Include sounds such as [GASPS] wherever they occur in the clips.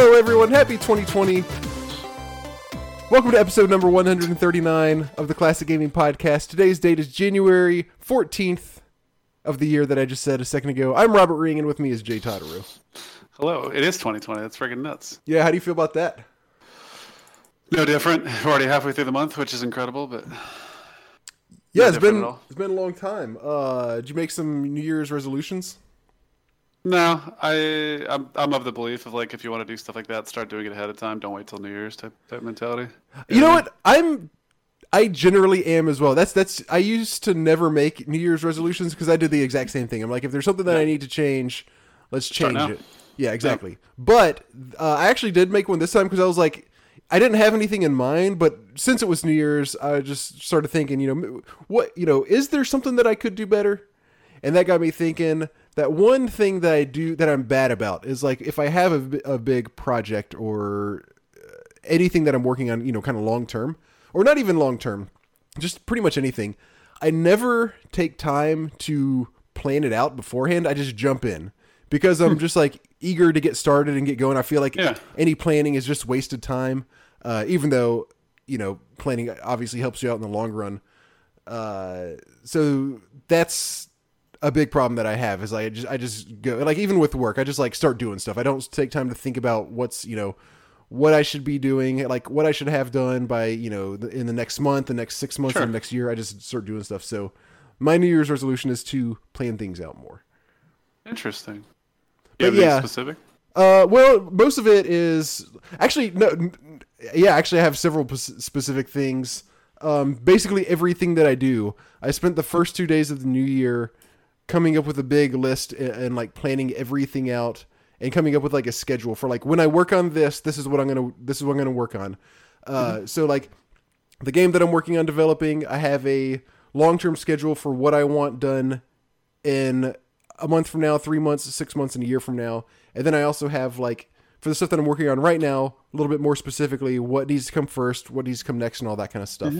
Hello, everyone. Happy 2020. Welcome to episode number 139 of the Classic Gaming Podcast. Today's date is January 14th of the year that I just said a second ago. I'm Robert Ring, and with me is Jay Totteru. Hello, it is 2020. That's freaking nuts. Yeah, how do you feel about that? No different. We're already halfway through the month, which is incredible, but Yeah, it's been it's been a long time. Uh, did you make some New Year's resolutions? No, I I'm, I'm of the belief of like if you want to do stuff like that, start doing it ahead of time. Don't wait till New Year's type type mentality. You know what? I'm I generally am as well. That's that's I used to never make New Year's resolutions because I did the exact same thing. I'm like, if there's something that I need to change, let's change it. Yeah, exactly. But uh, I actually did make one this time because I was like, I didn't have anything in mind, but since it was New Year's, I just started thinking, you know, what, you know, is there something that I could do better? And that got me thinking that one thing that I do that I'm bad about is like if I have a, a big project or uh, anything that I'm working on, you know, kind of long term, or not even long term, just pretty much anything, I never take time to plan it out beforehand. I just jump in because I'm just like eager to get started and get going. I feel like Yeah. any planning is just wasted time, uh, even though, you know, planning obviously helps you out in the long run. Uh, so that's a big problem that I have is like I just I just go like even with work I just like start doing stuff. I don't take time to think about what's you know what I should be doing, like what I should have done by you know the- in the next month, the next six months, Sure. the next year. I just start doing stuff. So my New Year's resolution is to plan things out more. Interesting. But You have anything yeah. specific? Uh, well, most of it is actually no. Yeah, actually, I have several specific things. Um, basically, everything that I do, I spent the first two days of the new year coming up with a big list and, and like planning everything out and coming up with like a schedule for like when I work on this, this is what I'm gonna this is what I'm gonna work on. Uh, so like the game that I'm working on developing, I have a long term schedule for what I want done in a month from now, three months, six months, and a year from now. And then I also have like for the stuff that I'm working on right now, a little bit more specifically, what needs to come first, what needs to come next, and all that kind of stuff.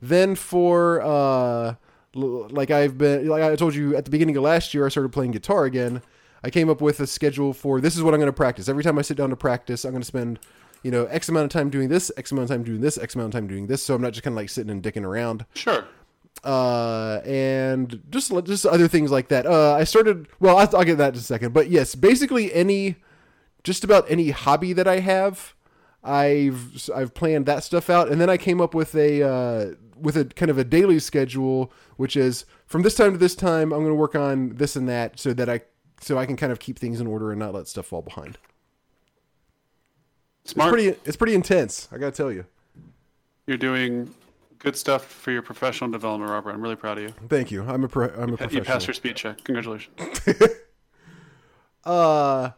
Then for uh, like I've been like I told you at the beginning of last year, I started playing guitar again. I came up with a schedule for this is what I'm going to practice. Every time I sit down to practice, I'm going to spend you know X amount of time doing this, X amount of time doing this, X amount of time doing this. So I'm not just kind of like sitting and dicking around Sure. uh, and just just other things like that. Uh, I started. Well, I'll, I'll get that in a second. But yes, basically any, just about any hobby that I have, I've I've planned that stuff out, and then I came up with a uh, with a kind of a daily schedule, which is from this time to this time, I'm going to work on this and that, so that I so I can kind of keep things in order and not let stuff fall behind. It's Smart. pretty it's pretty intense. I got to tell you. You're doing good stuff for your professional development, Robert. I'm really proud of you. Thank you. I'm a pro, I'm a You professional. passed your speed check. Congratulations. [LAUGHS] Uh,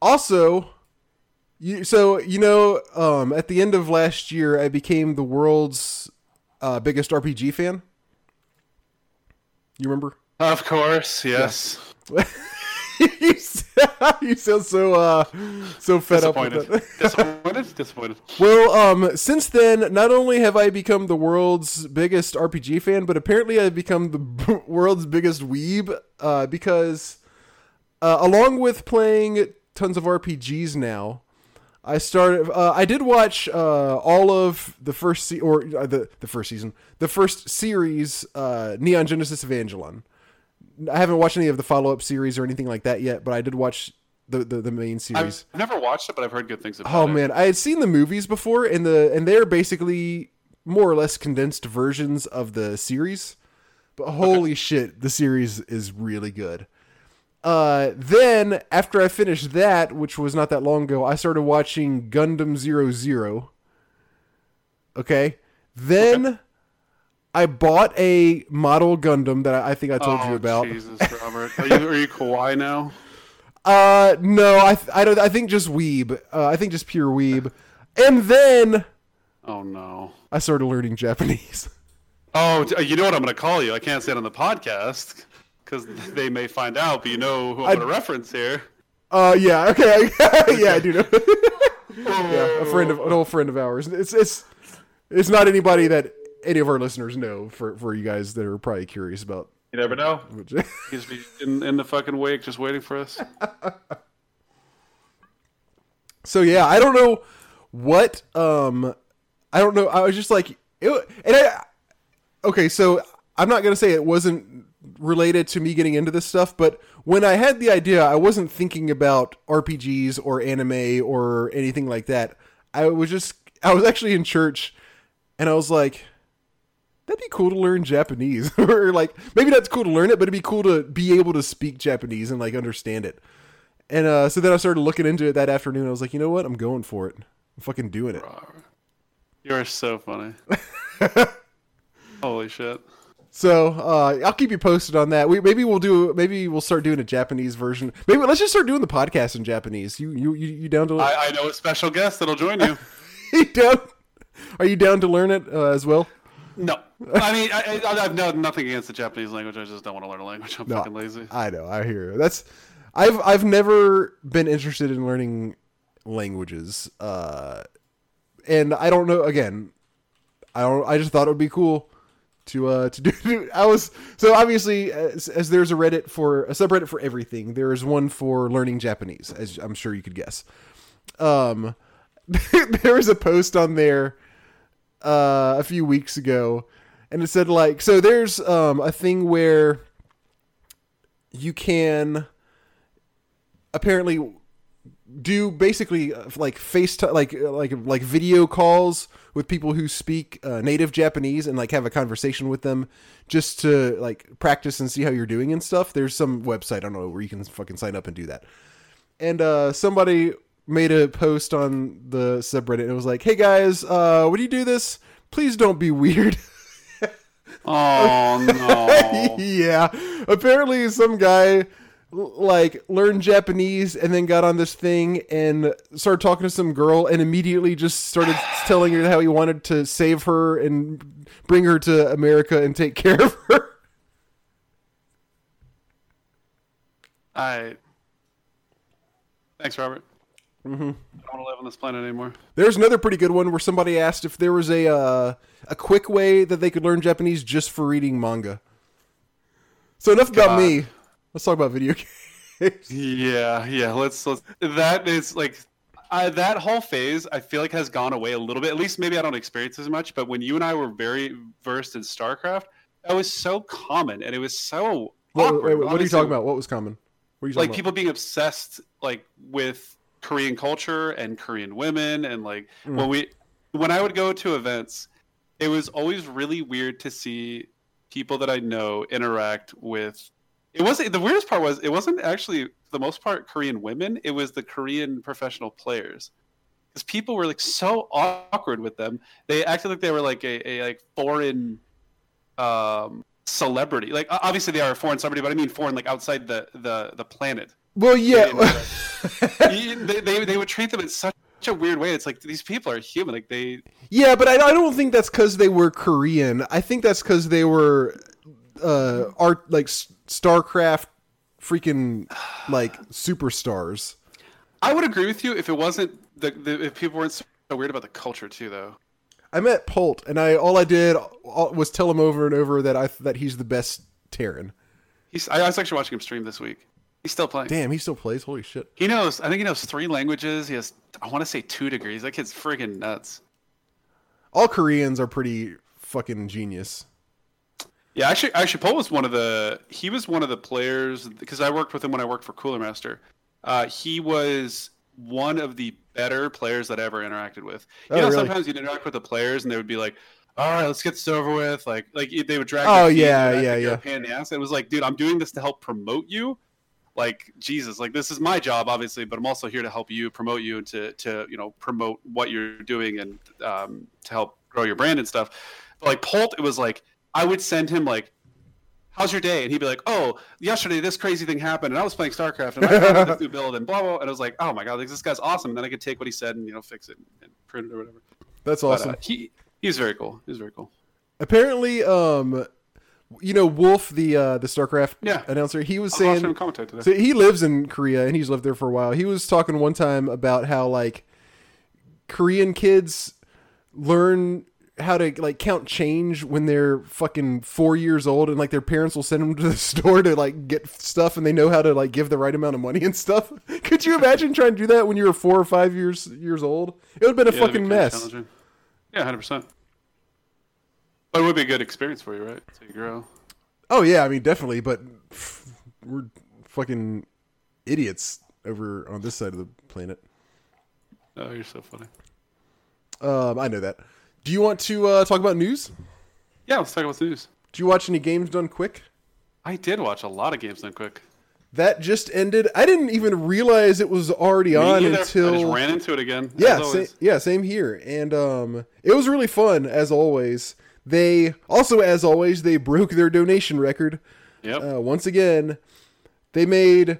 also, you so you know, um, at the end of last year, I became the world's uh, biggest RPG fan. You remember? Of course, yes. [LAUGHS] you sound you sound so uh, so fed up with Disappointed. it. [LAUGHS] Disappointed. Disappointed. Well, um, since then, not only have I become the world's biggest RPG fan, but apparently I've become the b- world's biggest weeb uh, because, uh, along with playing tons of RPGs now, I started. Uh, I did watch uh, all of the first se- or uh, the the first season, the first series, uh, Neon Genesis Evangelion. I haven't watched any of the follow up series or anything like that yet, but I did watch the the, the main series. I've never watched it, but I've heard good things about Oh it. Oh man, I had seen the movies before, and the and they're basically more or less condensed versions of the series. But holy shit, the series is really good. Uh, then after I finished that, which was not that long ago, I started watching Gundam Zero Zero. Okay, then I bought a model Gundam that I think I told oh, you about. Jesus, Robert. Are you, are you kawaii now? [LAUGHS] Uh, no, I th- I don't. I think just weeb. Uh, I think just pure weeb. And then Oh, no. I started learning Japanese. [LAUGHS] Oh, you know what I'm going to call you. I can't say it on the podcast because they may find out, but you know who I'm going to reference here. Uh, yeah, okay, [LAUGHS] yeah, I do know. [LAUGHS] yeah, a friend of an old friend of ours. It's it's it's not anybody that any of our listeners know. For for you guys that are probably curious about. You never know. [LAUGHS] He's in, in the fucking wake just waiting for us. So yeah, I don't know what um I don't know. I was just like it, and I okay, so I'm not going to say it wasn't related to me getting into this stuff, but when I had the idea, I wasn't thinking about RPGs or anime or anything like that. I was just I was actually in church and I was like that'd be cool to learn Japanese [LAUGHS] or like maybe that's cool to learn it, but it'd be cool to be able to speak Japanese and like understand it. And uh, so then I started looking into it that afternoon. I was like, you know what? I'm going for it. I'm fucking doing it. You're so funny. [LAUGHS] Holy shit. So uh, I'll keep you posted on that. We maybe we'll do maybe we'll start doing a Japanese version. Maybe let's just start doing the podcast in Japanese. You you you, you down to? I, I know a special guest that'll join you. [LAUGHS] you down? Are you down to learn it uh, as well? No, I mean I, I, I've no, nothing against the Japanese language. I just don't want to learn a language. I'm No, fucking lazy. I know. I hear you. That's. I've I've never been interested in learning languages, uh, and I don't know. Again, I don't. I just thought it would be cool to uh to do. I was so obviously as, as there's a Reddit for a subreddit for everything. There is one for learning Japanese, as I'm sure you could guess. Um, [LAUGHS] there was a post on there uh, a few weeks ago, and it said like, so there's um a thing where you can apparently do basically uh, like FaceTime, like uh, like like video calls with people who speak uh, native Japanese and like have a conversation with them just to like practice and see how you're doing and stuff. There's some website I don't know where you can fucking sign up and do that. And uh, somebody made a post on the subreddit and it was like, "Hey guys, uh, when you do this, please don't be weird." [LAUGHS] Oh no. [LAUGHS] yeah. Apparently, some guy like learned Japanese and then got on this thing and started talking to some girl and immediately just started telling her how he wanted to save her and bring her to America and take care of her. I. Thanks, Robert. Mm-hmm. I don't want to live on this planet anymore. There's another pretty good one where somebody asked if there was a uh, a quick way that they could learn Japanese just for reading manga. So enough about me. Let's talk about video [LAUGHS] games. Yeah, yeah. Let's let's. That is like. I, that whole phase, I feel like, has gone away a little bit. At least maybe I don't experience as much. But when you and I were very versed in StarCraft, that was so common, and it was so Wait, wait, wait, what are you talking about? What was common? What are you like about? people being obsessed like with Korean culture and Korean women and like Mm. when we when I would go to events, it was always really weird to see people that I know interact with it wasn't the weirdest part was it wasn't actually for the most part Korean women, it was the Korean professional players. Because people were like so awkward with them. They acted like they were like a, a like foreign um celebrity. Like obviously they are a foreign celebrity, but I mean foreign like outside the the the planet. Well, yeah. [LAUGHS] You- they, they, they would treat them in such a weird way. It's like these people are human. Like they yeah, but I, I don't think that's because they were Korean. I think that's because they were uh, art like StarCraft freaking like superstars. I would agree with you if it wasn't the, the if people weren't so weird about the culture too though. I met Polt, and I all I did all, was tell him over and over that I that he's the best Terran. He's I was actually watching him stream this week. He's still playing. Damn, he still plays. Holy shit! He knows I think he knows three languages. He has I want to say two degrees. That kid's friggin' nuts. All Koreans are pretty fucking genius. Yeah, actually, actually, Polt was one of the. He was one of the players because I worked with him when I worked for Cooler Master. Uh, he was one of the better players that I ever interacted with. You Oh, know, really? sometimes you'd interact with the players and they would be like, "All right, let's get this over with." Like, like they would drag. Oh, yeah, yeah, yeah. Pain in the ass. It was like, dude, I'm doing this to help promote you. Like Jesus, like this is my job, obviously, but I'm also here to help you promote you and to to you know promote what you're doing and um, to help grow your brand and stuff. But like Polt, it was like I would send him like how's your day? And he'd be like, oh, yesterday this crazy thing happened, and I was playing StarCraft, and I found this new [LAUGHS] build, and blah blah. And I was like, oh my god, this guy's awesome. And then I could take what he said and you know fix it and print it or whatever. That's But, awesome. uh, he he was very cool. He's very cool. Apparently, um, you know, Wolf, the uh, the StarCraft Yeah. announcer, he was I was watching saying him commentate today. So he lives in Korea and he's lived there for a while. He was talking one time about how like Korean kids learn how to like count change when they're fucking four years old and like their parents will send them to the [LAUGHS] store to like get stuff and they know how to like give the right amount of money and stuff. [LAUGHS] Could you imagine trying to do that when you were four or five years years old? It would have been a Yeah, fucking mess. Yeah, hundred percent. But it would be a good experience for you, right? So you grow. Oh yeah, I mean definitely, but [SIGHS] we're fucking idiots over on this side of the planet. Oh, you're so funny. Um, I know that. Do you want to uh, talk about news? Yeah, let's talk about the news. Do you watch any games done quick? I did watch a lot of games done quick. That just ended. I didn't even realize it was already Me on either. I until just ran into it again. yeah, sa- yeah, same here. And um, it was really fun as always. They also, as always, they broke their donation record. Yep. Uh, once again, they made,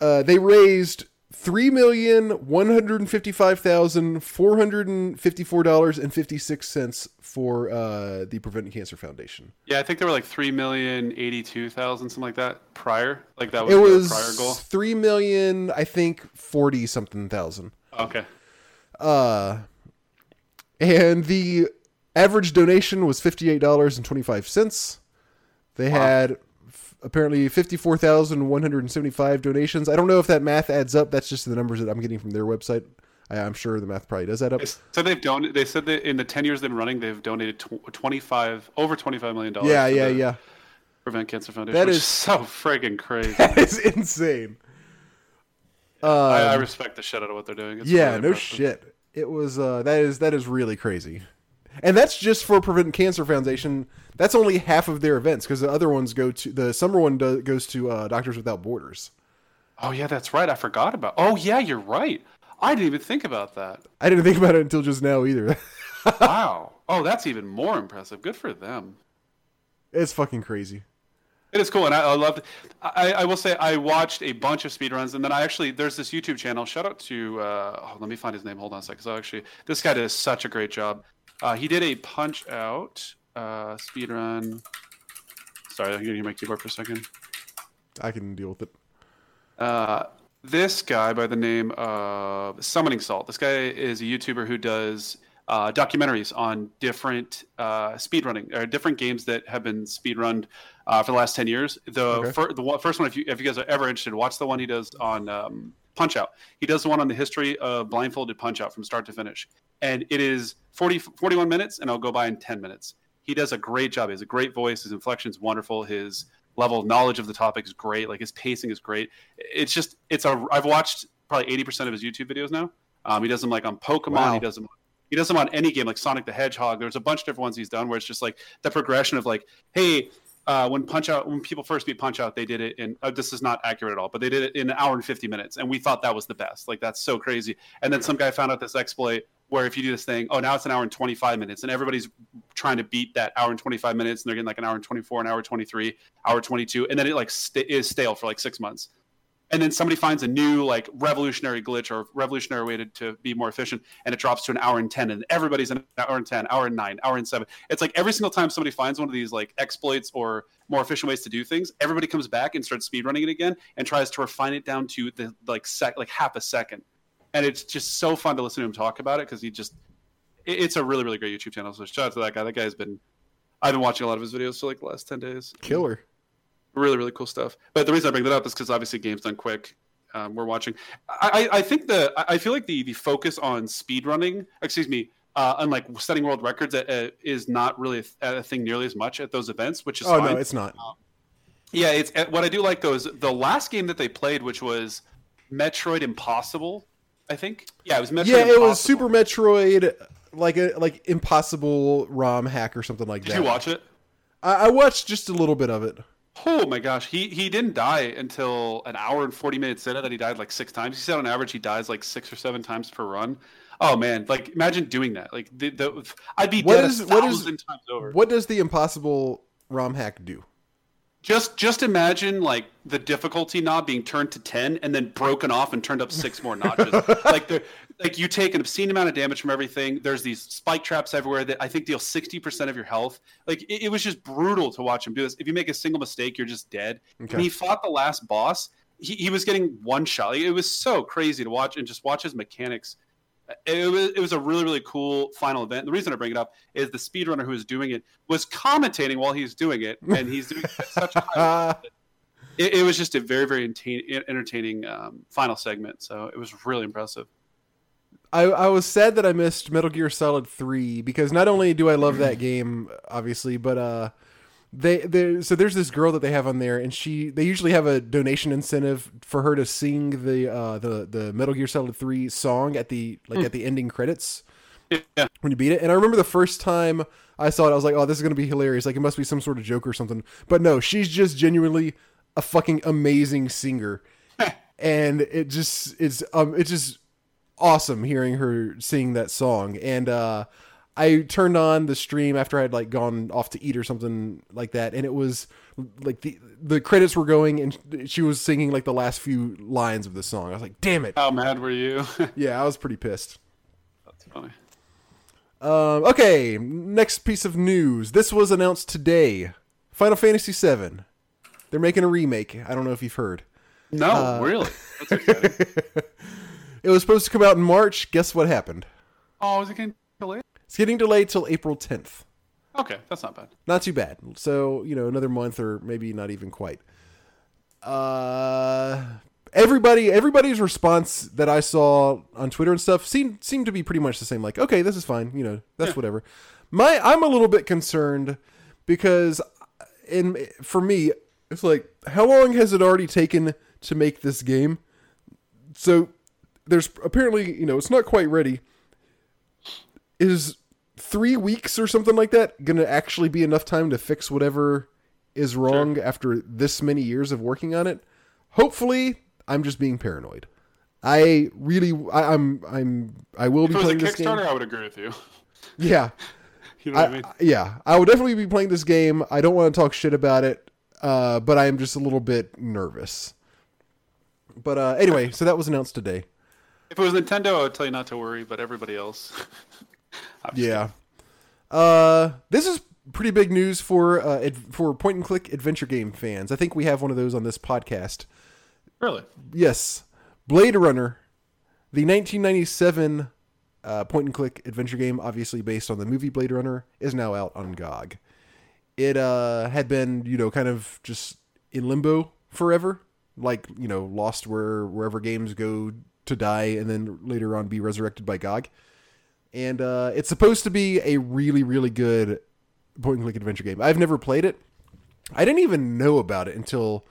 uh, they raised three million one hundred fifty-five thousand four hundred fifty-four dollars and fifty-six cents for uh, the Preventing Cancer Foundation. yeah, I think there were like three million eighty-two thousand, something like that prior. Like that was, It the was prior goal. three million, I think, forty something thousand. Okay. Uh, and the average donation was fifty-eight dollars and twenty-five cents. They Wow. had apparently fifty-four thousand one hundred seventy-five donations. I don't know if that math adds up. That's just the numbers that I'm getting from their website. I, I'm sure the math probably does add up. So they've donated. They said that in the ten years they've been running, they've donated tw- twenty-five over twenty-five million dollars. Yeah, yeah, yeah. Prevent Cancer Foundation. That which is- is so friggin' crazy. [LAUGHS] That is insane. I, I Um, respect the shit out of what they're doing. It's yeah, really no shit. It was uh, that is that is really crazy, and that's just for Prevent Cancer Foundation. That's only half of their events because the other ones go to the summer one do, goes to uh, Doctors Without Borders. Oh yeah, that's right. I forgot about. Oh yeah, you're right. I didn't even think about that. I didn't think about it until just now either. [LAUGHS] Wow. Oh, that's even more impressive. Good for them. it's fucking crazy. It is cool, and I, I love. I, I will say I watched a bunch of speedruns, and then I actually there's this YouTube channel. Shout out to uh, oh, let me find his name. Hold on a second. So actually, this guy does such a great job. Uh, he did a punch out uh, speedrun. Sorry, I'm gonna use my keyboard for a second. I can deal with it. Uh, this guy by the name of Summoning Salt. This guy is a YouTuber who does uh, documentaries on different uh, speedrunning or different games that have been speedrunned uh, for the last ten years. The Okay. fir- the one, first one, if you if you guys are ever interested, watch the one he does on um, Punch Out. He does the one on the history of blindfolded Punch Out from start to finish, and it is 40, 41 minutes, and it'll go by in ten minutes. He does a great job. He has a great voice. His inflection's wonderful. His level of knowledge of the topic is great. Like his pacing is great. It's just it's a. I've watched probably eighty percent of his YouTube videos now. Um, he does them like on Pokemon. Wow. He does them. He does them on any game like Sonic the Hedgehog. There's a bunch of different ones he's done where it's just like the progression of like, hey, uh, when Punch Out, when people first beat Punch Out, they did it in. Uh, this is not accurate at all, but they did it in an hour and fifty minutes, and we thought that was the best. Like that's so crazy. And then some guy found out this exploit where if you do this thing, oh, now it's an hour and twenty five minutes, and everybody's trying to beat that hour and twenty five minutes, and they're getting like an hour and twenty four, an hour twenty three, hour twenty two, and then it like st- is stale for like six months and then somebody finds a new like revolutionary glitch or revolutionary way to, to be more efficient and it drops to an hour and 10 and everybody's an hour and 10 hour and 9 hour and 7 it's like every single time somebody finds one of these like exploits or more efficient ways to do things everybody comes back and starts speedrunning it again and tries to refine it down to the like sec like half a second. And it's just so fun to listen to him talk about it because he just it- it's a really really great youtube channel so shout out to that guy. That guy's been i've been watching a lot of his videos for like the last 10 days. Killer. Really really cool stuff but the reason i bring that up is because obviously games done quick um, we're watching I, I think the I- feel like the the focus on speed running excuse me uh, on like setting world records uh, uh, is not really a, th- a thing nearly as much at those events which is Oh fine. no, it's not. yeah it's uh, what i do like though is the last game that they played which was metroid impossible i think yeah it was metroid Yeah, it was Super Metroid, like a like impossible ROM hack or something like did that. Did you watch it I, I watched just a little bit of it. Oh my gosh, he he didn't die until an hour and forty minutes in. That he died like six times. He said on average he dies like six or seven times per run. Oh man, like imagine doing that. Like the, the I'd be What dead is- a what is- times over. What does the impossible ROM hack do? Just just imagine like the difficulty knob being turned to ten and then broken off and turned up six more notches. [LAUGHS] like the like you take an obscene amount of damage from everything. There's these spike traps everywhere that I think deal sixty percent of your health. Like it, it was just brutal to watch him do this. If you make a single mistake, you're just dead. Okay. When he fought the last boss, he, he was getting one shot. It was so crazy to watch and just watch his mechanics. It was it was a really really cool final event. The reason I bring it up is the speedrunner who was doing it was commentating while he's doing it, and he's doing such high. [LAUGHS] It, it was just a very very entertain, entertaining um, final segment. So it was really impressive. I, I was sad that I missed Metal Gear Solid 3 because not only do I love that [CLEARS THROAT] game, obviously, but uh, they they so there's this girl that they have on there, and she they usually have a donation incentive for her to sing the uh, the the Metal Gear Solid 3 song at the like Hmm. at the ending credits Yeah, when you beat it. And I remember the first time I saw it, I was like, oh, this is gonna be hilarious. Like it must be some sort of joke or something. But no, she's just genuinely a fucking amazing singer, [LAUGHS] and it just it's um it's just awesome hearing her sing that song. And uh, I turned on the stream after I'd like gone off to eat or something like that, and it was like the the credits were going, and she was singing like the last few lines of the song. I was like, damn it, how mad were you? [LAUGHS] yeah, I was pretty pissed. That's funny. Um, okay, next piece of news. This was announced today. Final Fantasy VII. They're making a remake. I don't know if you've heard. No, Uh, really. [LAUGHS] It was supposed to come out in March. Guess what happened? oh, is it getting delayed? It's getting delayed till April 10th. Okay, that's not bad. Not too bad. So, you know, another month or maybe not even quite. Uh everybody everybody's response that I saw on Twitter and stuff seemed seemed to be pretty much the same like, okay, this is fine, you know, that's Yeah. whatever. My I'm a little bit concerned because in for me, it's like how long has it already taken to make this game? So there's apparently, you know, it's not quite ready. Is three weeks or something like that gonna actually be enough time to fix whatever is wrong after this many years of working on it? Hopefully, I'm just being paranoid. I really, I, I'm, I'm, I will If be it was a playing this Kickstarter, game. I would agree with you. [LAUGHS] Yeah, [LAUGHS] You know what I, I, mean? yeah, I will definitely be playing this game. I don't want to talk shit about it, uh, but I am just a little bit nervous. But uh, anyway, so that was announced today. If it was Nintendo, I would tell you not to worry, but everybody else. [LAUGHS] Yeah. Uh, this is pretty big news for uh, ad- for point and click adventure game fans. I think we have one of those on this podcast. Really? Yes, Blade Runner, the 1997 uh, point and click adventure game, obviously based on the movie Blade Runner, is now out on GOG. It uh, had been, you know, kind of just in limbo forever, like you know, lost where wherever games go to die and then later on be resurrected by GOG. And uh, it's supposed to be a really, really good point and click adventure game. I've never played it. I didn't even know about it until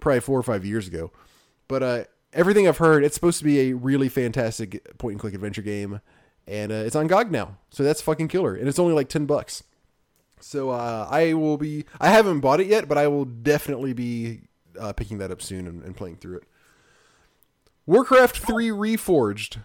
probably four or five years ago. But uh, everything I've heard, it's supposed to be a really fantastic point and click adventure game, and uh, it's on GOG now, so that's fucking killer. And it's only like ten bucks. So uh, I will be. I haven't bought it yet, but I will definitely be uh, picking that up soon and, and playing through it. Warcraft Three Reforged.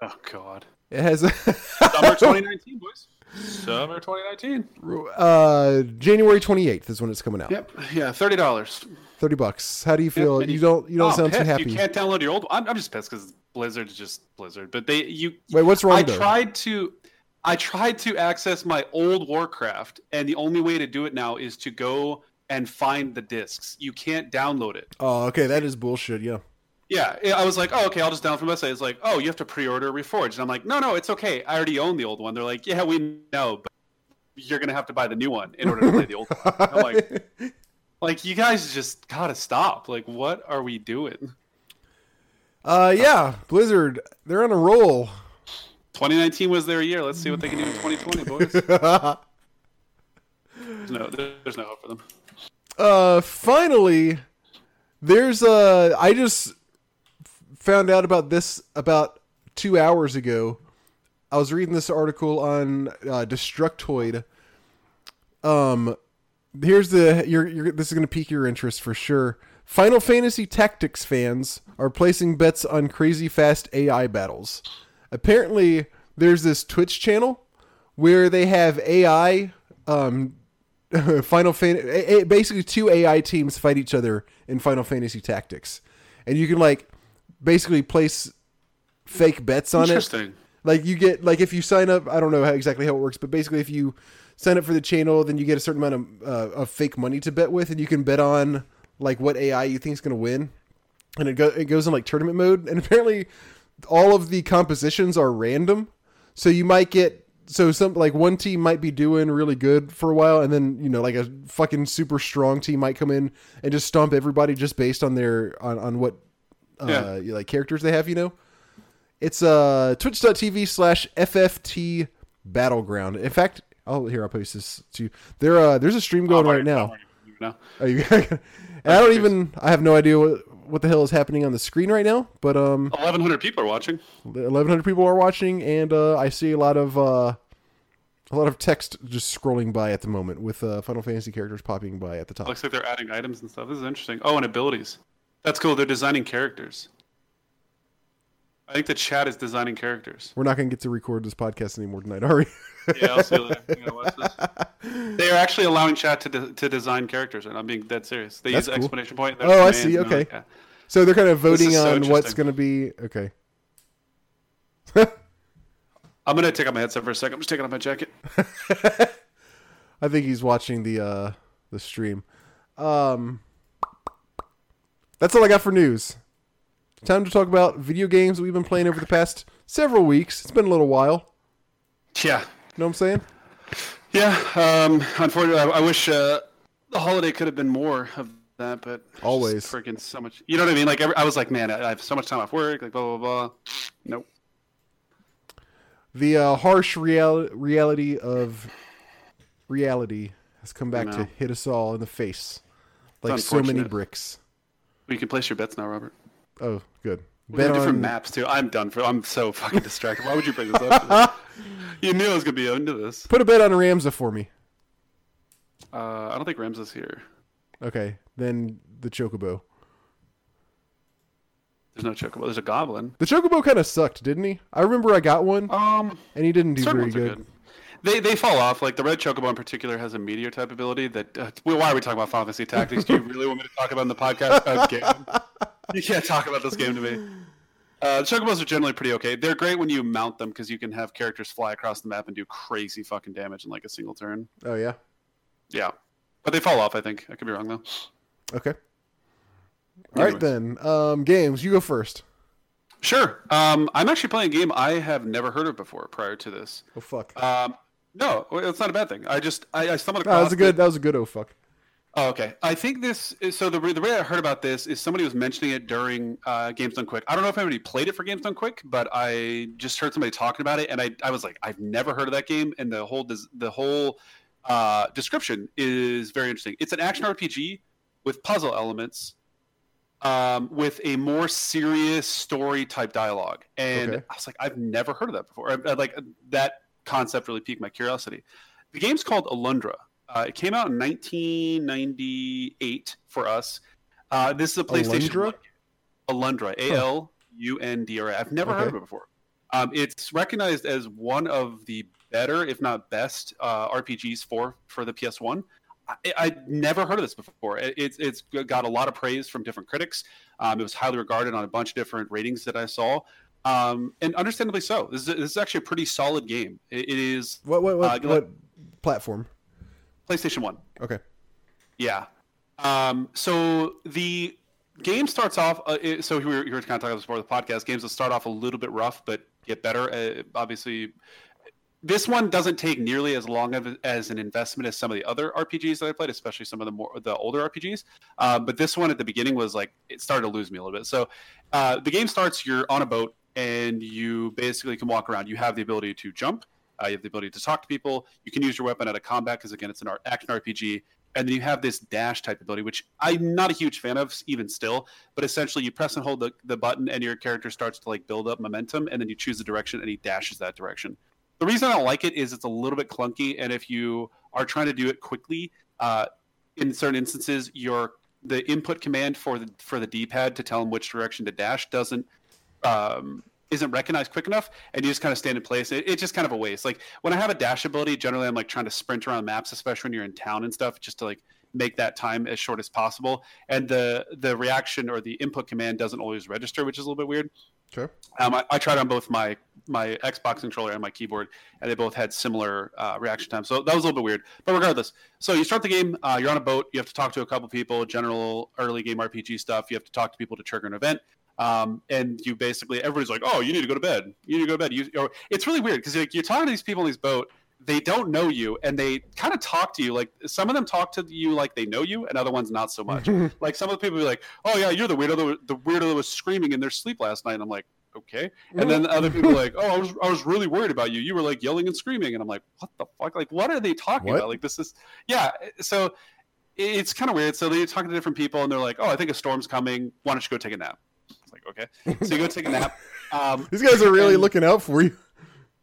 Oh God. It has [LAUGHS] Summer 2019, boys. Summer 2019. uh, January twenty eighth is when it's coming out. Yep. Yeah, thirty dollars. Thirty bucks. How do you feel? and you you- don't. You don't oh, sound too happy. You can't download your old. I'm, I'm just pissed because Blizzard is just Blizzard. But they you. Wait, what's wrong I though? tried to. I tried to access my old Warcraft, and the only way to do it now is to go and find the discs. You can't download it. oh, okay. That is bullshit. Yeah. Yeah, I was like, oh, okay, I'll just download from website. It's like, oh, you have to pre-order Reforged, and I'm like, no, no, it's okay. I already own the old one. They're like, yeah, we know, but you're gonna have to buy the new one in order to play the old one. I'm like, [LAUGHS] like you guys just gotta stop. Like, what are we doing? Uh, yeah, Blizzard, they're on a roll. 2019 was their year. Let's see what they can do in 2020, boys. There's no, there's no hope for them. uh, finally, there's uh, I just found out about this about two hours ago. I was reading this article on uh, Destructoid. Um, here's the you're, you're this is going to pique your interest for sure. Final Fantasy Tactics fans are placing bets on crazy fast AI battles. Apparently, there's this Twitch channel where they have AI um, [LAUGHS] Final Fantasy basically two AI teams fight each other in Final Fantasy Tactics. And you can like basically place fake bets on it. Interesting. Like you get like if you sign up, I don't know how, exactly how it works, but basically if you sign up for the channel, then you get a certain amount of uh, of fake money to bet with, and you can bet on like what AI you think is going to win, and it go it goes in like tournament mode. And [LAUGHS] apparently, all of the compositions are random. So you might get so some like one team might be doing really good for a while, and then you know like a fucking super strong team might come in and just stomp everybody just based on their on on what uh, like characters they have. You know, it's uh twitch.tv slash fft battleground. In fact, oh here I'll post this to you. There uh there's a stream going right now. No. Oh, you, and [LAUGHS] I don't even I have no idea what what the hell is happening on the screen right now, but um, 1,100 people are watching. 1,100 people are watching, and uh, I see a lot of uh, a lot of text just scrolling by at the moment with uh, Final Fantasy characters popping by at the top. Looks like they're adding items and stuff. This is interesting. Oh, and abilities. That's cool. They're designing characters. I think the chat is designing characters. We're not going to get to record this podcast anymore tonight, are we? yeah, I'll see you later. [LAUGHS] They are actually allowing chat to de- to design characters, and I'm being dead serious. They That's use cool. exclamation point. Oh, I see. Okay. Like, yeah. So they're kind of voting so on what's going to be okay. [LAUGHS] I'm gonna take off my headset for a second. I'm just taking off my jacket. [LAUGHS] I think he's watching the uh the stream. Um That's all I got for news. Time to talk about video games we've been playing over the past several weeks. It's been a little while. Yeah, You know what I'm saying? yeah. Um, unfortunately, I, I wish uh, the holiday could have been more of that, but Always. freaking so much. You know what I mean? Like every, I was like, man, I I have so much time off work. Like blah blah blah. Nope. The uh, harsh real- reality of reality has come back to hit us all in the face. Like so many bricks. We can place your bets now, Robert. Oh, good. We Bet have different on- maps too. I'm done for. I'm so fucking [LAUGHS] distracted. Why would you bring this up? [LAUGHS] you knew I was gonna be into this. Put a bet on Ramza for me. Uh, I don't think Rams is here. Okay, then the Chocobo. There's no chocobo. There's a goblin. The Chocobo kind of sucked, didn't he? I remember I got one, Um, and he didn't do very good. good. They they fall off. Like the red chocobo in particular has a meteor type ability. That uh, well, why are we talking about Final Fantasy Tactics? Do you really want me to talk about in the podcast? Uh, game? You can't talk about this game to me. Uh, the chocobos are generally pretty okay. They're great when you mount them because you can have characters fly across the map and do crazy fucking damage in like a single turn. Oh yeah. Yeah, but they fall off. I think I could be wrong though. Okay. All right then. Um, games. You go first. Sure. Um, I'm actually playing a game I have never heard of before prior to this. Oh fuck. Um, no, it's not a bad thing. I just I, I stumbled No, that was a good. That was a good. Oh fuck. Oh, okay. I think this is so the, the way I heard about this is somebody was mentioning it during uh, Games Done Quick. I don't know if anybody played it for Games Done Quick, but I just heard somebody talking about it, and I, I was like, I've never heard of that game, and the whole the whole uh, description is very interesting. It's an action RPG with puzzle elements, um, with a more serious story type dialogue, and Okay. I was like, I've never heard of that before. I, I, like that concept really piqued my curiosity. The game's called Alundra. Uh, it came out in 1998 for us. Uh, this is a PlayStation. Alundra? 1 Alundra. A L U N D R A. I've never heard of it before. Um, it's recognized as one of the better, if not best, uh, RPGs for for the PS1. I, I'd never heard of this before. It, it's it's got a lot of praise from different critics. Um, it was highly regarded on a bunch of different ratings that I saw, um, and understandably so. This is, this is actually a pretty solid game. It, it is What what what, Uh, what platform? PlayStation One. Okay. Yeah. Um, so the game starts off. Uh, it, so we were, you were kind of talking before the podcast. Games will start off a little bit rough, but get better. Uh, obviously, this one doesn't take nearly as long of, as an investment as some of the other RPGs that I played, especially some of the more the older RPGs. Uh, but this one at the beginning was like it started to lose me a little bit. So uh, the game starts. You're on a boat and you basically can walk around. You have the ability to jump. Uh, you have the ability to talk to people. You can use your weapon at a combat because again, it's an action RPG. And then you have this dash type ability, which I'm not a huge fan of, even still. But essentially, you press and hold the, the button, and your character starts to like build up momentum, and then you choose the direction, and he dashes that direction. The reason I don't like it is it's a little bit clunky, and if you are trying to do it quickly, uh, in certain instances, your the input command for the for the D-pad to tell him which direction to dash doesn't um, isn't recognized quick enough, and you just kind of stand in place. It, it's just kind of a waste. Like when I have a dash ability, generally I'm like trying to sprint around maps, especially when you're in town and stuff, just to like make that time as short as possible. And the the reaction or the input command doesn't always register, which is a little bit weird. Sure. Um, I, I tried on both my my Xbox controller and my keyboard, and they both had similar uh, reaction times. So that was a little bit weird. But regardless, so you start the game. Uh, you're on a boat. You have to talk to a couple people. General early game RPG stuff. You have to talk to people to trigger an event. Um, and you basically everybody's like, "Oh, you need to go to bed. You need to go to bed." You, or, it's really weird because like, you're talking to these people on this boat. They don't know you, and they kind of talk to you like some of them talk to you like they know you, and other ones not so much. [LAUGHS] like some of the people be like, "Oh yeah, you're the weirdo, that, the weirdo that was screaming in their sleep last night." And I'm like, "Okay." And then other people are like, "Oh, I was I was really worried about you. You were like yelling and screaming." And I'm like, "What the fuck? Like, what are they talking What? about? Like, this is yeah." So it's kind of weird. So they talk to different people, and they're like, "Oh, I think a storm's coming. Why don't you go take a nap?" Okay. So you go take a nap. Um, [LAUGHS] These guys are really and- looking out for you.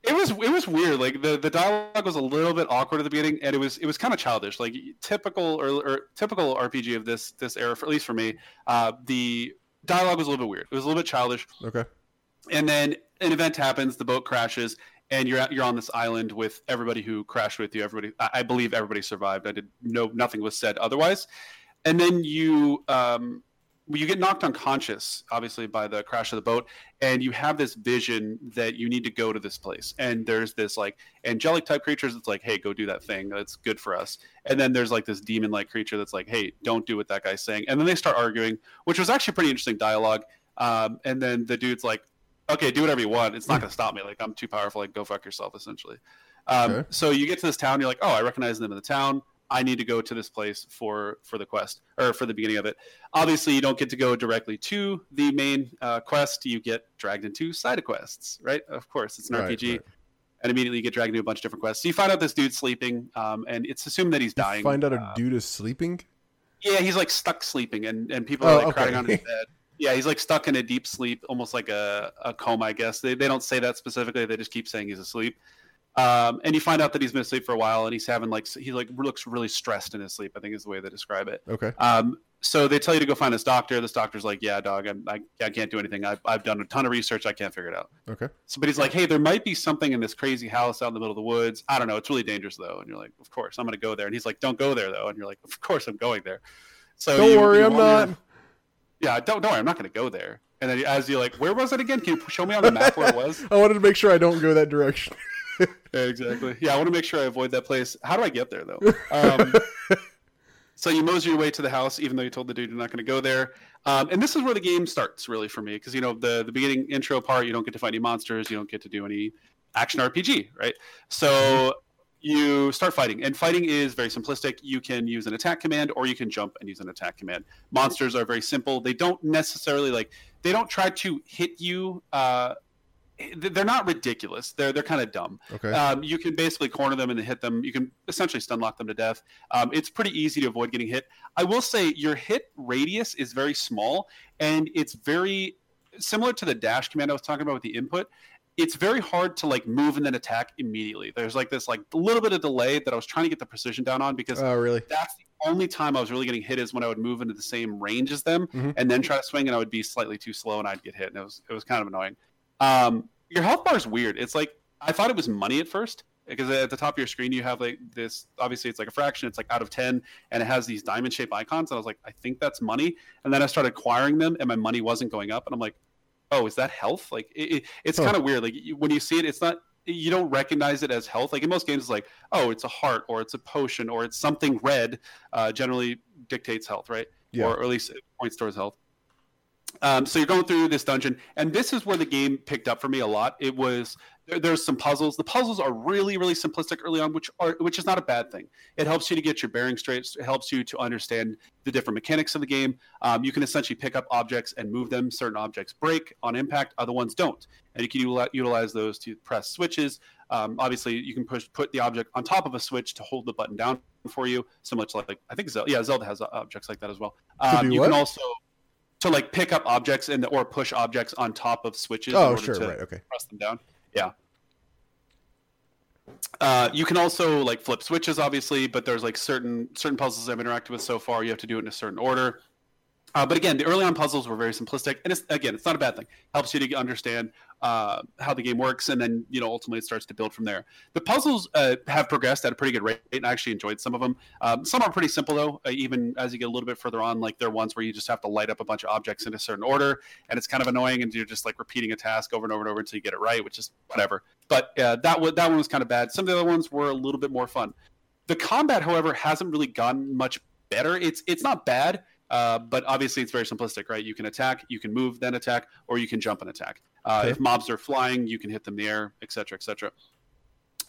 it was it was weird. Like the, the dialogue was a little bit awkward at the beginning, and it was it was kind of childish. Like typical or, or typical RPG of this this era, for, at least for me. Uh, the dialogue was a little bit weird. It was a little bit childish. Okay. And then an event happens, the boat crashes, and you're you're on this island with everybody who crashed with you. Everybody, I, I believe everybody survived. I did no nothing was said otherwise. And then you um, you get knocked unconscious, obviously by the crash of the boat, and you have this vision that you need to go to this place. And there's this like angelic type creatures that's like, hey, go do that thing. That's good for us. And then there's like this demon like creature that's like, hey, don't do what that guy's saying. And then they start arguing, which was actually pretty interesting dialogue. Um, and then the dude's like, okay, do whatever you want. It's not going to stop me. Like I'm too powerful. Like go fuck yourself, essentially. Um, Okay. So you get to this town. You're like, oh, I recognize them in the town. I need to go to this place for for the quest or for the beginning of it. Obviously, you don't get to go directly to the main uh, quest. You get dragged into side quests, right? Of course, it's an Right, RPG, right. and immediately you get dragged into a bunch of different quests. So you find out this dude's sleeping, um, and it's assumed that he's You dying. find out a Uh, dude is sleeping. yeah, he's like stuck sleeping, and and people Oh, are like okay. crowding on his [LAUGHS] bed. Yeah, he's like stuck in a deep sleep, almost like a, a coma. I guess they they don't say that specifically. They just keep saying he's asleep. Um, and you find out that he's been asleep for a while, and he's having like he like looks really stressed in his sleep. I think is the way they describe it. Okay. Um, so they tell you to go find this doctor. This doctor's like, "Yeah, dog, I'm, I I can't do anything. I've I've done a ton of research. I can't figure it out." Okay. So, but he's like, "Hey, there might be something in this crazy house out in the middle of the woods. I don't know. It's really dangerous though." And you're like, "Of course, I'm going to go there." And he's like, "Don't go there though." And you're like, "Of course, I'm going there." So Don't you- worry, you I'm not. Yeah, don't don't worry, I'm not going to go there. And then as you're like, "Where was it again? Can you show me on the map where it was?" [LAUGHS] I wanted to make sure I don't go that direction. [LAUGHS] [LAUGHS] Exactly. Yeah, I want to make sure I avoid that place. How do I get there though? Um, so you mosey your way to the house, even though you told the dude you're not going to go there. Um, and this is where the game starts, really, for me, because you know the the beginning intro part, you don't get to fight any monsters, you don't get to do any action RPG, right? So you start fighting, and fighting is very simplistic. You can use an attack command, or you can jump and use an attack command. Monsters are very simple. They don't necessarily like they don't try to hit you. Uh, they're not ridiculous. They're they're kind of dumb. Okay. Um, you can basically corner them and hit them. You can essentially stun lock them to death. Um, it's pretty easy to avoid getting hit. I will say your hit radius is very small, and it's very similar to the dash command I was talking about with the input. It's very hard to like move and then attack immediately. There's like this like little bit of delay that I was trying to get the precision down on because Oh, really? that's the only time I was really getting hit is when I would move into the same range as them Mhm. and then try to swing, and I would be slightly too slow and I'd get hit, and it was it was kind of annoying. Um, your health bar is weird. It's like I thought it was money at first because at the top of your screen you have like this. Obviously, it's like a fraction. It's like out of ten, and it has these diamond shaped icons. And I was like, I think that's money. And then I started acquiring them, and my money wasn't going up. And I'm like, oh, is that health? Like it, it, it's Huh. kind of weird. Like when you see it, it's not. You don't recognize it as health. Like in most games, it's like, oh, it's a heart, or it's a potion, or it's something red. Uh, generally dictates health, right? Yeah. Or, or at least it points towards health. Um, so you're going through this dungeon, and this is where the game picked up for me a lot. It was there, there's some puzzles. The puzzles are really, really simplistic early on, which are which is not a bad thing. It helps you to get your bearings straight. It helps you to understand the different mechanics of the game. Um, you can essentially pick up objects and move them. Certain objects break on impact, other ones don't, and you can utilize, those to press switches. Um, obviously, you can push put the object on top of a switch to hold the button down for you, similar to like I think Zelda, yeah, Zelda has objects like that as well. Um, you what? can also to like pick up objects and or push objects on top of switches in Oh, order sure. to Right. Okay. press them down. Yeah. Uh, you can also like flip switches, obviously, but there's like certain certain puzzles I've interacted with so far. You have to do it in a certain order. Uh, but again, the early on puzzles were very simplistic, and it's again, it's not a bad thing. Helps you to understand uh, how the game works, and then you know ultimately it starts to build from there. The puzzles uh, have progressed at a pretty good rate, and I actually enjoyed some of them. Um, some are pretty simple though. Uh, even as you get a little bit further on, like there are ones where you just have to light up a bunch of objects in a certain order, and it's kind of annoying, and you're just like repeating a task over and over and over until you get it right, which is whatever. But uh, that was that one was kind of bad. Some of the other ones were a little bit more fun. The combat, however, hasn't really gotten much better. It's it's not bad. Uh, but obviously, it's very simplistic, right? You can attack, you can move, then attack, or you can jump and attack. Uh, Okay. If mobs are flying, you can hit them in the air, etc., etc.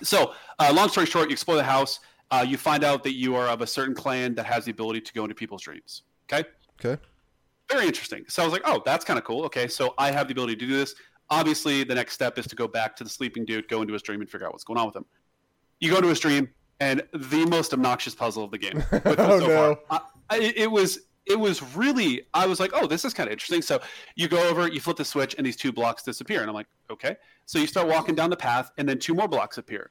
So, uh, long story short, you explore the house. Uh, you find out that you are of a certain clan that has the ability to go into people's dreams. Okay Okay. very interesting. So I was like, oh, that's kind of cool. Okay, so I have the ability to do this. Obviously, the next step is to go back to the sleeping dude, go into his dream, and figure out what's going on with him. You go into his dream, and the most obnoxious puzzle of the game. [LAUGHS] Oh, so no. I, I- it was it was really. I was like, oh, this is kind of interesting. So you go over, you flip the switch, and these two blocks disappear, and I'm like, okay. So you start walking down the path, and then two more blocks appear.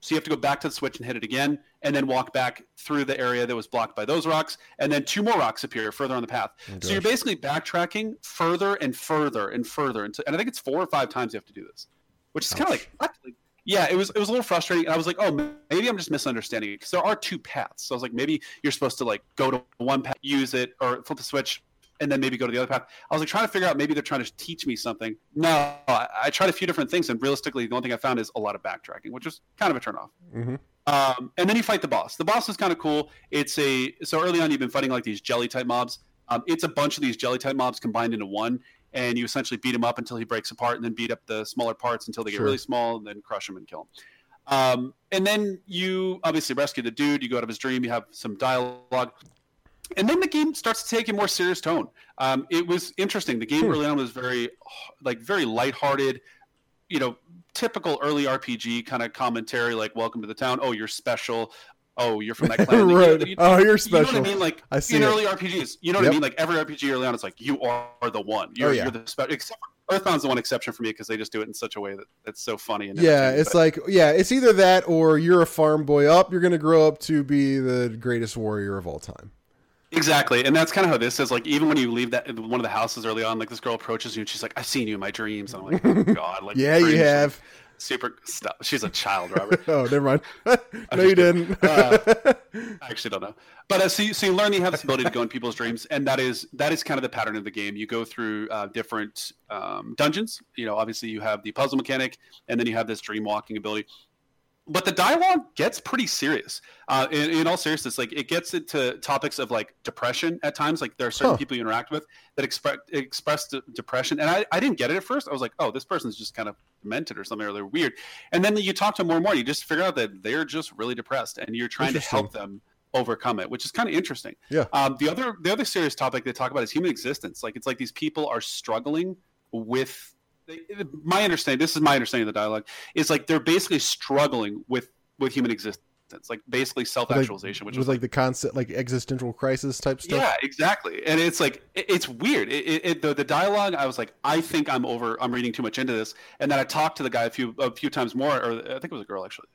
So you have to go back to the switch and hit it again, and then walk back through the area that was blocked by those rocks, and then two more rocks appear further on the path. Oh, So you're basically backtracking further and further and further, until, and I think it's four or five times you have to do this, which is kind of like. Like, yeah, it was it was a little frustrating. And I was like, oh, maybe I'm just misunderstanding it because there are two paths. So I was like, maybe you're supposed to like go to one path, use it, or flip the switch, and then maybe go to the other path. I was like trying to figure out maybe they're trying to teach me something. No, I, I tried a few different things, and realistically, the only thing I found is a lot of backtracking, which was kind of a turnoff. Mhm. Um, and then you fight the boss. The boss is kind of cool. It's a so early on you've been fighting like these jelly type mobs. Um, it's a bunch of these jelly type mobs combined into one, and you essentially beat him up until he breaks apart, and then beat up the smaller parts until they get Sure. really small, and then crush him and kill him. Um, and then you obviously rescue the dude. You go out of his dream. You have some dialogue, and then the game starts to take a more serious tone. Um, it was interesting. The game Hmm. early on was very like very lighthearted. You know, typical early RPG kind of commentary, like "Welcome to the town." Oh, you're special. Oh, you're from that [LAUGHS] clan. You- right. you- oh, you're special. you know what I mean? Like I see in it. early RPGs, you know what Yep. I mean? Like every RPG early on, it's like you are the one. You're, Oh, yeah. you're the special. Except for Earthbound's the one exception for me because they just do it in such a way that it's so funny. And Yeah, it's but- like yeah, it's either that or you're a farm boy up. You're gonna grow up to be the greatest warrior of all time. exactly, and that's kind of how this is. Like even when you leave that one of the houses early on, like this girl approaches you and she's like, "I've seen you in my dreams." And I'm like, oh, [LAUGHS] "God, like Yeah, you have. Super stuff." She's a child, Robert. [LAUGHS] oh, never mind. [LAUGHS] [LAUGHS] no, you didn't. Uh, I actually don't know. But uh, so, you, so you learn you have this ability to go in people's dreams, and that is that is kind of the pattern of the game. You go through uh, different um, dungeons. You know, obviously you have the puzzle mechanic, and then you have this dream walking ability. But the dialogue gets pretty serious. Uh, in, in all seriousness, like it gets into topics of like depression at times. Like there are certain Huh. people you interact with that express express de- depression, and I, I didn't get it at first. I was like, oh, this person's just kind of demented or something, or they're weird. And then you talk to them more and more, and you just figure out that they're just really depressed, and you're trying to help them overcome it, which is kind of interesting. Yeah. Um, the other the other serious topic they talk about is human existence. Like it's like these people are struggling with. They- My understanding, this is my understanding of the dialogue, is like they're basically struggling with with human existence, like basically self actualization, which was is like the concept, like existential crisis type stuff. yeah, exactly. And it's like it, it's weird. It, it, it, the, the dialogue, I was like, I think I'm over. I'm reading too much into this. And then I talked to the guy a few a few times more, or I think it was a girl actually.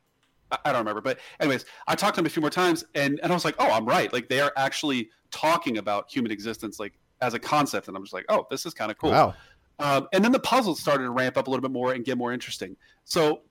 I, I don't remember, but anyways, I talked to him a few more times, and and I was like, oh, I'm right. Like they are actually talking about human existence, like as a concept, and I'm just like, oh, this is kind of cool. Wow. Um, and then the puzzles started to ramp up a little bit more and get more interesting. So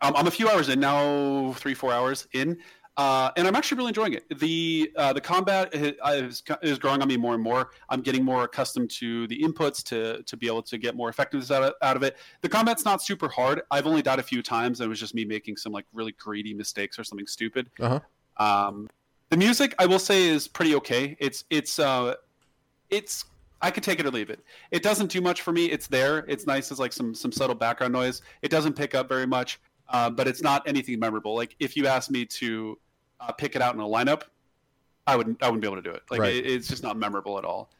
um, I'm a few hours in now, three four hours in, uh, and I'm actually really enjoying it. The uh, the combat is, is, is growing on me more and more. I'm getting more accustomed to the inputs to to be able to get more effectiveness out of, out of it. The combat's not super hard. I've only died a few times, and it was just me making some like really greedy mistakes or something stupid. Uh-huh. Um, the music, I will say, is pretty okay. It's it's uh, it's I could take it or leave it. It doesn't do much for me. It's there. It's nice as like some some subtle background noise. It doesn't pick up very much, uh, but it's not anything memorable. Like if you asked me to uh, pick it out in a lineup, I wouldn't I wouldn't be able to do it. Like Right. it, it's just not memorable at all.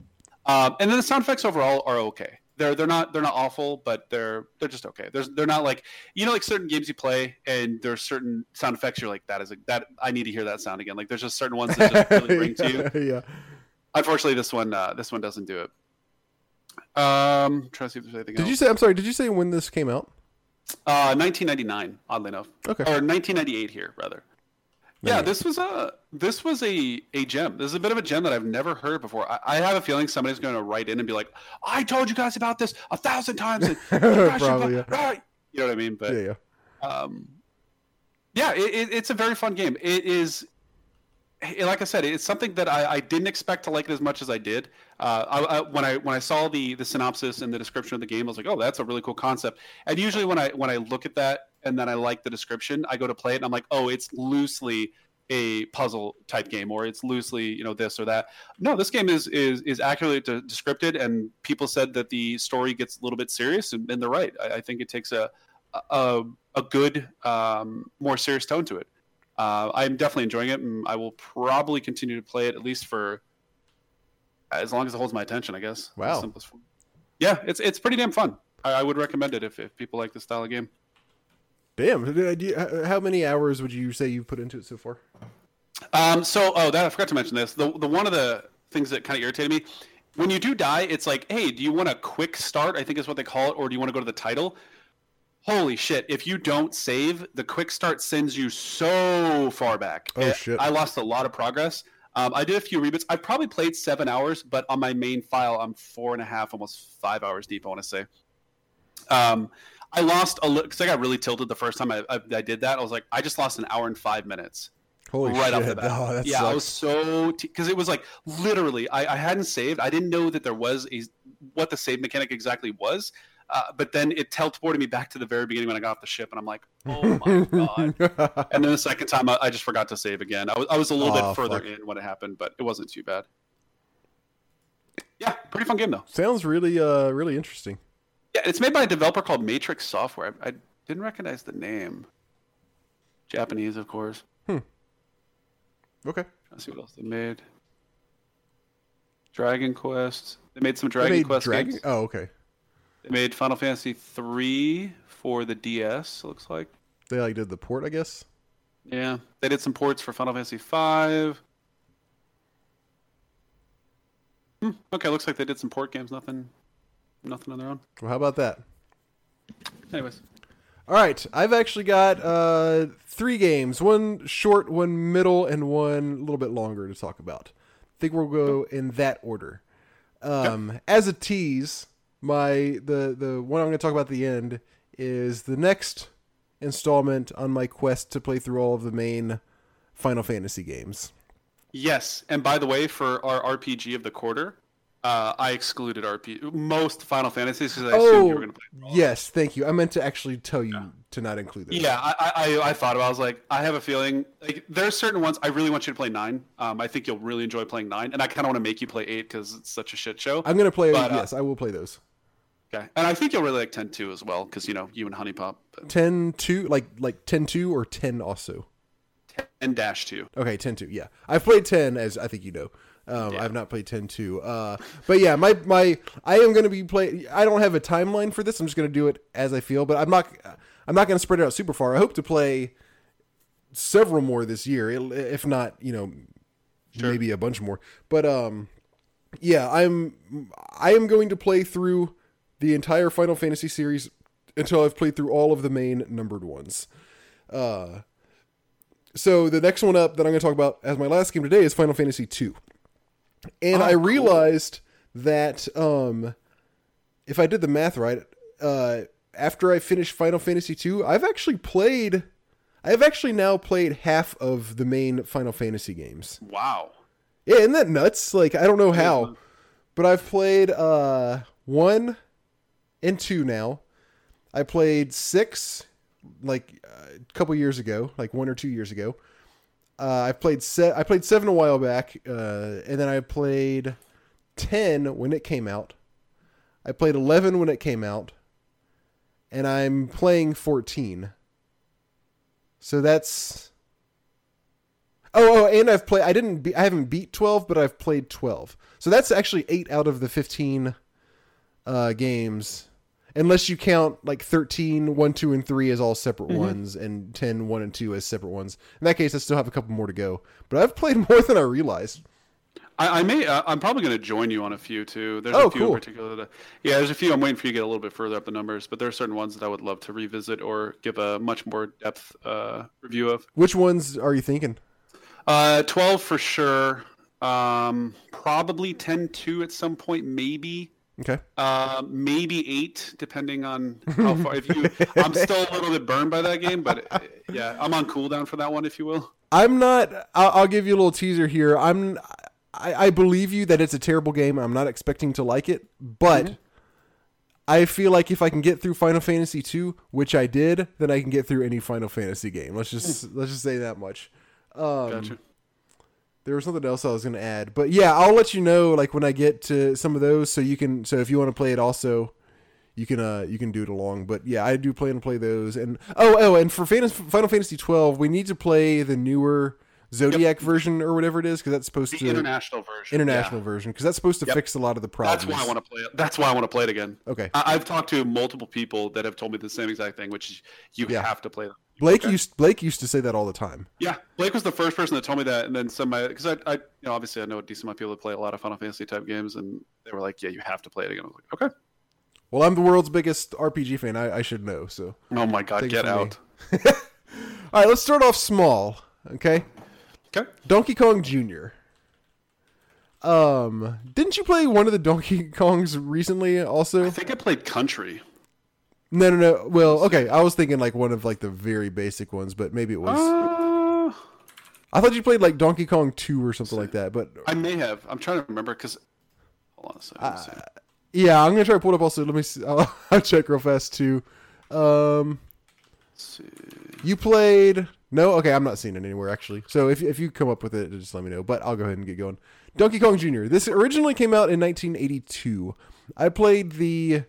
Um, and then the sound effects overall are okay. They're they're not they're not awful, but they're they're just okay. There's they're not like you know like certain games you play and there's certain sound effects you're like that is a that I need to hear that sound again. Like there's just certain ones that just really [LAUGHS] bring to you. yeah. Unfortunately, this one uh, this one doesn't do it. Um, trying to see if there's anything Did else. you say? I'm sorry. Did you say when this came out? Uh, 1999, oddly enough, Okay. or 1998 here rather. Yeah, 98. this was a this was a a gem. This is a bit of a gem that I've never heard before. I, I have a feeling somebody's going to write in and be like, "I told you guys about this a thousand times." And [LAUGHS] you Probably. go- Yeah. Ah," You know what I mean? But yeah. Yeah. um, yeah, it, it, it's a very fun game. It is, like I said, it's something that I, I didn't expect to like it as much as I did. Uh, I, I, when I when I saw the the synopsis and the description of the game, I was like, oh, that's a really cool concept. And usually when I when I look at that and then I like the description, I go to play it and I'm like, oh, it's loosely a puzzle type game or it's loosely you know this or that no this game is is is accurately de- descripted and people said that the story gets a little bit serious and, and they're right I, think it takes a a, a good um, more serious tone to it uh, i'm definitely enjoying it and i will probably continue to play it at least for as long as it holds my attention i guess Wow. The simplest form. yeah it's it's pretty damn fun I, I would recommend it if, if people like this style of game Damn. do you- h- How many hours would you say you've put into it so far? Um, so, oh, that I forgot to mention this. The, the one of the things that kind of irritated me when you do die, it's like, hey, do you want a quick start? I think is what they call it, or do you want to go to the title? Holy shit! If you don't save, the quick start sends you so far back. Oh, Eh, shit. I lost a lot of progress. Um, I did a few reboots. I probably played seven hours, but on my main file, I'm four and a half, almost five hours deep. I want to say. Um, I lost a little because I got really tilted the first time I, I, I did that. I was like, I just lost an hour and five minutes Holy right shit. off the bat. Oh, yeah, I was so because it was like literally I, I hadn't saved. I didn't know that there was a what the save mechanic exactly was. Uh, but then it teleported me back to the very beginning when I got off the ship, and I'm like, [LAUGHS] "Oh my god!" And then the second time, I, I just forgot to save again. I was I was a little Oh, bit further fuck. in when it happened, but it wasn't too bad. Yeah, pretty fun game though. Sounds really, uh, really interesting. Yeah, it's made by a developer called Matrix Software. I, I didn't recognize the name. Japanese, of course. Hmm. Okay. Let's see what else they made. Dragon Quest. They made some Dragon made Quest Dragon- games. Oh, okay. They made Final Fantasy three for the DS. It looks like. They like did the port, I guess. Yeah, they did some ports for Final Fantasy five. Hmm, okay, looks like they did some port games. Nothing, nothing on their own. Well, how about that? Anyways, All right, I've actually got uh, three games: one short, one middle, and one a little bit longer to talk about. I think we'll go in that order. Um, As a tease, my the the one I'm going to talk about at the end is the next installment on my quest to play through all of the main Final Fantasy games. yes. And by the way, for our RPG of the quarter, uh, I excluded RP most Final Fantasies because I assumed you were going to play. Oh, yes, thank you. I meant to actually tell you to not include those. Yeah, I, I, I thought about. it. I was like, I have a feeling like there are certain ones I really want you to play nine. Um, I think you'll really enjoy playing nine, and I kind of want to make you play eight because it's such a shit show. I'm going to play. But, uh, yes, I will play those. Okay, and I think you'll really like ten two as well because you know you and Honey Pop. But 10 2 like like 10 2 or 10 also. and Dash two. Okay, 10 2. Yeah. I've played 10 as I think you know. Um, Yeah. I've not played 10 2. Uh, but yeah, my my I am going to be play I don't have a timeline for this. I'm just going to do it as I feel, but I'm not I'm not going to spread it out super far. I hope to play several more this year, if not, you know, maybe a bunch more. But um yeah, I'm I am going to play through the entire Final Fantasy series until I've played through all of the main numbered ones. Uh so the next one up that I'm going to talk about as my last game today is Final Fantasy II, And Oh, I cool. realized that um if I did the math right, uh after I finished Final Fantasy II, I've actually played I have actually now played half of the main Final Fantasy games. Wow. Yeah, isn't that nuts? Like I don't know how, but I've played uh one and two now. I played six like uh, a couple years ago, like one or two years ago. Uh, I played se- I played seven a while back, uh, and then I played ten when it came out. I played eleven when it came out, and I'm playing fourteen. So that's Oh, oh, and I've played. I didn't. Be, I haven't beat twelve, but I've played twelve. So that's actually eight out of the fifteen uh, games, unless you count like 13, 1, 2, and three as all separate ones, and 10, 1, and two as separate ones. In that case, I still have a couple more to go. But I've played [LAUGHS] more than I realized. I, I may. Uh, I'm probably going to join you on a few too. There's Oh, a few cool. in particular. That, yeah, there's a few. I'm waiting for you to get a little bit further up the numbers, but there are certain ones that I would love to revisit or give a much more depth uh, review of. Which ones are you thinking? Uh, 12 for sure. Um, probably 10 2 at some point, maybe. Okay. Uh, maybe eight, depending on how far. If you, I'm still a little bit burned by that game, but yeah, I'm on cooldown for that one, if you will. I'm not. I'll, I'll give you a little teaser here. I'm. I, I believe you that it's a terrible game. I'm not expecting to like it, but I feel like if I can get through Final Fantasy 2, which I did, then I can get through any Final Fantasy game. Let's just let's just say that much. Um, Gotcha. There was something else I was going to add, but yeah, I'll let you know like when I get to some of those, so you can. So if you want to play it, also, you can. Uh, you can do it along. But yeah, I do plan to play those. And oh, oh, and for Final Fantasy twelve, we need to play the newer Zodiac version or whatever it is, because that's supposed The to international version. international yeah. version, because that's supposed to Yep. fix a lot of the problems. That's why I want to play it. That's why I want to play it again. Okay, I- I've talked to multiple people that have told me the same exact thing, which is you Yeah. have to play them. Blake Okay. used Blake used to say that all the time. Yeah, Blake was the first person that told me that, and then some my because I, I, you know, obviously I know a decent amount of people that play a lot of Final Fantasy type games, and they were like, "Yeah, you have to play it again." I was like, "Okay." Well, I'm the world's biggest RPG fan. I, I should know. So, Oh my god, it get out. [LAUGHS] all right, let's start off small. Okay, Okay. Donkey Kong Jr. Um, didn't you play one of the Donkey [LAUGHS] Kongs recently? Also, I think I played Country. no, no, no. Well, okay, I was thinking like one of like the very basic ones, but maybe it was. Uh, I thought you played like Donkey Kong Two or something like that. But I may have. I'm trying to remember because. Hold on a second. let's yeah, I'm gonna try to pull it up. Also, let me. See. [LAUGHS] I'll, I'll check real fast too. Um, Let's see. You played no, okay. I'm not seeing it anywhere actually. So if if you come up with it, just let me know. But I'll go ahead and get going. Donkey Kong Jr. This originally came out in 1982. I played the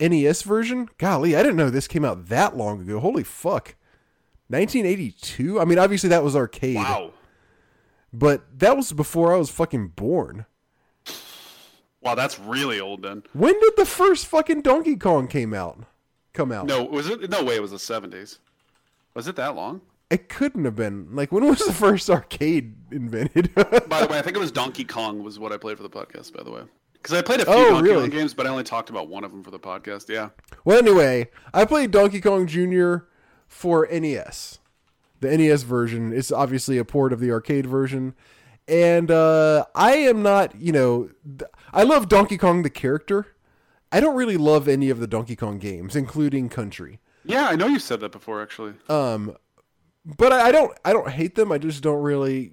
NES version. Golly, I didn't know this came out that long ago. Holy fuck, 1982. I mean, obviously that was arcade, Wow. but that was before I was fucking born. Wow, that's really old then. When did the first fucking Donkey Kong came out? Come out? No, was it? No way. It was the 70s. Was it that long? It couldn't have been. Like when was the first arcade invented? [LAUGHS] By the way, I think it was Donkey Kong was what I played for the podcast. By the way, because I played a few Oh, Donkey really? Kong games, but I only talked about one of them for the podcast. Yeah. Well, anyway, I played Donkey Kong Jr. for NES. The NES version is obviously a port of the arcade version. And uh, I am not, you know, I love Donkey Kong the character. I don't really love any of the Donkey Kong games, including Country. Yeah, I know you said that before, actually. Um, but I, I don't, I don't hate them. I just don't really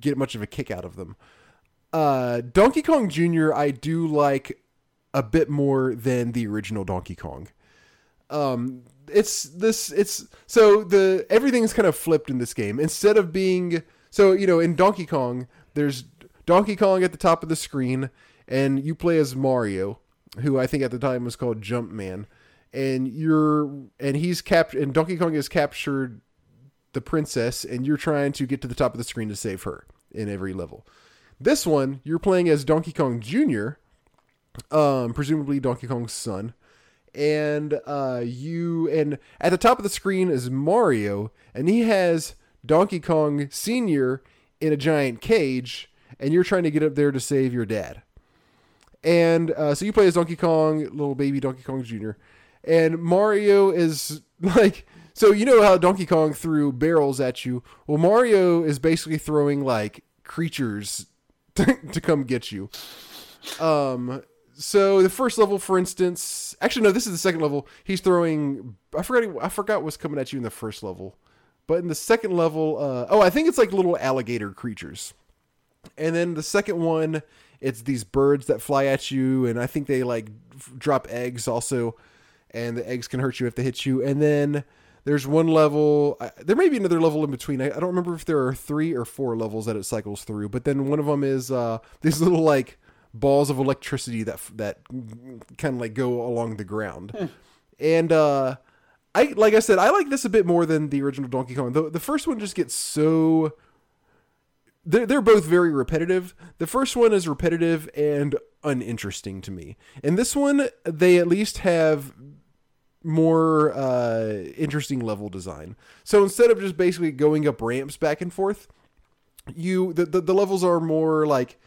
get much of a kick out of them. Uh, Donkey Kong Jr. I do like a bit more than the original Donkey Kong. Um, it's this, it's so the everything's kind of flipped in this game. Instead of being so, you know, in Donkey Kong, there's Donkey Kong at the top of the screen, and you play as Mario, who I think at the time was called Jumpman, and you're and he's captured, and Donkey Kong has captured the princess, and you're trying to get to the top of the screen to save her in every level. This one, you're playing as Donkey Kong Jr., um, presumably Donkey Kong's son, and uh, you and at the top of the screen is Mario, and he has Donkey Kong Senior in a giant cage, and you're trying to get up there to save your dad. And uh, so you play as Donkey Kong, little baby Donkey Kong Jr., and Mario is [LAUGHS] like. So you know how Donkey Kong threw barrels at you? Well, Mario is basically throwing like creatures [LAUGHS] to, to come get you. Um, so the first level, for instance, actually no, this is the second level. He's throwing. I forgot. I forgot what's coming at you in the first level, but in the second level, uh, oh, I think it's like little alligator creatures. And then the second one, it's these birds that fly at you, and I think they like f- drop eggs also, and the eggs can hurt you if they hit you. And then there's one level. I, there may be another level in between. I, I don't remember if there are three or four levels that it cycles through. But then one of them is uh, these little like balls of electricity that that kind of like go along the ground. And uh, I like I said, I like this a bit more than the original Donkey Kong. The, the first one just gets so they're, they're both very repetitive. The first one is repetitive and uninteresting to me. And this one, they at least have more uh, interesting level design. So instead of just basically going up ramps back and forth, you the, the, the levels are more like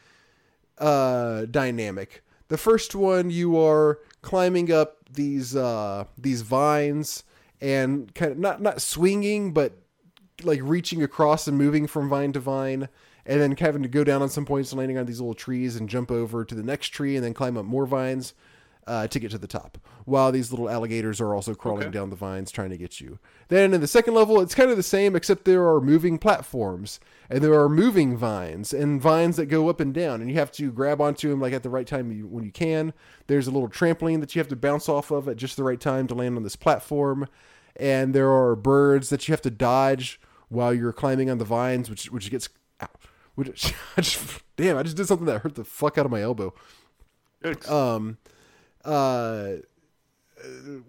uh, dynamic. The first one, you are climbing up these uh, these vines and kind of not not swinging, but like reaching across and moving from vine to vine, and then having to go down on some points and landing on these little trees and jump over to the next tree and then climb up more vines uh, to get to the top. While these little alligators are also crawling Okay. down the vines trying to get you. Then in the second level, it's kind of the same, except there are moving platforms and there are moving vines and vines that go up and down, and you have to grab onto them like at the right time you, when you can. There's a little trampoline that you have to bounce off of at just the right time to land on this platform, and there are birds that you have to dodge while you're climbing on the vines, which which gets, ow, which [LAUGHS] I just, damn, I just did something that hurt the fuck out of my elbow. Um, uh,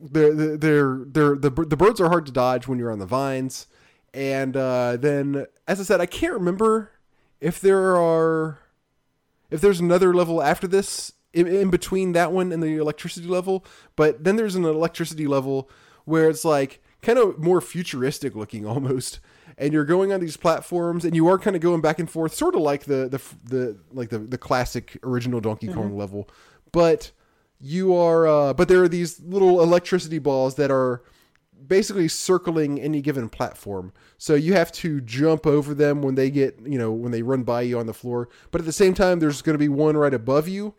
they're they're they're the the birds are hard to dodge when you're on the vines, and uh, then as I said, I can't remember if there are if there's another level after this in, in between that one and the electricity level, but then there's an electricity level where it's like kind of more futuristic looking [LAUGHS] almost. And you're going on these platforms and you are kind of going back and forth sort of like the the, the like the, the classic original donkey kong level. But you are uh, but there are these little electricity balls that are basically circling any given platform. So you have to jump over them when they get you know when they run by you on the floor. But at the same time there's going to be one right above you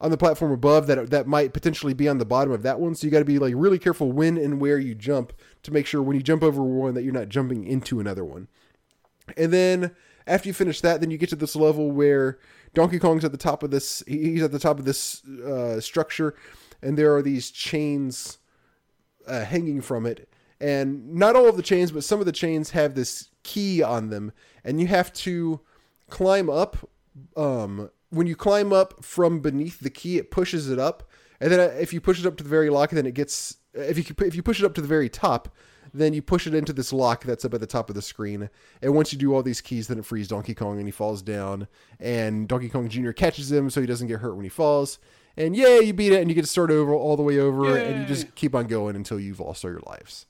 on the platform above that that might potentially be on the bottom of that one. So you got to be like really careful when and where you jump to make sure when you jump over one that you're not jumping into another one. And then after you finish that, then you get to this level where Donkey Kong's at the top of this. He's at the top of this uh, structure, and there are these chains uh, hanging from it. And not all of the chains, but some of the chains have this key on them, and you have to climb up. Um, when you climb up from beneath the key, it pushes it up, and then uh, if you push it up to the very lock, then it gets. If you if you push it up to the very top, then you push it into this lock that's up at the top of the screen. And once you do all these keys, then it frees Donkey Kong and he falls down. And Donkey Kong Jr. catches him so he doesn't get hurt when he falls. And yeah, you beat it and you get to start over all the way over and you just keep on going until you've lost all your lives.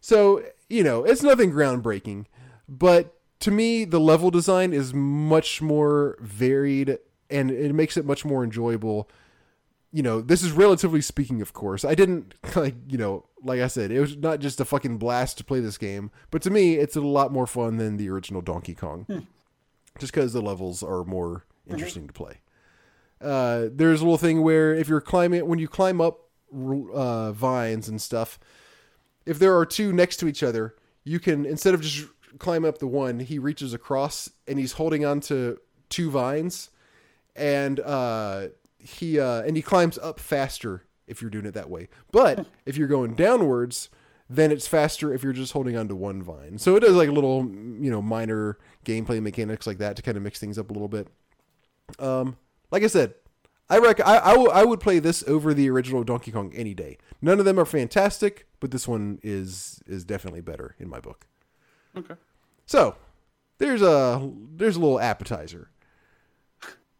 So, you know, it's nothing groundbreaking, but to me, the level design is much more varied and it makes it much more enjoyable you know, this is relatively speaking, of course. I didn't [LAUGHS] like, you know, like I said, it was not just a fucking blast to play this game, but to me, it's a lot more fun than the original Donkey Kong, just because the levels are more interesting to play. Uh, there's a little thing where if you're climbing, when you climb up uh, vines and stuff, if there are two next to each other, you can instead of just climb up the one, he reaches across and he's holding on to two vines, and uh, he uh, and he climbs up faster if you're doing it that way. But if you're going downwards, then it's faster if you're just holding on to one vine. So it does like a little, you know, minor gameplay mechanics like that to kind of mix things up a little bit. Um, like I said, I rec- I, I, w- I would play this over the original Donkey Kong any day. None of them are fantastic, but this one is is definitely better in my book. Okay. So there's a there's a little appetizer.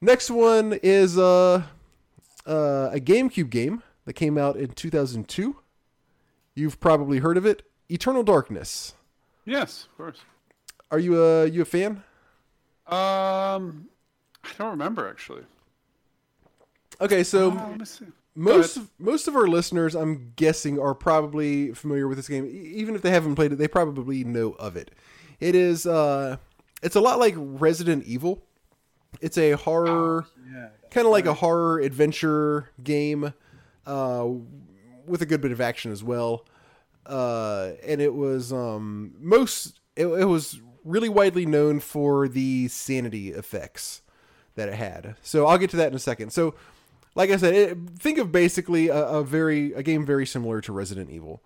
Next one is uh, uh, a GameCube game that came out in 2002. You've probably heard of it, Eternal Darkness. Yes, of course. Are you a you a fan? Um, I don't remember actually. Okay, so Uh, let me see. most of, most of our listeners, I'm guessing, are probably familiar with this game. Even if they haven't played it, they probably know of it. It is uh, it's a lot like Resident Evil. It's a horror. Yeah. Kind of like a horror adventure game uh, with a good bit of action as well. Uh, and it was um, most it, it was really widely known for the sanity effects that it had. So I'll get to that in a second. So, like I said, it, think of basically a, a very a game very similar to Resident Evil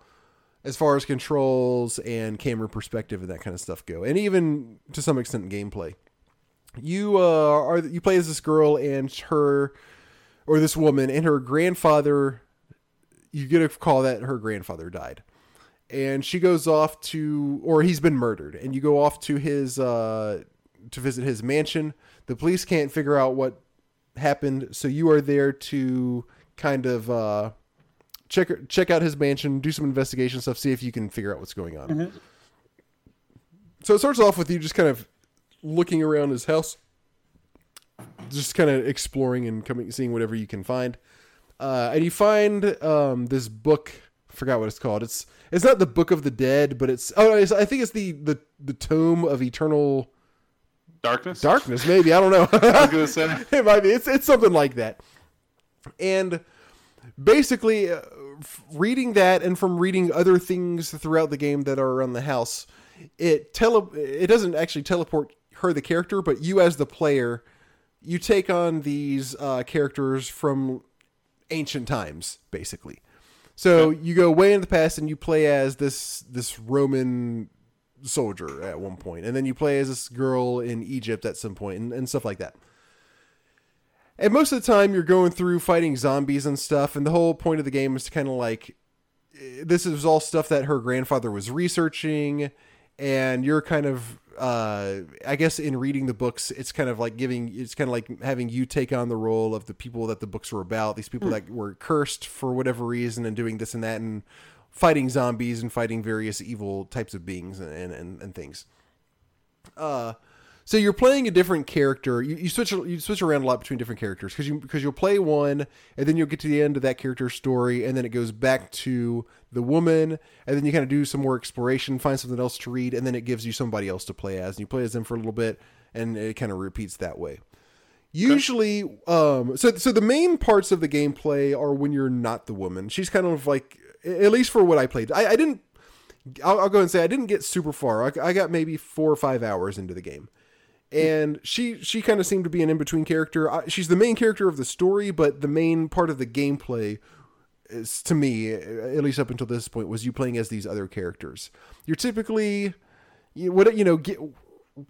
as far as controls and camera perspective and that kind of stuff go, and even to some extent gameplay you uh, are you play as this girl and her or this woman and her grandfather you get a call that her grandfather died. And she goes off to or he's been murdered and you go off to his uh to visit his mansion. The police can't figure out what happened so you are there to kind of uh check check out his mansion do some investigation stuff see if you can figure out what's going on. So it starts off with you just kind of looking around his house, just kind of exploring and coming, seeing whatever you can find. Uh, and you find um, this book. I forgot what it's called. It's it's not the Book of the Dead, but it's oh, it's, I think it's the the the Tome of Eternal Darkness. Darkness. Maybe I don't know. [LAUGHS] I was gonna [LAUGHS] say. it might be. It's it's something like that. And basically, uh, f- reading that and from reading other things throughout the game that are around the house, it tele it doesn't actually teleport her the character, but you as the player, you take on these uh, characters from ancient times, basically. So you go way in the past and you play as this this Roman soldier at one point, and then you play as this girl in Egypt at some point, and, and stuff like that. And most of the time, you're going through fighting zombies and stuff, and the whole point of the game is to kind of like this is all stuff that her grandfather was researching, and you're kind of uh, I guess in reading the books, it's kind of like giving, it's kind of like having you take on the role of the people that the books were about. These people mm. that were cursed for whatever reason and doing this and that and fighting zombies and fighting various evil types of beings and, and, and things. Uh, so you're playing a different character. You, you switch you switch around a lot between different characters because you because you'll play one and then you'll get to the end of that character's story and then it goes back to the woman and then you kind of do some more exploration, find something else to read, and then it gives you somebody else to play as and you play as them for a little bit and it kind of repeats that way. Usually, um, so so the main parts of the gameplay are when you're not the woman. She's kind of like, at least for what I played, I, I didn't. I'll, I'll, go and say I didn't get super far. I, I got maybe four or five hours into the game and she she kind of seemed to be an in between character. She's the main character of the story, but the main part of the gameplay is to me, at least up until this point, was you playing as these other characters. You're typically you what you know get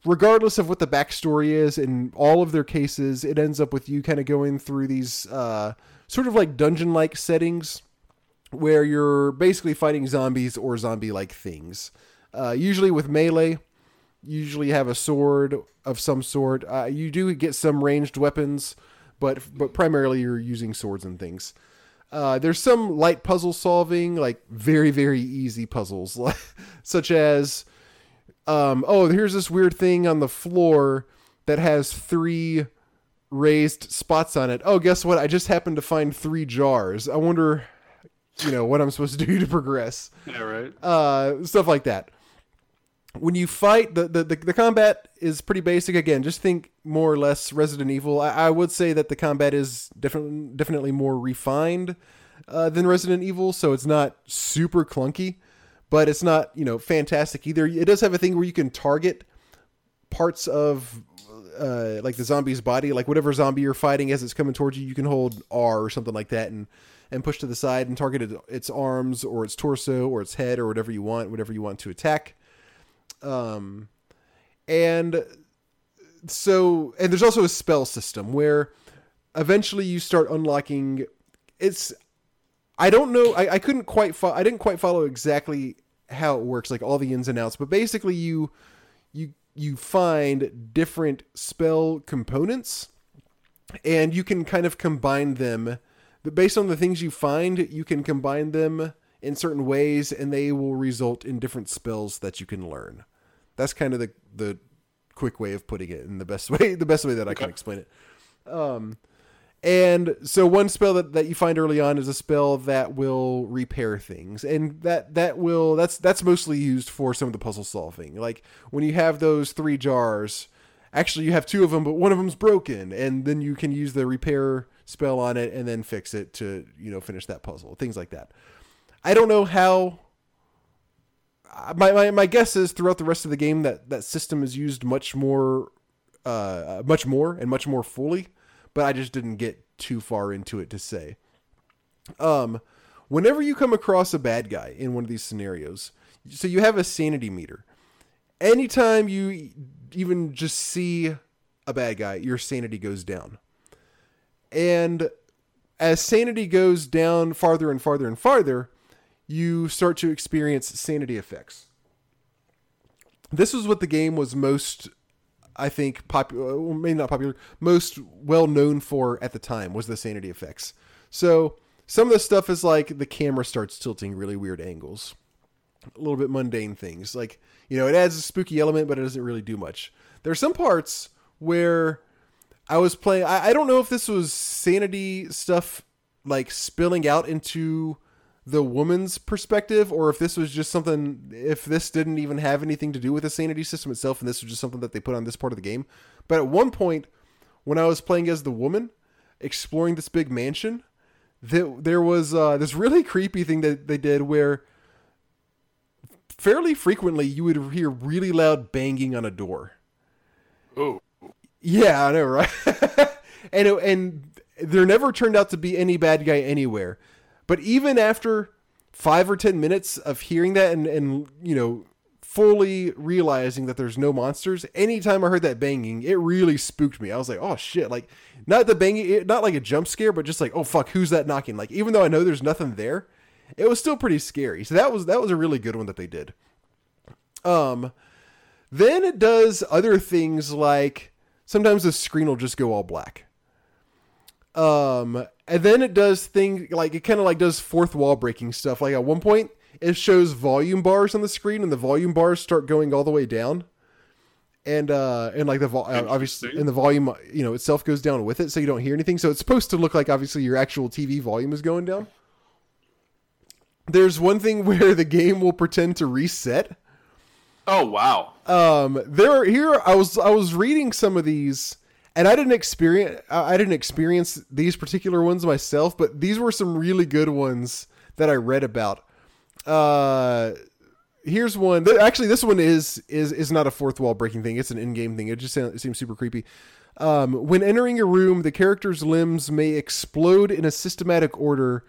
regardless of what the backstory is in all of their cases it ends up with you kind of going through these uh, sort of like dungeon like settings where you're basically fighting zombies or zombie like things uh, usually with melee usually have a sword of some sort. Uh, you do get some ranged weapons, but but primarily you're using swords and things. Uh, there's some light puzzle solving, like very very easy puzzles, [LAUGHS] such as, um, oh, here's this weird thing on the floor that has three raised spots on it. Oh, guess what? I just happened to find three jars. I wonder, you know, what I'm supposed to do to progress. Yeah, right. Uh, stuff like that when you fight the, the, the, the, combat is pretty basic. Again just think more or less resident evil. I, I would say that the combat is different definitely more refined uh, than resident evil so it's not super clunky but it's not you know fantastic either. It does have a thing where you can target parts of uh, like the zombie's body like whatever zombie you're fighting as it's coming towards you you can hold r or something like that and and push to the side and target its arms or its torso or its head or whatever you want whatever you want to attack um, and so, and there's also a spell system where eventually you start unlocking. It's, I don't know, I, I couldn't quite, fo- I didn't quite follow exactly how it works, like all the ins and outs, but basically you, you, you find different spell components and you can kind of combine them but based on the things you find you can combine them in certain ways and they will result in different spells that you can learn that's kind of the the quick way of putting it, and the best [LAUGHS] way the best way that I can explain it. Um, and so one spell that, that you find early on is a spell that will repair things, and that that will that's that's mostly used for some of the puzzle solving. Like when you have those three jars, actually you have two of them, but one of them's broken, and then you can use the repair spell on it and then fix it to you know finish that puzzle. Things like that. I don't know how my, my, my guess is throughout the rest of the game that that system is used much more uh, much more and much more fully but i just didn't get too far into it to say. Um whenever you come across a bad guy in one of these scenarios so you have a sanity meter. Anytime you even just see a bad guy your sanity goes down. And as sanity goes down farther and farther and farther you start to experience sanity effects. This was what the game was most, I think, popular, uh, well, maybe not popular, most well known for at the time was the sanity effects. So some of the stuff is like the camera starts tilting really weird angles, a little bit mundane things. Like, you know, it adds a spooky element, but it doesn't really do much. There are some parts where I was playing, I, I don't know if this was sanity stuff like spilling out into the woman's perspective or if this was just something if this didn't even have anything to do with the sanity system itself and this was just something that they put on this part of the game. But at one point when i was playing as the woman exploring this big mansion that there was uh, this really creepy thing that they did where fairly frequently you would hear really loud banging on a door. Oh yeah i know right? [LAUGHS] And it, and there never turned out to be any bad guy anywhere but even after five or ten minutes of hearing that and, and you know fully realizing that there's no monsters, anytime I heard that banging, it really spooked me. I was like, oh shit, like not the banging, not like a jump scare, but just like, oh fuck, who's that knocking? Like even though I know there's nothing there, it was still pretty scary. So that was that was a really good one that they did. Um, then it does other things like sometimes the screen will just go all black. Um, and then it does things like it kind of like does fourth wall breaking stuff. Like at one point, it shows volume bars on the screen, and the volume bars start going all the way down. And uh, and like the vo- uh, obviously, and the volume you know itself goes down with it, so you don't hear anything. So it's supposed to look like obviously your actual TV volume is going down. There's one thing [LAUGHS] where the game will pretend to reset. Oh wow. Um, there here I was I was reading some of these, and I didn't experience I didn't experience these particular ones myself, but these were some really good ones that I read about. Uh, here's one. Actually, this one is is is not a fourth wall breaking thing. It's an in-game thing. It just sound- it seems super creepy. Um, when entering a room, the character's limbs may explode in a systematic order,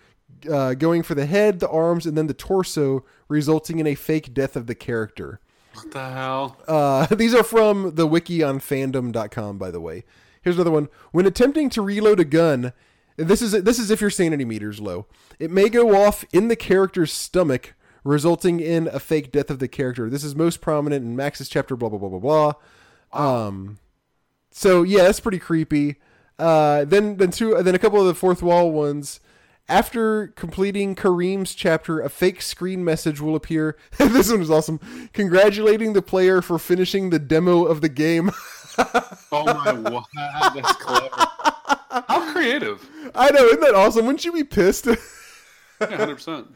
uh, going for the head, the arms, and then the torso, resulting in a fake death of the character. What the hell? Uh, [LAUGHS] these are from the wiki on fandom.com, by the way. Here's another one. When attempting to reload a gun, this is this is if your sanity meter's low. It may go off in the character's stomach, resulting in a fake death of the character. This is most prominent in Max's chapter. Blah blah blah blah blah. Um, so yeah, that's pretty creepy. Uh, then then two then a couple of the fourth wall ones. After completing Karim's chapter, a fake screen message will appear. [LAUGHS] this one is awesome. Congratulating the player for finishing the demo of the game. [LAUGHS] Oh my wow, that's clever. How creative. I know, isn't that awesome? Wouldn't you be pissed? [LAUGHS] Yeah, hundred percent.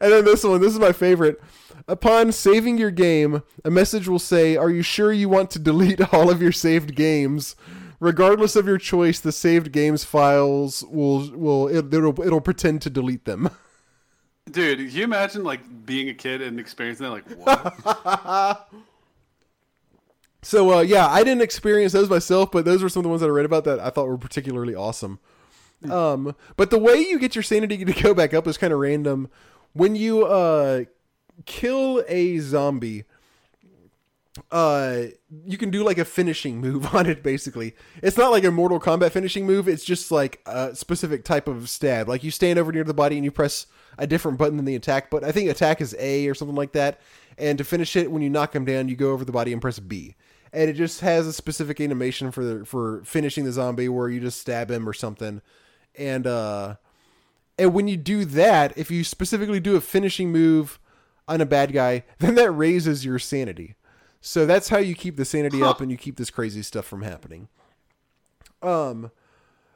And then this one, this is my favorite. Upon saving your game, a message will say, Are you sure you want to delete all of your saved games? Regardless of your choice, the saved games files will will it, it'll it'll pretend to delete them. [LAUGHS] Dude, can you imagine like being a kid and experiencing that? Like what? [LAUGHS] So uh, yeah, I didn't experience those myself, but those were some of the ones that I read about that I thought were particularly awesome. Um, but the way you get your sanity to go back up is kind of random. When you uh, kill a zombie, uh, you can do like a finishing move [LAUGHS] on it. Basically, it's not like a Mortal Kombat finishing move. It's just like a specific type of stab. Like you stand over near the body and you press a different button than the attack. But I think attack is A or something like that. And to finish it, when you knock him down, you go over the body and press B. And it just has a specific animation for the, for finishing the zombie where you just stab him or something. And uh, and when you do that, if you specifically do a finishing move on a bad guy, [LAUGHS] then that raises your sanity. So that's how you keep the sanity up and you keep this crazy stuff from happening. Um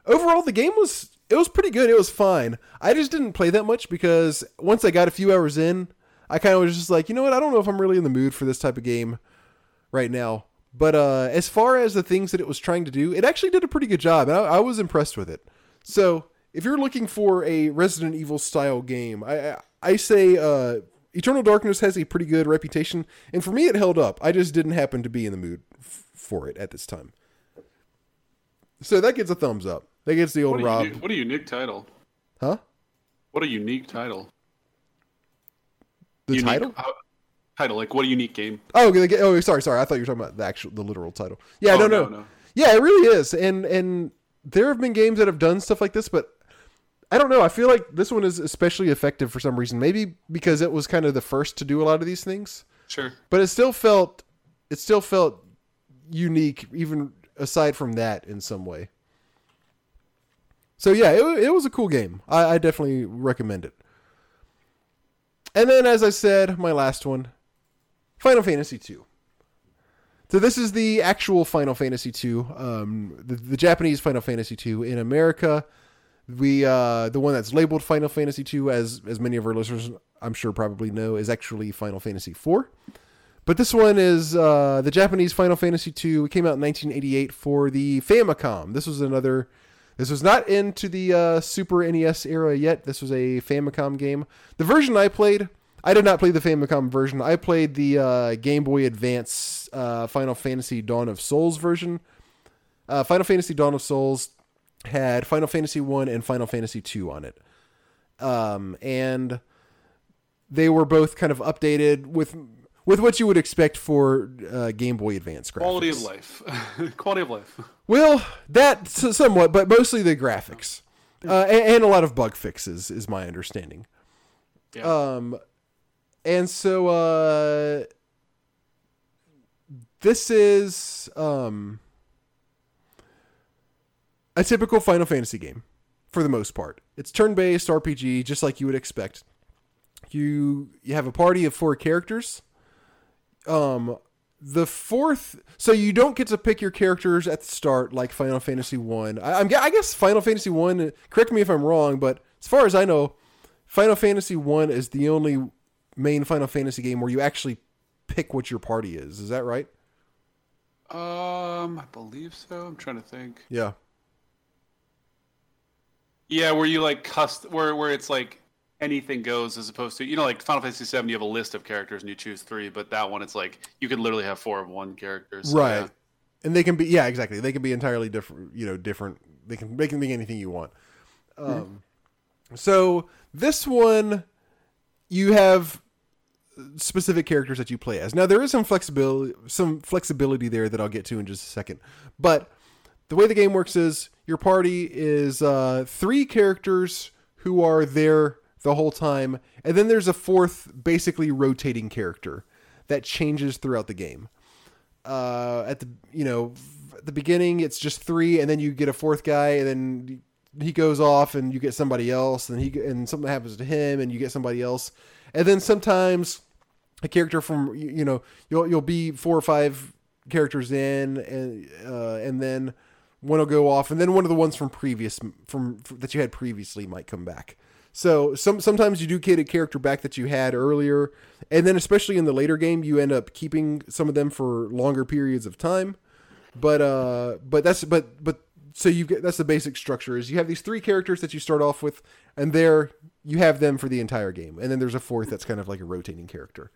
overall the game was it was pretty good. It was fine. I just didn't play that much because once I got a few hours in, I kind of was just like, you know what? I don't know if I'm really in the mood for this type of game right now. But uh, as far as the things that it was trying to do, it actually did a pretty good job. And I, I was impressed with it. So if you're looking for a Resident Evil style game, I I, I say uh, Eternal Darkness has a pretty good reputation, and for me, it held up. I just didn't happen to be in the mood f- for it at this time. So that gets a thumbs up. That gets the old What Rob, unique, what a unique title. huh? What a unique title. The Unique- title? uh, title, like what a unique game. Oh, oh, sorry, sorry. I thought you were talking about the actual, the literal title. Yeah, Oh, no, no, no, no. Yeah, it really is. And and there have been games that have done stuff like this, but I don't know. I feel like this one is especially effective for some reason. Maybe because it was kind of the first to do a lot of these things, Sure. but it still felt it still felt unique, even aside from that, in some way. So yeah, it, it was a cool game. I, I definitely recommend it. And then, as I said, my last one, Final Fantasy two. So this is the actual Final Fantasy two, um, the, the Japanese Final Fantasy two in America. We uh, the one that's labeled Final Fantasy two, as as many of our listeners I'm sure probably know, is actually Final Fantasy four. But this one is uh, the Japanese Final Fantasy two. It came out in 1988 for the Famicom. This was another. This was not into the uh, Super NES era yet. This was a Famicom game. The version I played, I did not play the Famicom version. I played the uh, Game Boy Advance uh, Final Fantasy Dawn of Souls version. Uh, Final Fantasy Dawn of Souls had Final Fantasy One and Final Fantasy Two on it, um, and they were both kind of updated with with what you would expect for uh, Game Boy Advance graphics. Quality of life. [LAUGHS] Quality of life. Well, that somewhat, but mostly the graphics, uh, and, and a lot of bug fixes, is my understanding. Yeah. Um, and so uh, this is um a typical Final Fantasy game for the most part. It's turn-based RPG, just like you would expect. You you have a party of four characters. Um, the fourth, so you don't get to pick your characters at the start like Final Fantasy One. I, I'm I guess Final Fantasy One. Correct me if I'm wrong, but as far as I know, Final Fantasy One is the only main Final Fantasy game where you actually pick what your party is. Is that right? Um, I believe so. I'm trying to think. Yeah. Yeah, where you like cust where where it's like anything goes as opposed to you know like Final Fantasy VII, you have a list of characters and you choose three, but that one it's like you could literally have four of one character. so, right. yeah. And they can be yeah, exactly. They can be entirely different, you know, different. They can they can be anything you want. Um so this one you have specific characters that you play as. Now there is some flexibility some flexibility there that I'll get to in just a second. But the way the game works is your party is uh, three characters who are there the whole time, and then there's a fourth, basically rotating character that changes throughout the game. Uh, at the you know the beginning, it's just three, and then you get a fourth guy, and then he goes off, and you get somebody else, and he and something happens to him, and you get somebody else, and then sometimes a character from you you know you'll you'll be four or five characters in, and uh, and then one will go off, and then one of the ones from previous from, from that you had previously might come back. So some sometimes you do get a character back that you had earlier, and then especially in the later game, you end up keeping some of them for longer periods of time. But uh, but that's but but so you get that's the basic structure is you have these three characters that you start off with, and there you have them for the entire game, and then there's a fourth that's kind of like a rotating character.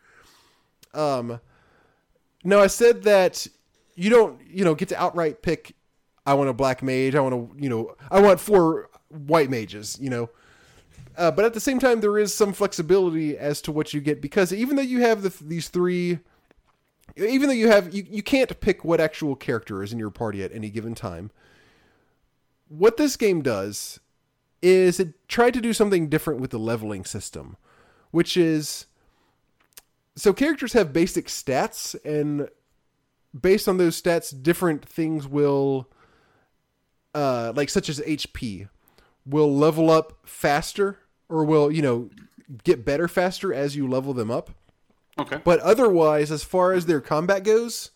Um, now I said that you don't you know get to outright pick. I want a black mage. I want to you know I want four white mages. You know. Uh, but at the same time, there is some flexibility as to what you get because even though you have the, these three, even though you have you, you can't pick what actual character is in your party at any given time. What this game does is it tried to do something different with the leveling system, which is so characters have basic stats and based on those stats different things will uh like such as HP will level up faster or will, you know, get better faster as you level them up. Okay. But otherwise, as far as their combat goes,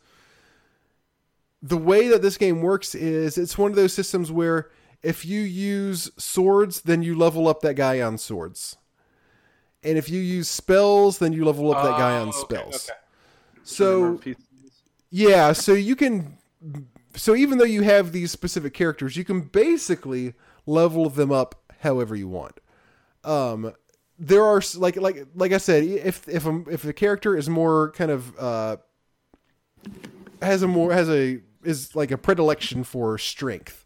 the way that this game works is it's one of those systems where if you use swords, then you level up that guy on swords. And if you use spells, then you level up that guy on Oh, okay, spells. okay. So yeah, so you can so even though you have these specific characters, you can basically level them up however you want. Um there are like like like I said, if if a, if the character is more kind of uh has a more has a is like a predilection for strength,